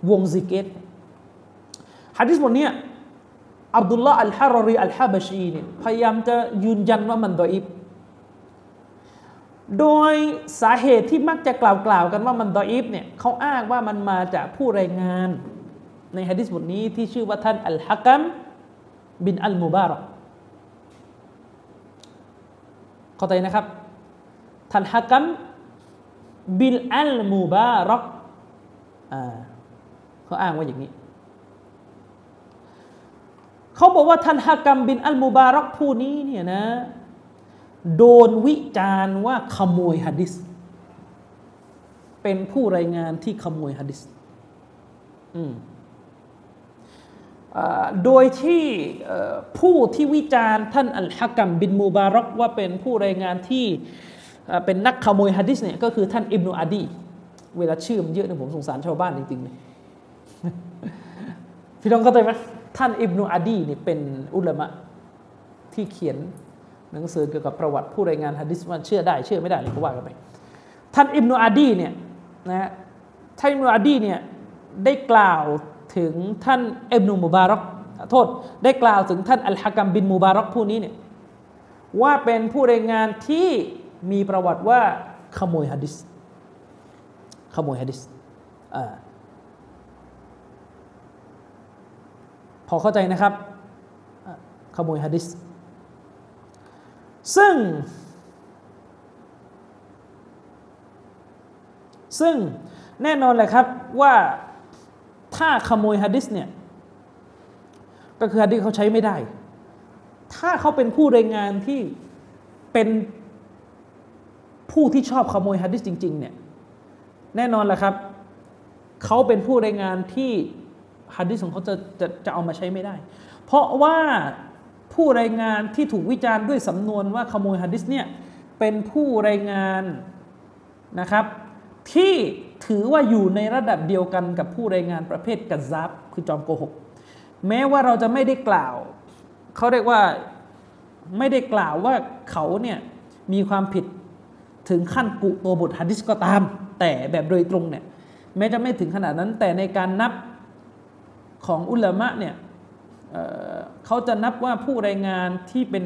Speaker 2: วงซิกเกตฮะดิษบทเนี้ยอับดุลลาห์อัลฮารรีอัลฮาบชีเนี่ยพยายามจะยืนยันว่ามันดออีฟโดยสาเหตุที่มักจะกล่าวกล่าวกันว่ามันดออีฟเนี่ยเขาอ้างว่ามันมาจากผู้รายงานในฮะดิษบทนี้ที่ชื่อว่าท่านอัลฮักัมบินอัลมุบารัก เข้าใจนะครับท่านฮักัมบินอัลมูบารักอ่าเขาอ้างว่าอย่างนี้ เขาบอกว่าท่านฮากรรมบินอัลมูบารักผู้นี้เนี่ยนะ โดนวิจารณ์ว่าขโมยฮะดิษเป็นผู้รายงานที่ขโมยฮะดิษอืม โดยที่ผู้ที่วิจารณ์ท่านอัลฮะกัมบินมูบารักว่าเป็นผู้รายงานที่เป็นนักขโมยฮะดิษเนี่ยก็คือท่านอิบนุอาดี เวลาชื่อมันเยอะนะผมสงสารชาวบ้านจริงๆเลยพี่น้องเข้าใจไหมท่านอิบนุอาดีนี่เป็นอุลามะที่เขียนหนังสือเกี่ยวกับประวัติผู้รายงานฮะดิษว่าเชื่อได้เชื่อไม่ได้เลยก็ว่ากันไปท่านอิบนุอาดีเนี่ยนะท่านอิบนุอาดีเนี่ยได้กล่าว ถึงท่านอิบนุมุบารักโทษได้กล่าวถึงท่านอัลฮะกัมบินมุบารักผู้นี้เนี่ยว่าเป็นผู้รายงานที่มีประวัติว่าขโมยฮะดิษขโมยฮะดิษพอเข้าใจนะครับ ขโมยฮะดิษซึ่ง ซึ่งแน่นอนเลยครับว่า ถ้าขโมยฮะดิษเนี่ยก็คือฮะดิษเขาใช้ไม่ได้ ถ้าเขาเป็นผู้รายงานที่เป็นผู้ที่ชอบขโมยฮะดิษจริงๆเนี่ยแน่นอนแหละครับ เขาเป็นผู้รายงานที่ฮะดิษของเขาจะจะจะเอามาใช้ไม่ได้ เพราะว่าผู้รายงานที่ถูกวิจารณ์ด้วยสำนวนว่าขโมยฮะดิษเนี่ยเป็นผู้รายงานนะครับที่ ถือว่าอยู่ในระดับเดียวกันกับผู้รายงานประเภทกัซซับคือจอมโกหก แม้ว่าเราจะไม่ได้กล่าว เขาเรียกว่าไม่ได้กล่าวว่าเขาเนี่ยมีความผิดถึงขั้นกุตัวบทฮะดิษก็ตาม แต่แบบโดยตรงเนี่ยแม้จะไม่ถึงขนาดนั้น แต่ในการนับของอุลามะเนี่ยเเขาจะนับว่าผู้รายงานที่เป็น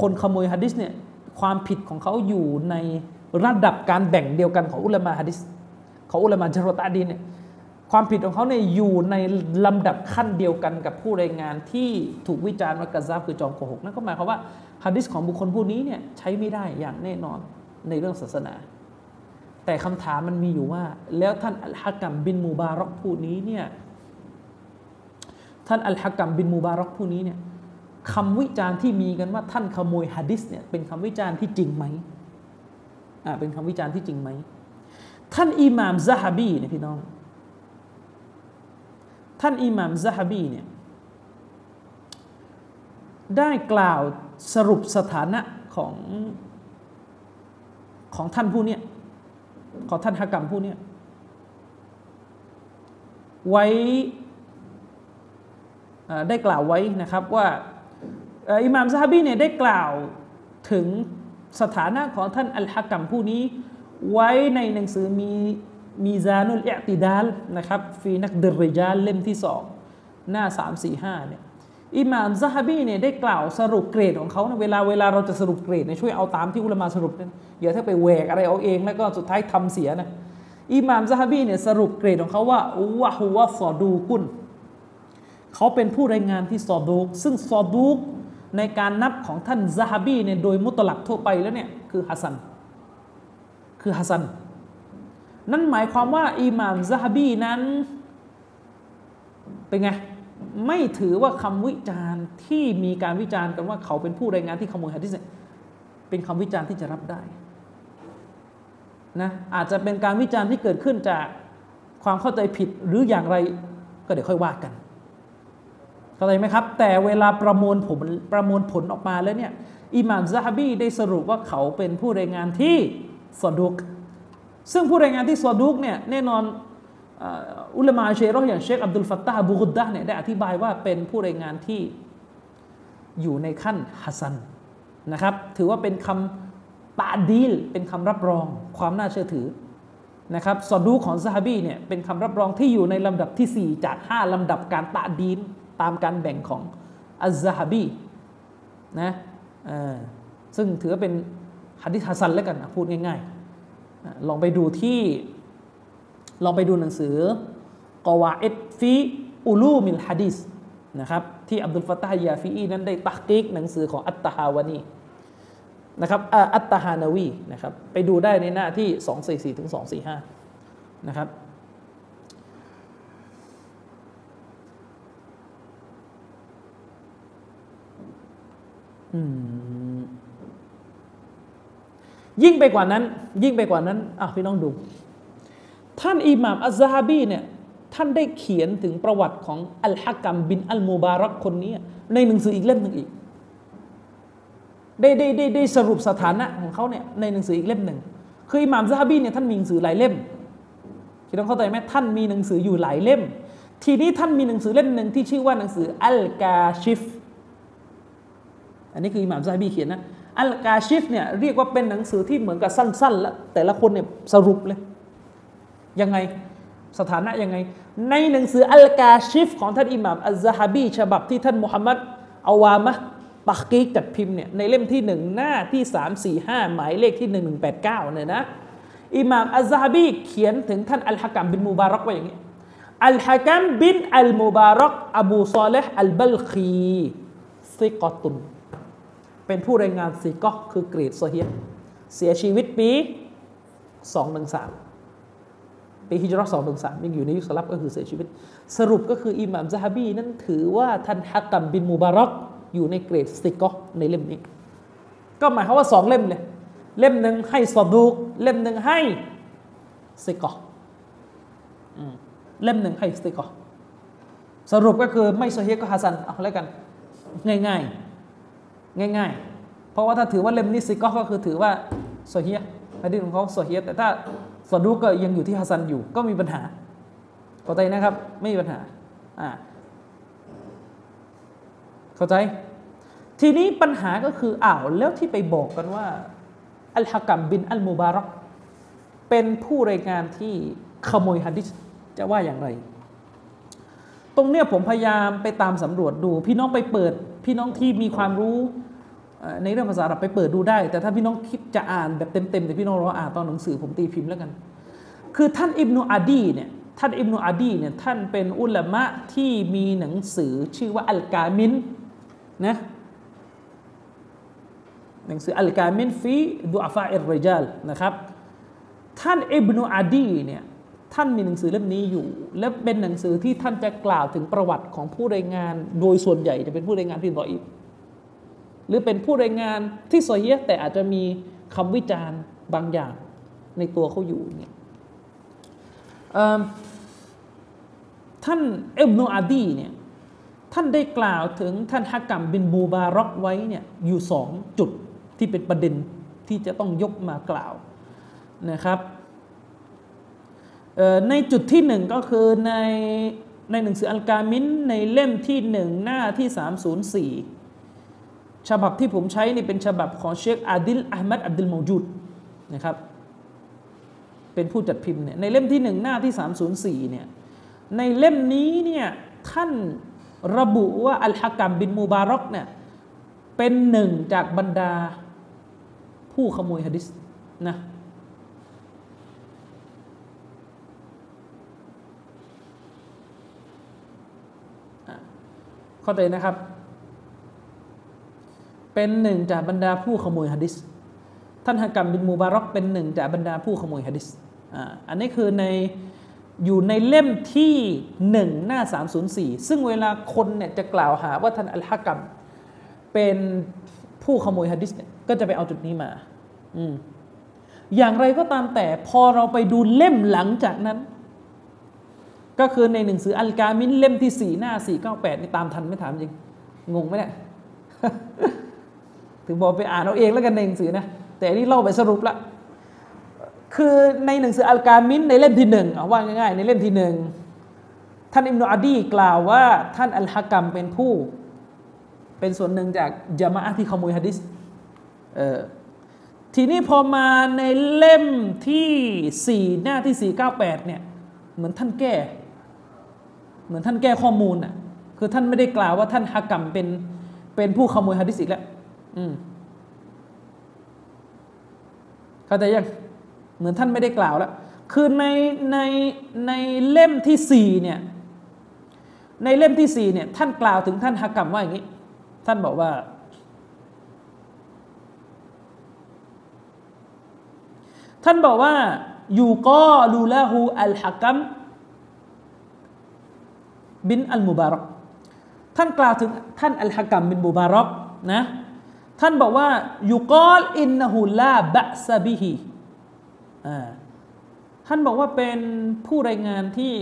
Speaker 2: คนขโมยฮะดิษเนี่ยความผิดของเขาอยู่ใน ระดับการแบ่งเดียวกันของอุลามะฮะดิษของอุลามะจารตาดีเนี่ยความผิดของเขาเนี่ยอยู่ในลำดับขั้นเดียวกันกับผู้รายงานที่ถูกวิจารณ์ว่ากะซาบคือจอมโกหกนั่นก็หมายความว่าฮะดิษของบุคคลผู้นี้เนี่ยใช้ไม่ได้อย่างแน่นอนในเรื่องศาสนา แต่คำถามมันมีอยู่ว่า แล้วท่านอัลฮะกัมบินมูบารักผู้นี้เนี่ยท่านอัลฮะกัมบินมูบารักผู้นี้เนี่ยคำวิจารณ์ที่มีกันว่าท่านขโมยฮะดิษเนี่ยเป็นคำวิจารณ์ที่จริงไหม เป็นคำวิจารณ์ที่จริงไหม ท่านอิหม่ามซะฮบีเนี่ยพี่น้อง ท่านอิหม่ามซะฮบีเนี่ยได้กล่าวสรุปสถานะของของท่านผู้เนี้ของท่านฮะกัมผู้เนี้ไว้ได้กล่าวไว้นะครับว่าอิหม่ามซาฮบีเนี่ยได้กล่าวถึง สถานะของท่านอัลฮะกัมผู้นี้ ไว้ในหนังสือมีมีซานุลอิติดาลนะครับฟีนักเดริจาลเล่มที่สองหน้า 3 4 5เนี่ยอิหม่ามซาฮบีเนี่ยได้กล่าวสรุปเกรดของเขานะเวลาเวลาเราจะสรุปเกรดเนี่ยช่วยเอาตามที่อุลามาสรุปนะอย่าถ้าไปแหวกอะไรเอาเองแล้วก็สุดท้ายทำเสียนะอิหม่ามซาฮบีเนี่ยสรุปเกรดของเขาว่าวะฮุวะซอดูกุนเขาเป็นผู้รายงานที่ซอดูกซึ่งซอดูก ในการนับของท่านซาฮบีเนี่ยโดยมุตลักทั่วไปแล้วเนี่ยคือฮัสซัน คือฮัสซัน นั่นหมายความว่าอิหม่ามซาฮบีนั้นเป็นไงไม่ถือว่าคำวิจารณ์ที่มีการวิจารณ์กันว่าเขาเป็นผู้รายงานที่ขโมยฮะดิษเนี่ยเป็นคำวิจารณ์ที่จะรับได้นะอาจจะเป็นการวิจารณ์ที่เกิดขึ้นจากความเข้าใจผิดหรืออย่างไรก็เดี๋ยวค่อยว่ากัน เข้าใจไหมครับ แต่เวลาประมวลผลประมวลผลออกมาแล้วเนี่ยอิหม่ามซาฮบีได้สรุปว่าเขาเป็นผู้รายงานที่สอดุก ซึ่งผู้รายงานที่สอดุกเนี่ยแน่นอนอุลามาเชรออย่างเชคอับดุลฟัตตาบูกุดดะเนี่ยได้อธิบายว่าเป็นผู้รายงานที่อยู่ในขั้นฮัสันนะครับ ถือว่าเป็นคำตาดีล เป็นคำรับรองความน่าเชื่อถือนะครับصدوق ของซาฮบีเนี่ยเป็นคำรับรองที่อยู่ในลำดับที่ 4 จาก 5ลำดับการ تعديل ตามการแบ่งของอัลซาฮบีนะซึ่งถือว่าเป็นฮะดิษฮัสซันแล้วกันพูดง่ายๆ ลองไปดูที่ ลองไปดูหนังสือقواعد في علوم الحديثนะครับที่อับดุลฟาตาฮยาฟีอีนั้น ได้تحقيقหนังสือของอัตตาฮานาวีนะครับอัตตาฮานาวีนะครับไปดูได้ในหน้าที่ 244ถึง245นะครับ ยิ่งไปกว่านั้น ยิ่งไปกว่านั้นอะพี่น้องดู ท่านอิหม่ามอัซซะฮาบีเนี่ยท่านได้เขียนถึงประวัติของอัลฮักกัมบินอัลมูบารักคนนี้ ในหนังสืออีกเล่มหนึ่งอีกได้ได้ได้ได้สรุปสถานะของเขาเนี่ยในหนังสืออีกเล่มหนึ่งคืออิหม่ามซะฮาบีเนี่ยท่านมีหนังสือหลายเล่มพี่น้องเข้าใจไหมท่านมีหนังสืออยู่หลายเล่ม ทีนี้ท่านมีหนังสือเล่มหนึ่งที่ชื่อว่าหนังสืออัลกาชิฟ อันนี้คืออิหม่ามซาบีเขียนนะอัลกาชิฟเนี่ยเรียกว่าเป็นหนังสือที่เหมือนกับสั้นๆแล้วแต่ละคนเนี่ยสรุปเลยยังไงสถานะยังไง ในหนังสืออัลกาชิฟของท่านอิหม่ามอัลซะฮาบี ฉบับที่ท่านมุฮัมมัดอาวามะتحقيقจัดพิมพ์เนี่ยในเล่มที่หนึ่งหน้าที่สามสี่ห้าหมายเลขที่หนึ่งหนึ่งแปดเก้าเนี่ยนะอิหม่ามอัลซะฮาบีเขียนถึงท่านอัลฮะกัมบินมูบารักว่าอย่างนี้อัลฮะกัมบินอัลมูบารักอบูซอเลห์อัลบัลคีซิกอตุน เป็นผู้รายงานซีก็คือเกรดซอเฮียะห์เสียชีวิตปี 213 ปีฮิจรัต213ยังอยู่ในยุคสลับก็คือเสียชีวิต สรุปก็คืออิหม่ามซะฮบีนั้นถือว่าท่านฮักกัมบินมูบารักอยู่ในเกรดซิก็ในเล่มนี้ ก็หมายความว่าสองเล่มเลย เล่มหนึ่งให้สอดูก เล่มหนึ่งให้ซิกอเล่มหนึ่งให้ซิกอสรุปก็คือไม่โซเฮียก็ฮัสซันเอาแล้วกัน ง่าย ๆ ง่ายๆ เพราะว่าถ้าถือว่าเล่มนี้ซิกอก็คือถือว่าโซเฮียฮะดีษของเขาโซเฮียแต่ถ้าสอดูก็ยังอยู่ที่ฮัสซันอยู่ก็มีปัญหาเข้าใจนะครับ ไม่มีปัญหาอ่าเข้าใจ ทีนี้ปัญหาก็คืออ้าวแล้วที่ไปบอกกันว่าอัลฮะกัมบินอัลมูบารักเป็นผู้รายงานที่ขโมยฮะดิษจะว่าอย่างไร ตรงเนี้ยผมพยายามไปตามสำรวจดู พี่น้องไปเปิด พี่น้องที่มีความรู้ ในเรื่องภาษาอาหรับไปเปิดดูได้ แต่ถ้าพี่น้องคิดจะอ่านแบบเต็มๆแต่พี่น้องรออ่านตอนหนังสือผมตีพิมพ์แล้วกัน คือท่านอิบนุอาดีเนี่ยท่านอิบนุอาดีเนี่ยท่านเป็นอุลามะที่มีหนังสือชื่อว่าอัลกามินนะหนังสืออัลกามินฟีดูอาฟาอิรรจาลนะครับท่านอิบนุอาดีเนี่ยท่านมีหนังสือเล่มนี้อยู่ และเป็นหนังสือที่ท่านจะกล่าวถึงประวัติของผู้รายงาน โดยส่วนใหญ่จะเป็นผู้รายงานที่ดออีฟ หรือเป็นผู้รายงานที่ซอยเยแต่อาจจะมีคำวิจารณ์บางอย่างในตัวเขาอยู่เนี่ยท่านอิบนอาดีเนี่ยท่านได้กล่าวถึงท่านฮักกัมบินบูบารอกไว้เนี่ยอยู่สองจุดที่เป็นประเด็นที่จะต้องยกมากล่าวนะครับในจุดที่หนึ่งก็คือในในหนังสืออัลกามินในเล่มที่หนึ่งหน้าที่ 304 ฉบับที่ผมใช้นี่เป็นฉบับของเชคอาดิลอามัดอับดุลมูจูดนะครับ เป็นผู้จัดพิมพ์เนี่ยในเล่มที่หนึ่งหน้าที่ 304เนี่ยในเล่มนี้เนี่ยท่านระบุว่าอัลฮะกัมบินมูบารอกเนี่ยเป็นหนึ่งจากบรรดาผู้ขโมยฮะดิษนะเข้าใจนะครับ เป็นหนึ่งจากบรรดาผู้ขโมยฮะดิษท่านฮะกัมบินมูบารอกเป็นหนึ่งจากบรรดาผู้ขโมยฮะดิษอ่าอันนี้คือในอยู่ในเล่มที่หนึ่งหน้า 304 ซึ่งเวลาคนเนี่ยจะกล่าวหาว่าท่านอัลฮะกัมเป็นผู้ขโมยฮะดิษเนี่ยก็จะไปเอาจุดนี้มาอืมอย่างไรก็ตามแต่พอเราไปดูเล่มหลังจากนั้น ก็คือในหนังสืออัลกามินเล่มที่สี่หน้าสี่เก้าแปดนี่ตามทันไม่ถามจริง งงไหมเนี่ย ถึงบอกไปอ่านเอาเองแล้วกันในหนังสือนะ แต่อันนี้เล่าไปสรุปละ คือในหนังสืออัลกามินในเล่มที่หนึ่งเอาว่าง่ายๆ ในเล่มที่หนึ่งท่านอิมโนอาดีกล่าวว่าท่านอัลฮะกัมเป็นผู้ เป็นส่วนหนึ่งจากจามะที่ขโมยฮะดิษเออทีนี้พอมาในเล่มที่สี่หน้าที่สี่เก้าแปดเนี่ยเหมือนท่านแก้ เหมือนท่านแก้ข้อมูลอะคือท่านไม่ได้กล่าวว่าท่านฮะกัมเป็นเป็นผู้ขโมยฮะดิษอีกแล้ว อืมเข้าใจยังเหมือนท่านไม่ได้กล่าวแล้วคือในในในเล่มที่สี่เนี่ย ในเล่มที่สี่เนี่ย ท่านกล่าวถึงท่านฮะกัมว่าอย่างนี้ ท่านบอกว่าท่านบอกว่ายูกอลูละหูอัลฮักัมบินอัลมุบารักท่านกล่าวถึงท่านอัลฮักัมบินมุบารักนะ ท่านบอกว่ายูกอลอินนหูลาบะซาบิฮีท่านบอกว่าเป็นผู้รายงานที่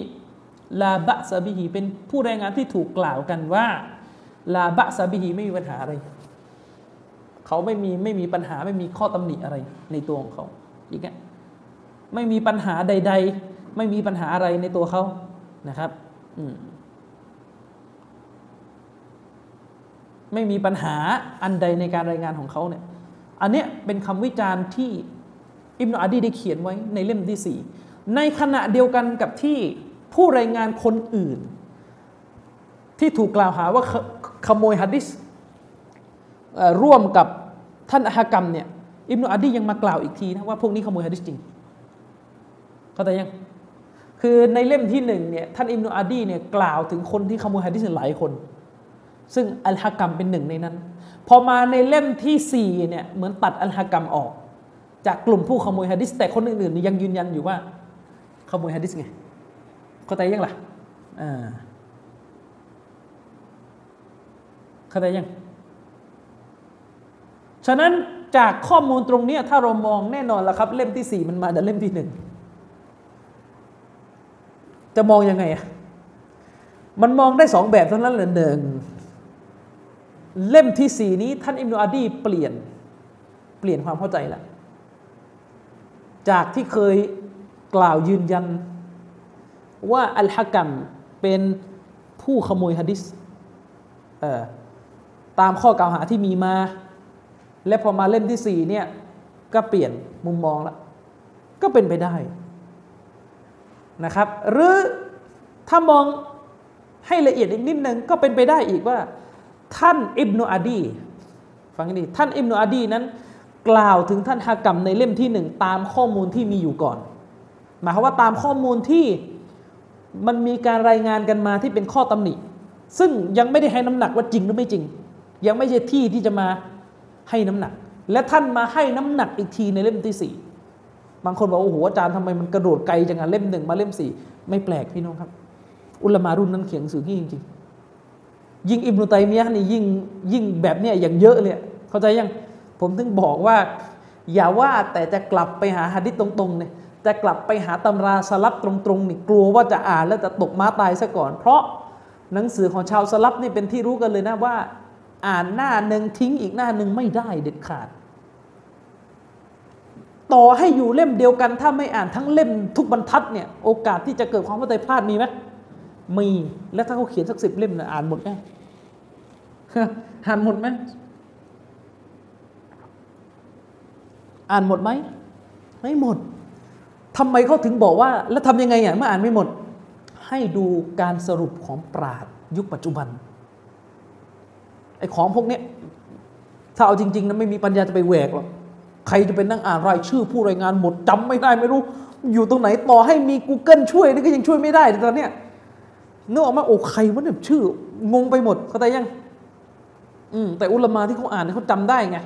Speaker 2: ลาบะซาบิฮีเป็นผู้รายงานที่ถูกกล่าวกันว่าลาบะซาบิฮีไม่มีปัญหาอะไรเขาไม่มีไม่มีปัญหาไม่มีข้อตำหนิอะไรในตัวของเขาอย่างเงี้ยไม่มีปัญหาใด ๆ ไม่มีปัญหาอะไรในตัวเขานะครับ อืม ไม่มีปัญหาอันใดในการรายงานของเขาเนี่ยอันเนี้ยเป็นคำวิจารณ์ที่อิบนาอดีได้เขียนไว้ในเล่มที่สี่ในขณะเดียวกันกับที่ผู้รายงานคนอื่น ที่ถูกกล่าวหาว่าขโมยฮะดิษร่วมกับท่านอะฮกรรมเนี่ยอิบนาอดียังมากล่าวอีกทีนะว่าพวกนี้ขโมยฮะดิษจริงเข้าใจยังคือในเล่มที่หนึ่งเนี่ยท่านอิบนาอดีเนี่ยกล่าวถึงคนที่ขโมยฮะดิษหลายคน ซึ่งอัลฮะกัมเป็นหนึ่งในนั้น พอมาในเล่มที่สี่เนี่ย เหมือนตัดอัลฮะกัมออก จากกลุ่มผู้ขโมยฮะดิษแต่คนอื่นๆยังยืนยันอยู่ว่า ขโมยฮะดิษไงเข้าใจยังล่ะอ่าเข้าใจยัง ฉะนั้นจากข้อมูลตรงนี้ถ้าเรามองแน่นอนล้วครับ เล่มที่สี่มันมาจากเล่มที่หนึ่งจะมองยังไงอะมันมองได้สองแบบเท่านั้นเลยหนึ่ง เล่มที่สี่นี้ ท่านอิมนุอาดีเปลี่ยนเปลี่ยนความเข้าใจแล้วจากที่เคยกล่าวยืนยัน ว่าอัลฮะกัมเป็นผู้ขโมยฮะดิษตามข้อกล่าวหาที่มีมา และพอมาเล่มที่สี่เนี่ยก็เปลี่ยนมุมมองล้วก็เป็นไปได้นะครับ หรือถ้ามองให้ละเอียดอีกนิดนึงก็เป็นไปได้อีกว่า ท่านอิบนุอาดีฟังดีท่านอิบนุอาดีนั้น กล่าวถึงท่านฮากรรมในเล่มที่หนึ่งตามข้อมูลที่มีอยู่ก่อน หมายความว่าตามข้อมูลที่มันมีการรายงานกันมาที่เป็นข้อตำหนิ ซึ่งยังไม่ได้ให้น้ำหนักว่าจริงหรือไม่จริง ยังไม่ใช่ที่ที่จะมาให้น้ำหนัก และท่านมาให้น้ำหนักอีกทีในเล่มที่สี่บางคนบอกโอ้โหอาจารย์ทำไมมันกระโดดไกลจังอะเล่มหนึ่งมาเล่มสี่ไม่แปลกพี่น้องครับ อุลมารุ่นนั้นเขียนสื่อที่จริง ยิ่งอิบนุตัยมียะนี่ยิ่งยิ่งแบบเนี้ยอย่างเยอะเลยเข้าใจยังผมถึงบอกว่า อย่าว่าแต่จะกลับไปหาฮะดิษตรงๆเนี่ยจะกลับไปหาตำราสลับตรงๆนี่กลัวว่าจะอ่านแล้วจะตกม้าตายซะก่อน เพราะหนังสือของชาวสลับนี่เป็นที่รู้กันเลยนะว่า อ่านหน้าหนึ่งทิ้งอีกหน้าหนึ่งไม่ได้เด็ดขาด ต่อให้อยู่เล่มเดียวกัน ถ้าไม่อ่านทั้งเล่มทุกบรรทัดเนี่ยโอกาสที่จะเกิดความเข้าใจพลาดมีไหมมี แล้วถ้าเขาเขียนสักสิบเล่มนะอ่านหมดไหม อ่านหมดไหมอ่านหมดไหมไม่หมดทำไมเขาถึงบอกว่า แล้วทำยังไงอะเมื่ออ่านไม่หมด ให้ดูการสรุปของปราดยุคปัจจุบันไอ้ของพวกนี้ถ้าเอาจริงๆนะไม่มีปัญญาจะไปแหวกหรอกใครจะเป็นนั่งอ่านรายชื่อผู้รายงานหมดจำไม่ได้ไม่รู้ อยู่ตรงไหนต่อให้มี Google ช่วยนี่ก็ยังช่วยไม่ได้ตอนเนี้ยนึกออกมาโอ้ใครวะเนี่ยชื่อ งงไปหมดเข้าใจยัง อืมแต่อุลมาที่เขาอ่านเขาจำได้ไง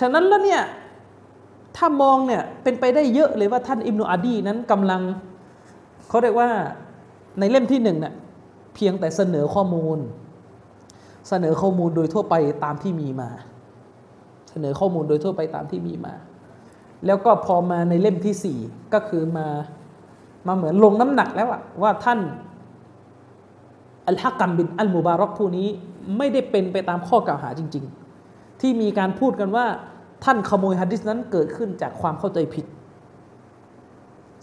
Speaker 2: ฉะนั้นแล้วเนี่ยถ้ามองเนี่ยเป็นไปได้เยอะเลยว่าท่านอิมนุอาดีนั้นกำลังเขาเรียกว่าในเล่มที่หนึ่งเนี่ยเพียงแต่เสนอข้อมูล เสนอข้อมูลโดยทั่วไปตามที่มีมา เสนอข้อมูลโดยทั่วไปตามที่มีมา แล้วก็พอมาในเล่มที่สี่ก็คือมามาเหมือนลงน้ำหนักแล้วว่าท่าน อัลฮักกัมบินอัลมุบารอกผู้นี้ไม่ได้เป็นไปตามข้อกล่าวหาจริง ๆ ที่มีการพูดกันว่าท่านขโมยฮะดิษนั้นเกิดขึ้นจากความเข้าใจผิด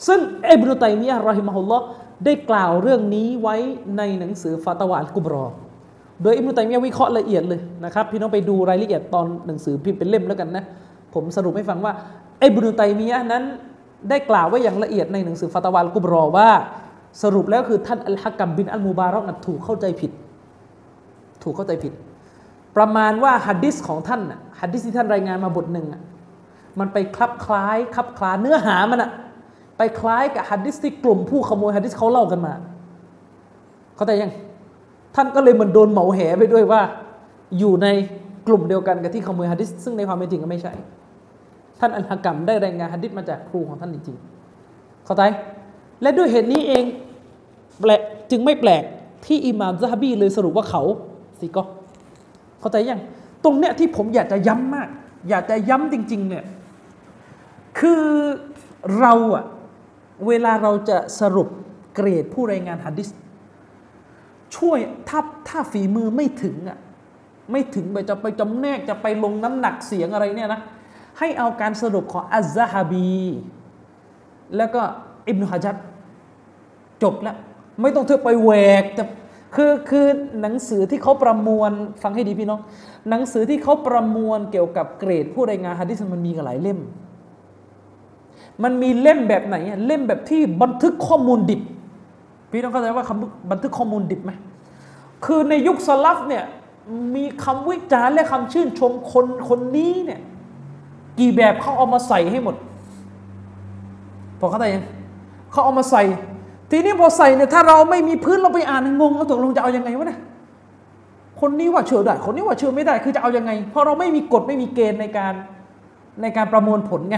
Speaker 2: ซึ่งอิบนุตัยมียะรอฮิมะฮุลลอฮ์ได้กล่าวเรื่องนี้ไว้ในหนังสือฟาตาวาลกุบรอ โดยอิบนุตัยมียะวิเคราะห์ละเอียดเลยนะครับพี่น้องไปดูรายละเอียดตอนหนังสือพิมพ์เป็นเล่มแล้วกันนะ ผมสรุปให้ฟังว่าอิบนุตัยมียะนั้นได้กล่าวไว้อย่างละเอียดในหนังสือฟาตาวาลกุบรอว่า สรุปแล้วคือท่านอัลฮักกัมบินอัลมูบารอกนั้นถูกเข้าใจผิด ถูกเข้าใจผิด ประมาณว่าฮัดดิสของท่านฮัดดิสที่ท่านรายงานมาบทหนึ่งมันไปคลับคล้ายคลับคลาเนื้อหามันอะไปคล้ายกับฮัดดิสที่กลุ่มผู้ขโมยฮัดดิสเขาเล่ากันมา เข้าใจยัง ท่านก็เลยเหมือนโดนเหมาแหไปด้วยว่า อยู่ในกลุ่มเดียวกันกับที่ขโมยฮัดดิสซึ่งในความเป็นจริงก็ไม่ใช่ ท่านอัลฮะกัมได้รายงานฮะดิษมาจากครูของท่านจริงๆเข้าใจ และด้วยเหตุนี้เอง แปลกจึงไม่แปลกที่อิหม่ามซะฮบีเลยสรุปว่าเขาสิก็เข้าใจยังตรงเนี้ยที่ผมอยากจะย้ำมาก อยากจะย้ำจริง ๆ เนี่ย คือเราอะเวลาเราจะสรุปเกรดผู้รายงานฮะดิษช่วยถ้าถ้าฝีมือไม่ถึงอะไม่ถึงไปจะไปจำแนกจะไปลงน้ำหนักเสียงอะไรเนี่ยนะ ให้เอาการสรุปของอัซซะฮาบี แล้วก็อิบนุฮะจัดจบแล้ว ไม่ต้องเธอไปแหวกจะคือคือหนังสือที่เขาประมวลฟังให้ดีพี่น้อง หนังสือที่เขาประมวลเกี่ยวกับเกรดผู้รายงานฮะดิษมันมีกันหลายเล่ม มันมีเล่มแบบไหนเล่มแบบที่บันทึกข้อมูลดิบ พี่ต้องเข้าใจว่าคำบันทึกข้อมูลดิบไหมคือในยุคสลับเนี่ยมีคำวิจารณ์และคำชื่นชมคนคนนี้เนี่ยกี่แบบเขาเอามาใส่ให้หมดพอเข้าใจยังเขาเอามาใส่ ทีนี้พอใส่เนี่ยถ้าเราไม่มีพื้นเราไปอ่านงงแล้วตกลงจะเอายังไงวะเนี่ยคนนี้ว่าเชื่อได้ คนนี้ว่าเชื่อไม่ได้คือจะเอายังไง เพราะเราไม่มีกฎไม่มีเกณฑ์ในการในการประมวลผลไง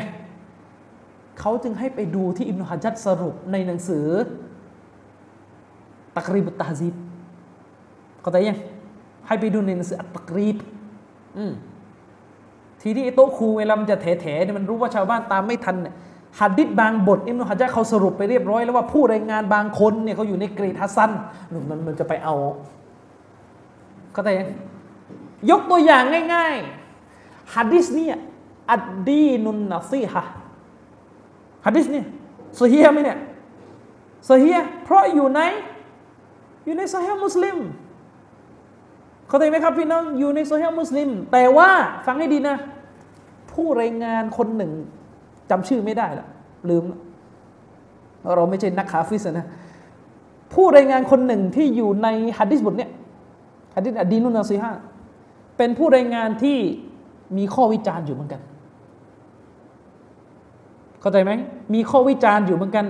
Speaker 2: เขาจึงให้ไปดูที่อิมนุฮัจัดสรุปในหนังสือ ตักรีบุตตาซีบเข้าใจยังให้ไปดูในหนังสืออัตตกรีบอืมทีนี้ไอ้โต๊ะครูเวลามันจะแถๆเนี่ยมันรู้ว่าชาวบ้านตามไม่ทันเนี่ย หัดดิษบางบทอิมนุฮัจัดเขาสรุปไปเรียบร้อยแล้วว่าผู้รายงานบางคนเนี่ยเขาอยู่ในเกรดฮัสซันมันมันจะไปเอาเข้าใจยังยกตัวอย่างง่ายๆฮัดดิษเนี่ยอัดดีนุนนัซีฮะฮัดดิษเนี่ยโซเฮียไหมเนี่ยโซเฮียเพราะอยู่ในอยู่ในซอเฮียะห์มุสลิมเข้าใจไหมครับพี่น้องอยู่ในซอเฮียะห์มุสลิม แต่ว่าฟังให้ดีนะ ผู้รายงานคนหนึ่ง จำชื่อไม่ได้ละลืม เราไม่ใช่นักحافظนะผู้รายงานคนหนึ่งที่อยู่ในฮัดดิษบทเนี่ยฮัดดิษالدين النصيحةเป็นผู้รายงานที่มีข้อวิจารณ์อยู่เหมือนกัน เข้าใจไหมมีข้อวิจารณ์อยู่เหมือนกัน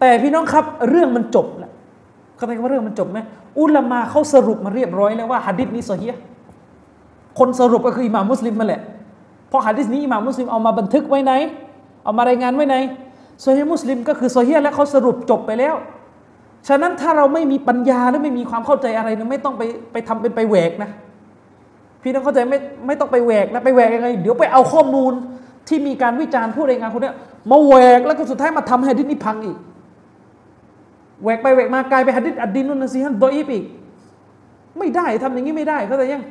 Speaker 2: แต่พี่น้องครับเรื่องมันจบแล้วเข้าใจว่าเรื่องมันจบไหมอุลามาเขาสรุปมาเรียบร้อยแล้วว่าฮัดดิษนี้โซเฮียคนสรุปก็คืออิหม่ามมุสลิมมาแหละ พราะฮัดดิษนี้อิหม่ามมุสลิมเอามาบันทึกไว้ในเอามารายงานไว้ในโซเฮีมุสลิมก็คือโซเฮีและเขาสรุปจบไปแล้ว ฉะนั้นถ้าเราไม่มีปัญญาหรือไม่มีความเข้าใจอะไรนะไม่ต้องไปไปทำเป็นไปแหวกนะ พี่ต้องเข้าใจไม่ไม่ต้องไปแหวกนะไปแหวกยังไง เดี๋ยวไปเอาข้อมูลที่มีการวิจารณ์ผู้รายงานคนนี้มาแหวกแล้วก็สุดท้ายมาทำให้ฮัดดิษนี้พังอีกแหวกไปแหวกมากลายไปฮัดดิษอัดดินนุนนะซีฮันดออีฟอีก ไม่ได้ทำอย่างนี้ไม่ได้เข้าใจยัง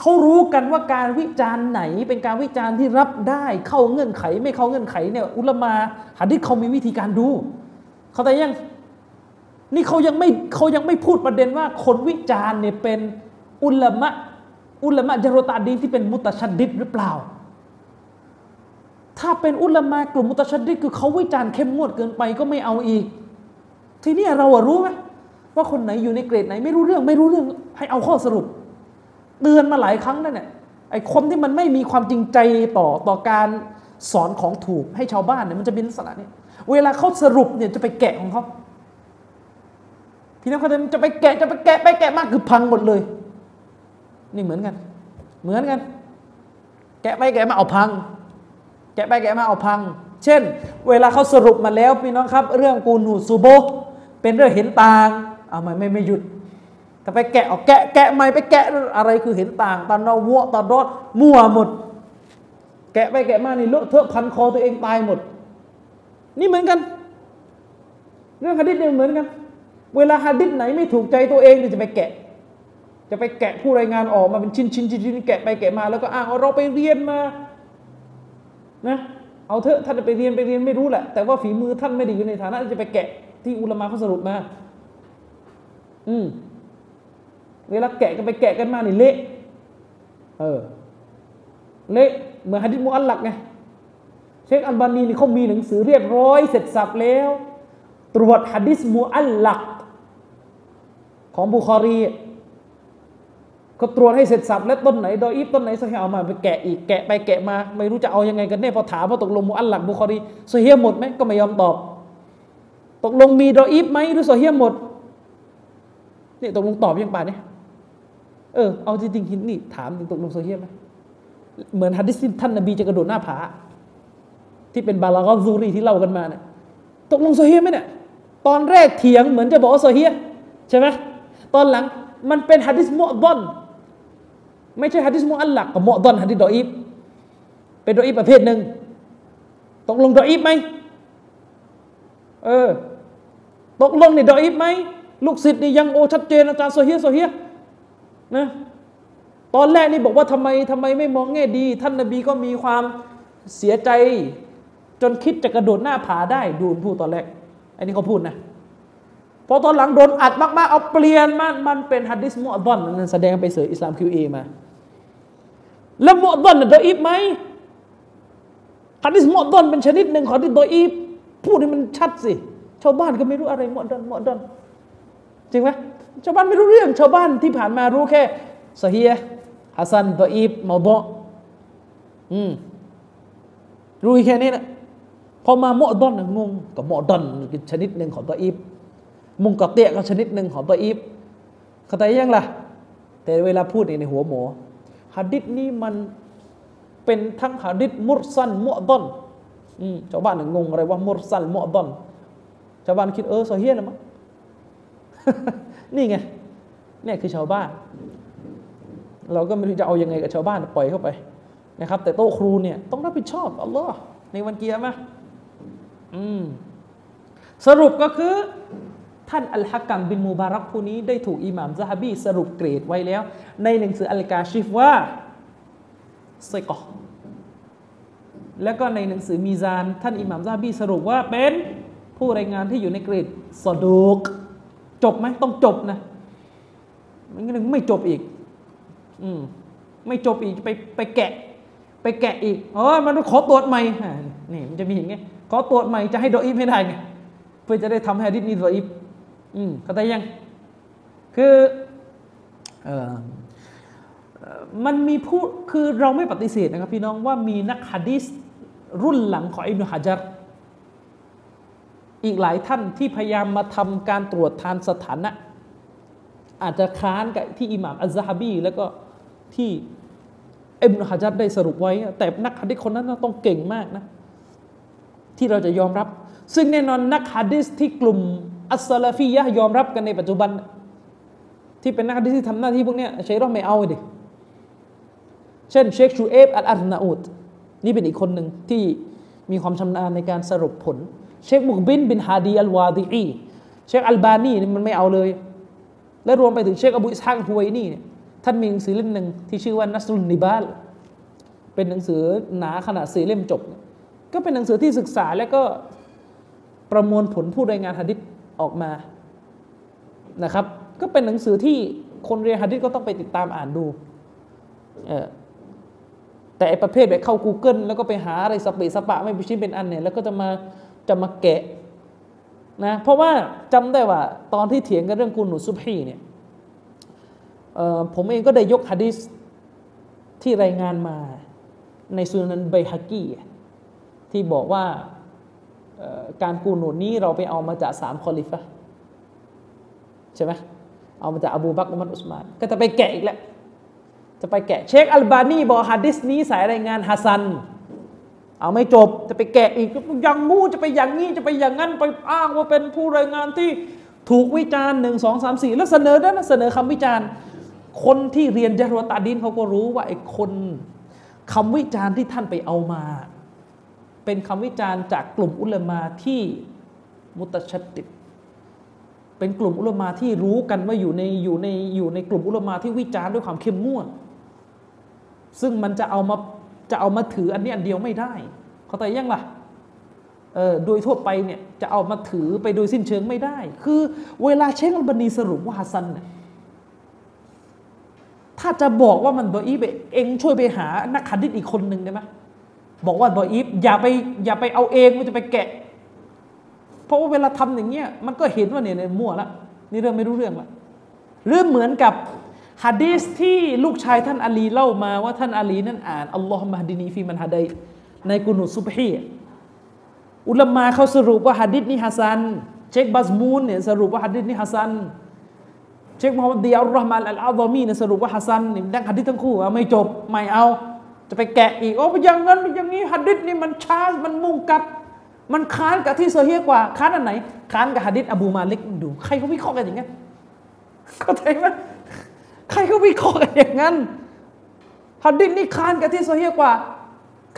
Speaker 2: เขารู้กันว่าการวิจารณ์ไหนเป็นการวิจารณ์ที่รับได้เข้าเงื่อนไข ไม่เข้าเงื่อนไขเนี่ยอุลมาฮัดดิษเขามีวิธีการดู เข้าใจยังนี่เขายังไม่เขายังไม่พูดประเด็นว่าคนวิจารณ์เนี่ยเป็นอุลมะอุลมะจารตาดีที่เป็นมุตชัดดิดหรือเปล่า ถ้าเป็นอุลมะกลุ่มมุตชัดดิดคือเขาวิจารณ์เข้มงวดเกินไปก็ไม่เอาอีก ทีนี้เราอะรู้ไหมว่าคนไหนอยู่ในเกรดไหนไม่รู้เรื่องไม่รู้เรื่องให้เอาข้อสรุป เตือนมาหลายครั้งแล้วเนี่ยไอ้คนที่มันไม่มีความจริงใจต่อต่อการสอนของถูกให้ชาวบ้านเนี่ยมันจะเป็นลักษณะนี้เวลาเขาสรุปเนี่ยจะไปแกะของเขาพี่น้องเขาจะไปแกะจะไปแกะไปแกะมากคือพังหมดเลย นี่เหมือนกัน เหมือนกัน แกะไปแกะมาเอาพัง แกะไปแกะมาเอาพัง เช่น เวลาเขาสรุปมาแล้วพี่น้องครับ เรื่องกูนูซูโบเป็นเรื่องเห็นต่างเอาไม่ไม่ไม่หยุด ถ้าไปแกะออกแกะแกะไม่ไปแกะอะไรคือเห็นต่างตอนนอวัวตอนรอดมั่วหมด แกะไปแกะมานี่เลอะเทอะพันคอตัวเองตายหมด นี่เหมือนกัน เรื่องฮะดิษเนี่ยเหมือนกัน เวลาฮะดิษไหนไม่ถูกใจตัวเองเนี่ยจะไปแกะ จะไปแกะผู้รายงานออกมาเป็นชิ้นชิ้นชิ้นชิ้นแกะไปแกะมาแล้วก็อ้างว่าเราไปเรียนมานะเอาเถอะท่านไปเรียนไปเรียนไม่รู้แหละ แต่ว่าฝีมือท่านไม่ด้อยู่ในฐานะจะไปแกะที่อุลามะเขาสรุปมา อืม เวลาแกะกันไปแกะกันมานี่เละเออเละเหมือนฮะดิษมุอัลลักไงเชคอัลบานีนี่เขามีหนังสือเรียบร้อยเสร็จสับแล้ว ตรวจฮะดิษมุอัลลัก ของบุคอรีก็ตรวจให้เสร็จสับแล้วต้นไหนดออีฟต้นไหนสเฮียเอามาไปแกะอีกแกะไปแกะมา ไม่รู้จะเอายังไงกันแน่พอถามว่าตกลงมุอัลลักบุคอรีสเฮียหมดไหมก็ไม่ยอมตอบ ตกลงมีดออีฟไหมหรือสเฮียหมดนี่ตกลงตอบยังป่าน เออเอาจริงๆนี่ถามตกลงโซเฮียไหมเหมือนฮะดิษที่ท่านนบีจะกระโดดหน้าผา ที่เป็นบาลากอซูรีที่เล่ากันมาเนี่ยตกลงโซเฮียไหมเนี่ยตอนแรกเถียงเหมือนจะบอกว่าโซเฮียใช่ไหมตอนหลังมันเป็นฮะดิษมุอดอนไม่ใช่ฮะดิษมุอัลลักกับมุอดอนฮะดิษดออีฟเป็นดออีฟประเภทหนึ่งตกลงดออีฟไหมเออตกลงเนี่ยดออีฟไหมลูกศิษย์นี่ยังโอชัดเจนอาจารย์โซเฮียโซเฮีย นะตอนแรกนี่บอกว่าทำไมทำไมไม่มองแง่ดี ท่านนบีก็มีความเสียใจ จนคิดจะกระโดดหน้าผาได้ดูนพูดตอนแรก อันนี้เขาพูดนะพอตอนหลังโดนอัดมากๆเอาเปลี่ยนมันมันเป็นฮัดดิสมุอัดอนนั่นแสดงไปเสืออิสลามคิวเอมา แล้วมุอัดอนน่ะดออีฟไหมฮัดดิสมุอัดอนเป็นชนิดหนึ่งของที่ดออีฟพูดให้มันชัดสิ ชาวบ้านก็ไม่รู้อะไรมุอัดอนมุอัดอน จริงไหมชาวบ้านไม่รู้เรื่อง ชาวบ้านที่ผ่านมารู้แค่สฮียฮัสซันดออีฟมาดออืมรู้แค่นี้นะพอมาโมอัดอนงงกับมุอัดอนชนิดหนึ่งของดออีฟมุงกะเตียก็ชนิดหนึ่งของตัวอีฟเข้าใจยังล่ะ แต่เวลาพูดในหัวหมอฮัดดิษนี้มันเป็นทั้งฮัดดิษมุรซันมุอดอนอืมชาวบ้านงงอะไรว่ามุรซันมุอดอนชาวบ้านคิดเออโซเฮียนะมั้ง นี่ไงเนี่ยคือชาวบ้าน เราก็ไม่รู้จะเอายังไงกับชาวบ้านปล่อยเข้าไปนะครับ แต่โต๊ะครูเนี่ยต้องรับผิดชอบอัลลอฮ์ในวันเกียร์มะอืมสรุปก็คือ ท่านอัลฮักกัมบินมูบารักผู้นี้ได้ถูกอิหม่ามซะฮบีสรุปเกรดไว้แล้ว ในหนังสืออัลกาชิฟว่าไซกอแล้วก็ในหนังสือมีซาน ท่านอิหม่ามซะฮบีสรุปว่าเป็นผู้รายงานที่อยู่ในเกรดสดูก จบไหมต้องจบนะไม่งั้นไม่จบอีก อืมไม่จบอีกไปไปแกะ ไปแกะอีกเออมันขอตรวจใหม่นี่มันจะมีอย่างเงี้ยขอตรวจใหม่จะให้ดออีฟไม่ได้ไงเพื่อจะได้ทำให้ฮะดิษนี้ดออีฟอืมเข้าใจยัง คือเออมันมีผู้คือเราไม่ปฏิเสธนะครับพี่น้องว่ามีนักฮะดิษรุ่นหลังของอิบนุฮะจัร อีกหลายท่านที่พยายามมาทำการตรวจทานสถานะ อาจจะค้านกับที่อิหม่ามอัลซะฮบีแล้วก็ที่เอิบนุฮะจัรได้สรุปไว้ แต่นักฮะดิษคนนั้นต้องเก่งมากนะ ที่เราจะยอมรับ ซึ่งแน่นอนนักฮะดิษที่กลุ่มอัสซาลาฟียะยอมรับกันในปัจจุบัน ที่เป็นนักฮะดิษที่ทำหน้าที่พวกนี้ใช้รอไม่เอาดิเช่นเชคชูเอฟอัลอาร์นาอูดนี่เป็นอีกคนหนึ่งที่มีความชำนาญในการสรุปผล เชคมุกบินบินฮาดีอัลวาดีอีเชคอัลบานีนี่มันไม่เอาเลย และรวมไปถึงเชคอบูอิสฮากฮุไวนี่เนี่ยท่านมีหนังสือเล่มหนึ่งที่ชื่อว่านัสรุนนิบาลเป็นหนังสือหนาขนาดสี่เล่มจบ ก็เป็นหนังสือที่ศึกษาแล้วก็ประมวลผลผู้รายงานหะดิษออกมานะครับ ก็เป็นหนังสือที่คนเรียนหะดิษก็ต้องไปติดตามอ่านดูเออแต่ประเภทแบบเข้า Google แล้วก็ไปหาอะไรสเปซสปะไม่เป็นชิ้นเป็นอันเนี่ยแล้วก็จะมา จะมาแกะนะเพราะว่าจำได้ว่าตอนที่เถียงกันเรื่องกูนุซุบฮีเนี่ยผมเองก็ได้ยกฮะดิษที่รายงานมาในสุนันไบฮักกี้ที่บอกว่าการกูนูนี้เราไปเอามาจากสามคอลิฟะใช่ไหมเอามาจากอบูบักอุมัรอุสมาน ก็จะไปแกะอีกแล้ว จะไปแกะเชคอัลบานีบอกฮะดิษนี้สายรายงานฮัสซัน เอาไม่จบจะไปแกะอีกยังงู้จะไปอย่างนี้จะไปอย่างนั้นไปอ้างว่าเป็นผู้รายงานที่ถูกวิจารณ์หนึ่งสองสามสี่แล้วเสนอด้นะเสนอคำวิจารณ์ คนที่เรียนจารวตาดินเขาก็รู้ว่าไอ้คนคำวิจารณ์ที่ท่านไปเอามา เป็นคำวิจารณ์จากกลุ่มอุลมาที่มุตชัดติดเป็นกลุ่มอุลมาที่รู้กันว่าอยู่ในอยู่ในอยู่ในกลุ่มอุลมาที่วิจารณ์ด้วยความเข้มงวดซึ่งมันจะเอามา จะเอามาถืออันนี้อันเดียวไม่ได้ เขาแต่ยังล่ะเออโดยทั่วไปเนี่ยจะเอามาทิ้งไปโดยสิ้นเชิงไม่ได้ คือเวลาเชคอัลบานีสรุปว่าحسنเนี่ยถ้าจะบอกว่ามันضعيفเองช่วยไปหานักฮะดิษอีกคนหนึ่งได้ไหมบอกว่าضعيفอย่าไปอย่าไปเอาเองมันจะไปแกะ เพราะว่าเวลาทำอย่างเงี้ยมันก็เห็นว่าเนี่ยมั่วละนี่เรื่องไม่รู้เรื่องละหรือเหมือนกับ ฮะดีสที่ลูกชายท่านอาลีเล่ามาว่าท่านอาลีนั้นอ่านاللهم اهدني فيمن هديتในกุนุซุบฮีอุลามาเขาสรุปว่าฮะดิษนี้ฮัสซันเชคบัสมูนเนี่ยสรุปว่าฮะดิษนี้ฮัสซันเชคมุฮัมมัดดีอัลรอฮ์มานอัลอาดอมีเนี่ยสรุปว่าฮัสซันนี่ดังฮะดิษทั้งคู่ไม่จบไม่เอา จะไปแกะอีกโอ้อย่างนั้นอย่างนี้ฮัดดิษนี่มันช้ามันมุ่งกัดมันค้านกับที่โซเฮียกว่าค้านอันไหนค้านกับฮัดดิษอบูมาลิกดูใครเขาวิเคราะห์กันอย่างนั้นเข้าใจไหม ใครเขาวิเคราะห์กันอย่างนั้นฮัดดิษนี่ค้านกับที่โซเฮียกว่า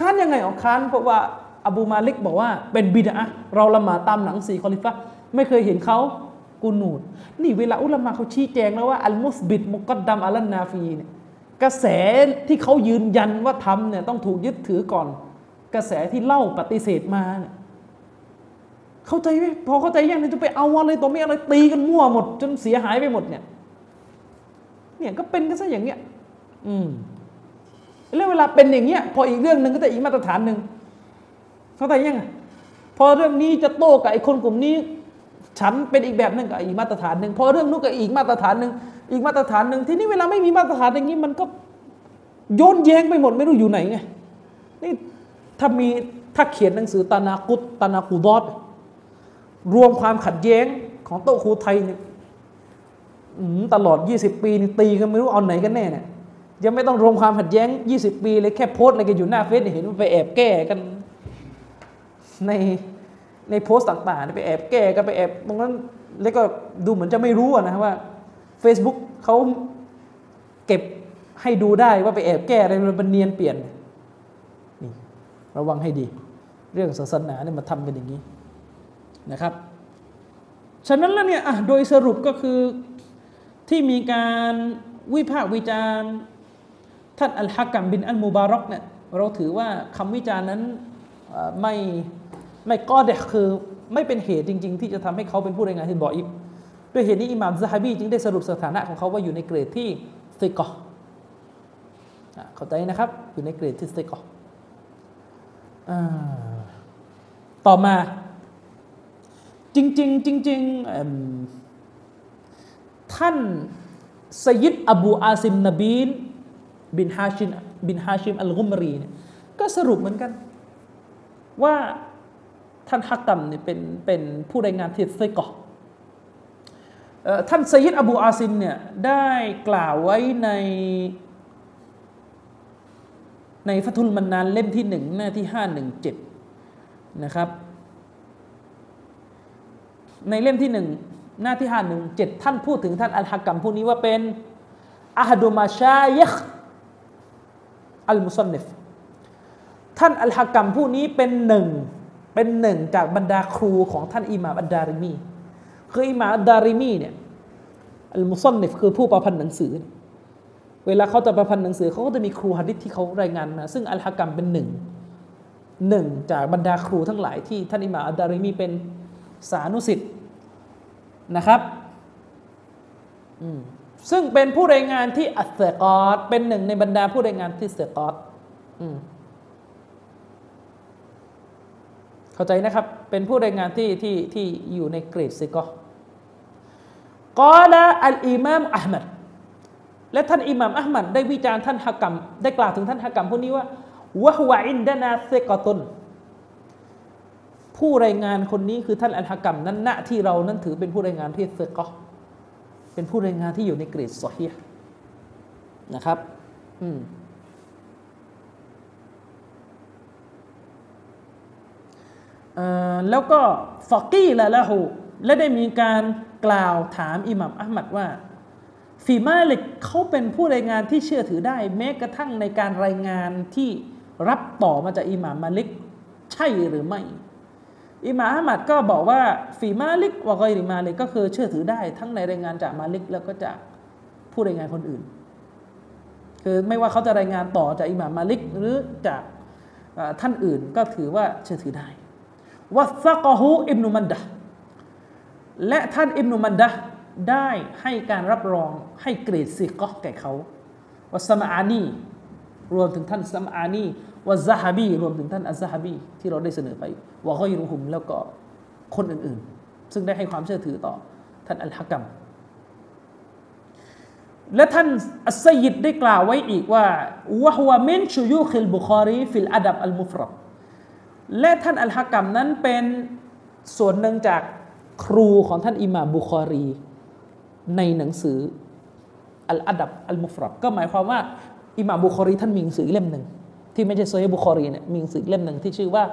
Speaker 2: ค้านยังไงอ๋อค้านเพราะว่าอบูมาลิกบอกว่าเป็นบิดะเราละหมาดตามหนังสีคอลิฟะไม่เคยเห็นเขากูนูด นี่เวลาอุลามะเขาชี้แจงแล้วว่าอัลมุสบิดมุกัดดัมอัลนาฟีเนี่ยกระแสที่เขายืนยันว่าทำเนี่ยต้องถูกยึดถือก่อน กระแสที่เล่าปฏิเสธมาเนี่ยเข้าใจไหมพอเข้าใจยังเนี่ยจะไปเอาอะไรต่อไม่อะไรตีกันมั่วหมด จนเสียหายไปหมดเนี่ย เนี่ยก็เป็นกันซะอย่างเงี้ย อืมแล้วเวลาเป็นอย่างเงี้ยพออีกเรื่องหนึ่งก็จะอีกมาตรฐานหนึ่งเข้าใจยังไงพอเรื่องนี้จะโต้กับไอ้คนกลุ่มนี้ ฉันเป็นอีกแบบหนึ่งกับอีกมาตรฐานหนึ่งพอเรื่องนู้นกับอีกมาตรฐานหนึ่งอีกมาตรฐานหนึ่งทีนี้เวลาไม่มีมาตรฐานอย่างนี้มันก็โยนแย้งไปหมดไม่รู้อยู่ไหนไงนี่ถ้ามีถ้าเขียนหนังสือตานากุตตานากูดอดรวมความขัดแย้งของโต๊ะครูไทยเนี่ย ตลอด 20 ปีนี่ตีกันไม่รู้เอาไหนกันแน่เนี่ยยังไม่ต้องรวมความขัดแย้ง 20 ปีเลยแค่โพสอะไรกันอยู่หน้าเฟซเห็นมันไปแอบแก้กัน ในในโพสต์ต่างๆไปแอบแก้กันไปแอบตรงนั้นแล้วก็ดูเหมือนจะไม่รู้นะว่า Facebook เขาเก็บให้ดูได้ว่าไปแอบแก้อะไรมันเนียนเปลี่ยนนี่ระวังให้ดี เรื่องศาสนาเนี่ยมาทำกันอย่างนี้นะครับ ฉะนั้นแล้วเนี่ยโดยสรุปก็คือ ที่มีการวิพากษ์วิจารณ์ท่านอัลฮักกัมบินอัลมูบารอกเนี่ยเราถือว่าคำวิจารณ์นั้นไม่ไม่ก็เด็กคือไม่เป็นเหตุจริง ๆ ที่จะทำให้เขาเป็นผู้รายงานที่บออิบด้วยเหตุนี้อิหม่ามซะฮาบีจึงได้สรุปสถานะของเขาว่าอยู่ในเกรดที่ซิกอเข้าใจนะครับ อยู่ในเกรดที่ซิกอต่อมาจริง ๆ จริง ๆ ท่านสยิดอบูอาซิมนบีนบินฮาชิมบินฮาชิมอัลกุมรีเนี่ยก็สรุปเหมือนกัน ว่าท่านฮักกัมเนี่ยเป็นเป็นผู้รายงานที่ไซกอท่านสยิดอบูอาซิมเนี่ยได้กล่าวไว้ในในฟัตุลมันนานเล่มที่หนึ่งหน้าที่ห้าหนึ่งเจ็ดนะครับ ในเล่มที่หนึ่ง หน้าที่ห้าหนึ่งเจ็ดท่านพูดถึงท่านอัลฮักกัมผู้นี้ว่าเป็นอาฮดุมาชายคอัลมุซันนิฟท่านอัลฮักกัมผู้นี้เป็นหนึ่งเป็นหนึ่งจากบรรดาครูของท่านอิหม่ามอัดดาริมีคืออิหม่ามอัดดาริมีเนี่ยالمصنفคือผู้ประพันธ์หนังสือ เวลาเขาจะประพันธ์หนังสือเขาก็จะมีครูฮะดิษที่เขารายงานมาซึ่งอัลฮักกัมเป็นหนึ่งหนึ่งจากบรรดาครูทั้งหลายที่ท่านอิหม่ามอัดดาริมีเป็นสานุศิษย์ นะครับซึ่งเป็นผู้รายงานที่الثقاتเป็นหนึ่งในบรรดาผู้รายงานที่ثقاتเข้าใจนะครับ เป็นผู้รายงานที่ที่ที่อยู่ในเกรดثقة قال الإمام أحمدและท่านอิหม่ามอะห์มัดได้วิจารณ์ท่านฮักกัมได้กล่าวถึงท่านฮักกัมผู้นี้ว่าوهو عندنا ثقة ผู้รายงานคนนี้คือท่านอัลฮกัมนั้นณที่เรานั้นถือเป็นผู้รายงานที่ثقةเป็นผู้รายงานที่อยู่ในเกรด صحيحนะครับ อืมแล้วก็فقيل لهและได้มีการกล่าวถามอิหม่ามอะห์มัดว่าفي مالكเขาเป็นผู้รายงานที่เชื่อถือได้ แม้กระทั่งในการรายงานที่รับต่อมาจากอิหม่ามมาลิก ใช่หรือไม่ อิหม่ามอะห์มัดก็บอกว่าفي مالك وغير مالكก็คือเชื่อถือได้ทั้งในรายงานจากมาลิกแล้วก็จากผู้รายงานคนอื่น คือไม่ว่าเขาจะรายงานต่อจากอิหม่ามมาลิกหรือจากท่านอื่นก็ถือว่าเชื่อถือได้วัสกฮูอิบนุมันดะและท่านอิบนุมันดะได้ให้การรับรองให้เกรดสิกอแก่เขาวัสมาอานีรวมถึงท่านสมอานี วะซาฮบีรวมถึงท่านอัซซาฮบีที่เราได้เสนอไปวะกอยรุหุมแล้วก็คนอื่นๆ ซึ่งได้ให้ความเชื่อถือต่อท่านอัลฮักกัมและท่านอัสยิดได้กล่าวไว้อีกว่าوهو من شيوخ البخاري في الأدب المفردและท่านอัลฮะกัมนั้นเป็นส่วนหนึ่งจากครูของท่านอิหม่ามบุคอรี ในหนังสือالأدب المفردก็หมายความว่าอิหม่ามบุคอรีท่านมีหนังสือเล่มหนึ่ง ที่ไม่ใช่صحيح البخاريเนี่ยมีหนังสือเล่มหนึ่งที่ชื่อว่า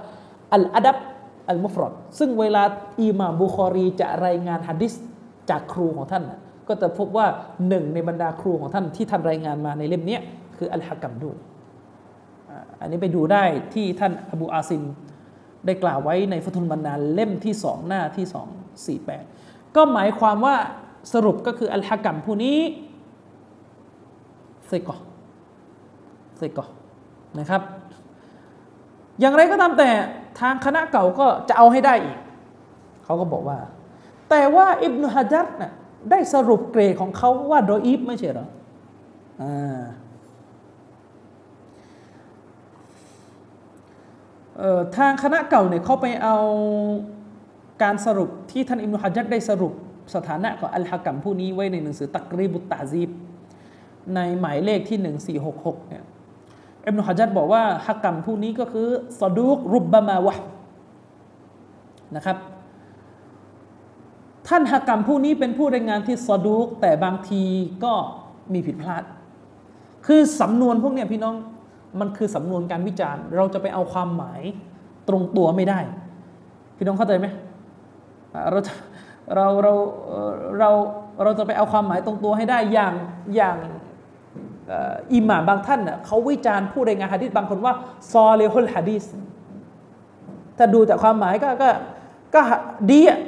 Speaker 2: الأدب المفردซึ่งเวลาอิหม่ามบุคอรีจะรายงานฮะดิษจากครูของท่านก็จะพบว่าหนึ่งในบรรดาครูของท่านที่ท่านรายงานมาในเล่มนี้คืออัลฮะกัมด้วยอันนี้ไปดูได้ที่ท่านอบูอาซิมได้กล่าวไว้ในฟุตุลมันนานเล่มที่สองหน้าที่สองสี่แปดก็หมายความว่าสรุปก็คืออัลฮะกัมผู้นี้เซกอเซกอ นะครับ อย่างไรก็ตามแต่ทางคณะเก่าก็จะเอาให้ได้อีก เขาก็บอกว่า แต่ว่าอิบนุฮะจัดน่ะได้สรุปเกรดของเขาว่าโดยอีฟไม่ใช่เหรออ่าทางคณะเก่าเนี่ยเขาไปเอาการสรุปที่ท่านอิมนุฮัจัดได้สรุปสถานะของอัลฮะกัมผู้นี้ไว้ในหนังสือตักรีบุตตาซีบในหมายเลขที่ 1466เนี่ย อิมนุฮัจญัดบอกว่าฮะกัมผู้นี้ก็คือซอดูกรุบบะมาวะนะครับ ท่านฮะกัมผู้นี้เป็นผู้รายงานที่ซอดูกแต่บางทีก็มีผิดพลาด คือสำนวนพวกเนี้ยพี่น้องมันคือสำนวนการวิจารณ์ เราจะไปเอาความหมายตรงตัวไม่ได้ พี่น้องเข้าใจไหมเราเราเราเราเราจะไปเอาความหมายตรงตัวให้ได้อย่างอย่าง อิหม่ามบางท่านเขาวิจารณ์ผู้รายงานฮะดิษบางคนว่าซอเลฮุลฮะดิษถ้าดูจากความหมายก็ก็ก็ดีอะ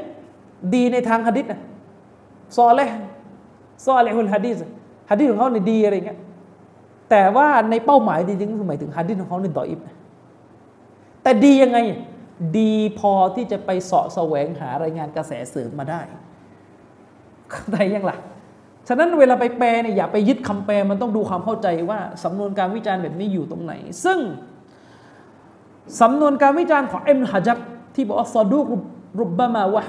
Speaker 2: ดีในทางฮะดิษซอเลซอเลฮุลฮะดิษฮะดิษของเขาเนี่ยดีอะไรอย่างเงี้ยแต่ว่าในเป้าหมายจริงๆคือหมายถึงฮะดิษของเขาในต่ออิบแต่ดียังไง ดีพอที่จะไปเสาะแสวงหารายงานกระแสเสริมมาได้เข้าใจยังล่ะ ฉะนั้นเวลาไปแปลเนี่ยอย่าไปยึดคำแปลมันต้องดูความเข้าใจว่าสำนวนการวิจารณ์แบบนี้อยู่ตรงไหน ซึ่งสำนวนการวิจารณ์ของเอ็มฮะจับที่บอกว่าซอดูกรุบบะมาวะ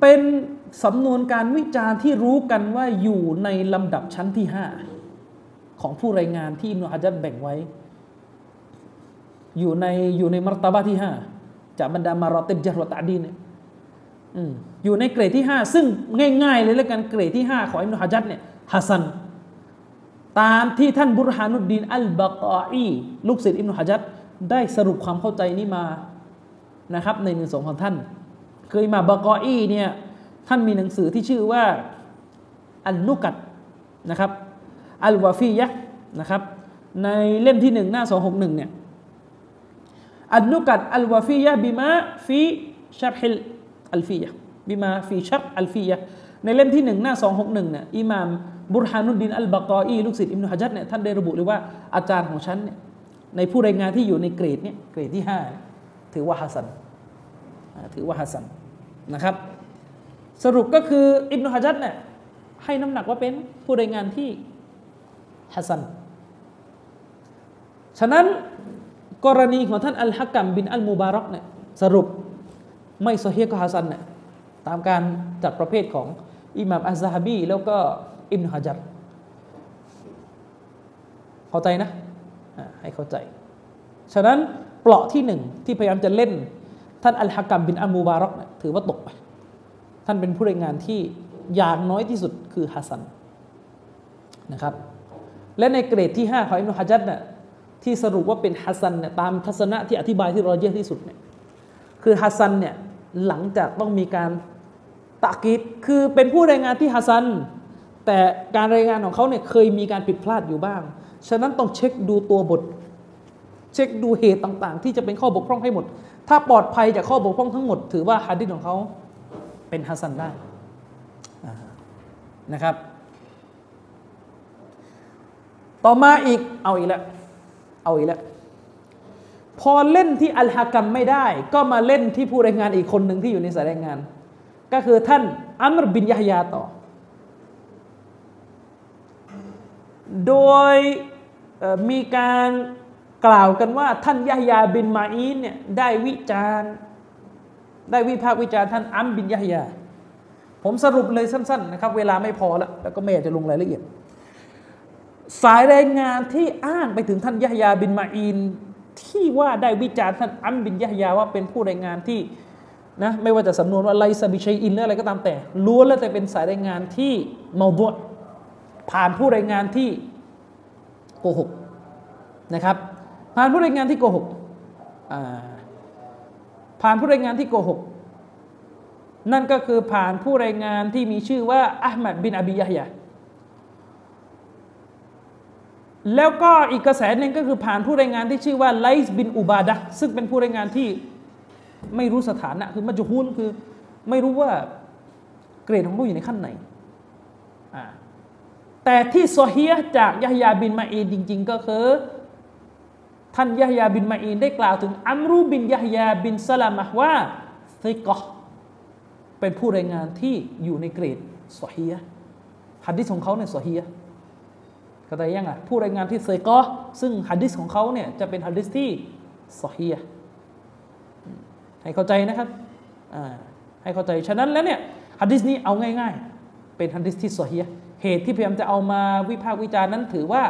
Speaker 2: เป็นสำนวนการวิจารณ์ที่รู้กันว่าอยู่ในลำดับชั้นที่ห้าของผู้รายงานที่อิบนุฮะจัดแบ่งไว้ อยู่ในอยู่ในมรตบะที่ห้าจากบรรดามารอติบจารวตะดีเนี่ย อยู่ในเกรดที่ห้าซึ่งง่าย ๆ เลยแล้วกันเกรดที่ห้าของอิบนุฮะจัดเนี่ยฮัสซันตามที่ท่านบุรฮานุดดีนอัลบากออีลูกศิษย์อิบนุฮะจัดได้สรุปความเข้าใจนี้มานะครับ ในหนึ่งสองของท่าน เคยมาบากออีเนี่ยท่านมีหนังสือที่ชื่อว่าอันนุกัดนะครับอัลวาฟียะนะครับ ในเล่มที่หนึ่งหน้าสองหกหนึ่งเนี่ยالنكت الوفية بما في شرح الألفية بما في شرح الألفيةในเล่มที่หนึ่งหน้าสองหกหนึ่งเนี่ยอิหม่ามบุรฮานุดดินอัลบากออีลูกศิษย์อิบนุฮะญัรเนี่ยท่านได้ระบุเลยว่าอาจารย์ของฉันเนี่ยในผู้รายงานที่อยู่ในเกรดเนี่ยเกรดที่ห้าถือว่าحسنถือว่าحسنนะครับ สรุปก็คืออิบนุฮะญัรเนี่ยให้น้ำหนักว่าเป็นผู้รายงานที่ฮัสซันฉะนั้นกรณีของท่านอัลฮักกัมบินอัลมูบารักเนี่ยสรุป ไม่ซอฮีฮ์ก็ฮัสันเนี่ยตามการจัดประเภทของอิหม่ามอัซซะฮะบีแล้วก็อิบนุฮะจัดเข้าใจนะให้เข้าใจ ฉะนั้นเปลาะที่หนึ่งที่พยายามจะเล่น ท่านอัลฮักกัมบินอัมูบารักเนี่ยถือว่าตกไป ท่านเป็นผู้รายงานที่อย่างน้อยที่สุดคือฮัสันนะครับและในเกรดที่ 5 ของอิบนุฮะจัดเนี่ยที่สรุปว่าเป็นฮัสันเนี่ยตามทัศนะที่อธิบายที่รอเยอะที่สุดเนี่ยคือฮัสันเนี่ย หลังจากต้องมีการตะกีดคือเป็นผู้รายงานที่ฮัสซัน แต่การรายงานของเขาเนี่ยเคยมีการผิดพลาดอยู่บ้าง ฉะนั้นต้องเช็คดูตัวบท เช็คดูเหตุต่างๆ ที่จะเป็นข้อบกพร่องให้หมด ถ้าปลอดภัยจากข้อบกพร่องทั้งหมด ถือว่าฮะดิษของเขาเป็นฮัสซันได้นะครับ ต่อมาอีกเอาอีกแล้วเอาอีกแล้ว พอเล่นที่อัลฮะกัมไม่ได้ ก็มาเล่นที่ผู้รายงานอีกคนหนึ่งที่อยู่ในสายรายงาน ก็คือท่านอัมรบินยะฮยาต่อ โดยมีการกล่าวกันว่า ท่านยะฮยาบินมาอีนเนี่ยได้วิจารณ์ ได้วิพากษ์วิจารณ์ท่านอัมบินยะฮยา ผมสรุปเลยสั้น ๆ นะครับ เวลาไม่พอแล้วแล้วก็ไม่อยากจะลงรายละเอียด สายรายงานที่อ้างไปถึงท่านยะฮยาบินมาอีน ที่ว่าได้วิจารณ์ท่านอัมบินยะฮยาว่าเป็นผู้รายงานที่นะไม่ว่าจะสำนวนว่าไลซาบิชัยอินหรืออะไรก็ตามแต่ล้วนแล้วแต่เป็นสายรายงานที่เมาบวผ่านผู้รายงานที่โกหกนะครับ ผ่านผู้รายงานที่โกหกผ่านผู้รายงานที่โกหกนั่นก็คือผ่านผู้รายงานที่มีชื่อว่าอัลมัดบินอบียะฮยา แล้วก็อีกกระแสหนึ่งก็คือผ่านผู้รายงานที่ชื่อว่าไลซ์บินอุบาดะซึ่งเป็นผู้รายงานที่ไม่รู้สถานะ คือมัจฮุลคือไม่รู้ว่าเกรดของเขาอยู่ในขั้นไหน แต่ที่ซอฮียจากยะฮยาบินมาอีนจริง ๆ ก็คือท่านยะฮยาบินมาอีนได้กล่าวถึงอัมรุบินยะฮยาบินสลามะว่าซิกอเป็นผู้รายงานที่อยู่ในเกรดซอฮียห์ฮัดดิษของเขาเนี่ยซอฮียะห์เข้าใจยังอะผู้รายงานที่เซกอซึ่งฮัดดิษของเขาเนี่ยจะเป็นฮัดดิษที่ซอฮียให้เข้าใจนะครับให้เข้าใจ ฉะนั้นแล้วเนี่ยฮัดดิษนี้เอาง่ายๆ เป็นฮัดดิษที่ซอฮียเหตุที่พยายามจะเอามาวิพากษ์วิจารณ์นั้นถือว่า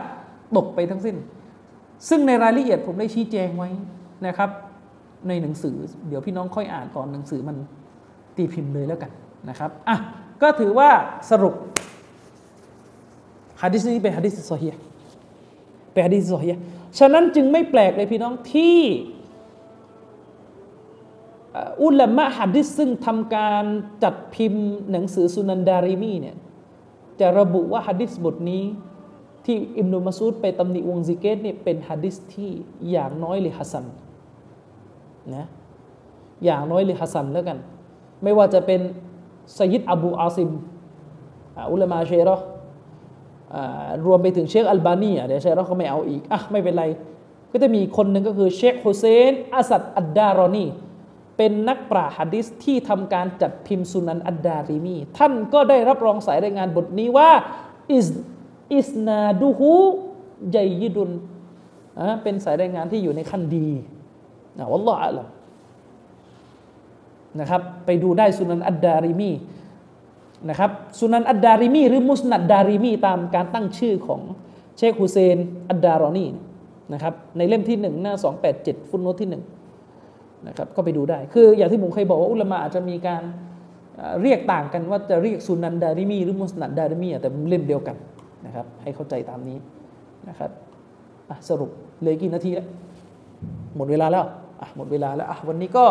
Speaker 2: ตกไปทั้งสิ้น ซึ่งในรายละเอียดผมได้ชี้แจงไว้นะครับ ในหนังสือ เดี๋ยวพี่น้องค่อยอ่านตอนหนังสือมันตีพิมพ์เลยแล้วกันนะครับอะก็ถือว่าสรุป ฮะดิษนี้เป็นฮะดิษซอฮีเป็นฮะดิษصحيحฉะนั้นจึงไม่แปลกเลยพี่น้องที่อุลามะฮะดิษซึ่งทำการจัดพิมพ์หนังสือสุนันอัดดาริมีเนี่ยจะระบุว่าฮะดิษบทนี้ ที่อิบนุมัสอูดไปตำหนิวงซิเกรเนี่ยเป็นฮะดิษที่อย่างน้อยเลยحسنนะอย่างน้อยเลยحسنแล้วกัน ไม่ว่าจะเป็นสยิดอบูอาซิมอุลามาเชรอ รวมไปถึงเชคอัลบานีอะเดี๋ยวเชเราเขาไม่เอาอีกอะไม่เป็นไร ก็จะมีคนหนึ่งก็คือเชคฮุเซนอัสัดอัดดารอนีเป็นนักปราชญ์ฮัดดิษที่ทำการจัดพิมพ์สุนันอัดดาริมี ท่านก็ได้รับรองสายรายงานบทนี้ว่าอิสอิสนาดูฮูใจยิดุนอะเป็นสายรายงานที่อยู่ในขั้นดีนะวัลลอฮฺอาลัมนะครับไปดูได้สุนันอัดดาริมี นะครับสุนันอัดดาริมีหรือมุสนัดดาริมีตามการตั้งชื่อของเชคฮุเซนอัดดารอนีนะครับในเล่มที่หนึ่งหน้า 287 ฟุตโนตที่หนึ่งนะครับก็ไปดูได้ คืออย่างที่ผมเคยบอกว่าอุลามะอาจจะมีการเรียกต่างกันว่าจะเรียกสุนันดาริมีหรือมุสนัดดาริมีแต่เล่มเดียวกันนะครับให้เข้าใจตามนี้นะครับสรุปเลยกี่นาทีแล้วหมดเวลาแล้วหมดเวลาแล้ววันนี้ก็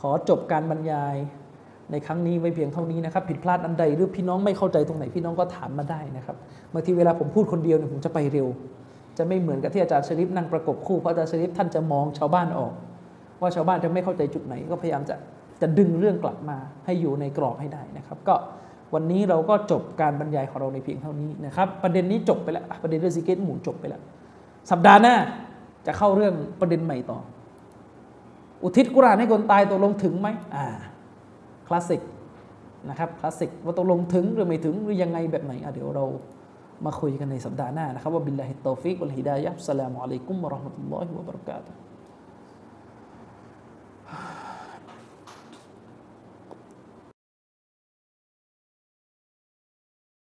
Speaker 2: ขอจบการบรรยาย ในครั้งนี้ไว้เพียงเท่านี้นะครับ ผิดพลาดอันใดหรือพี่น้องไม่เข้าใจตรงไหนพี่น้องก็ถามมาได้นะครับบางทีเวลาผมพูดคนเดียวเนี่ยผมจะไปเร็ว จะไม่เหมือนกับที่อาจารย์ชริฟนั่งประกบคู่เพราะอาจารย์ชริฟท่านจะมองชาวบ้านออก ว่าชาวบ้านจะไม่เข้าใจจุดไหน ก็พยายามจะจะดึงเรื่องกลับมาให้อยู่ในกรอบให้ได้นะครับ ก็วันนี้เราก็จบการบรรยายของเราในเพียงเท่านี้นะครับ ประเด็นนี้จบไปแล้วประเด็นเรื่องซิกเก็ตหมู่จบไปแล้วสัปดาห์หน้าจะเข้าเรื่องประเด็นใหม่ต่อ อุทิศกุรานให้คนตายตกลงถึงไหมอ่า คลาสสิกนะครับคลาสสิกว่าตกลงถึงหรือไม่ถึงหรือยังไงแบบไหนอะเดี๋ยวเรามาคุยกันในสัปดาห์หน้านะครับوبالله التوفيق والهداية السلام عليكم ورحمة الله وبركاته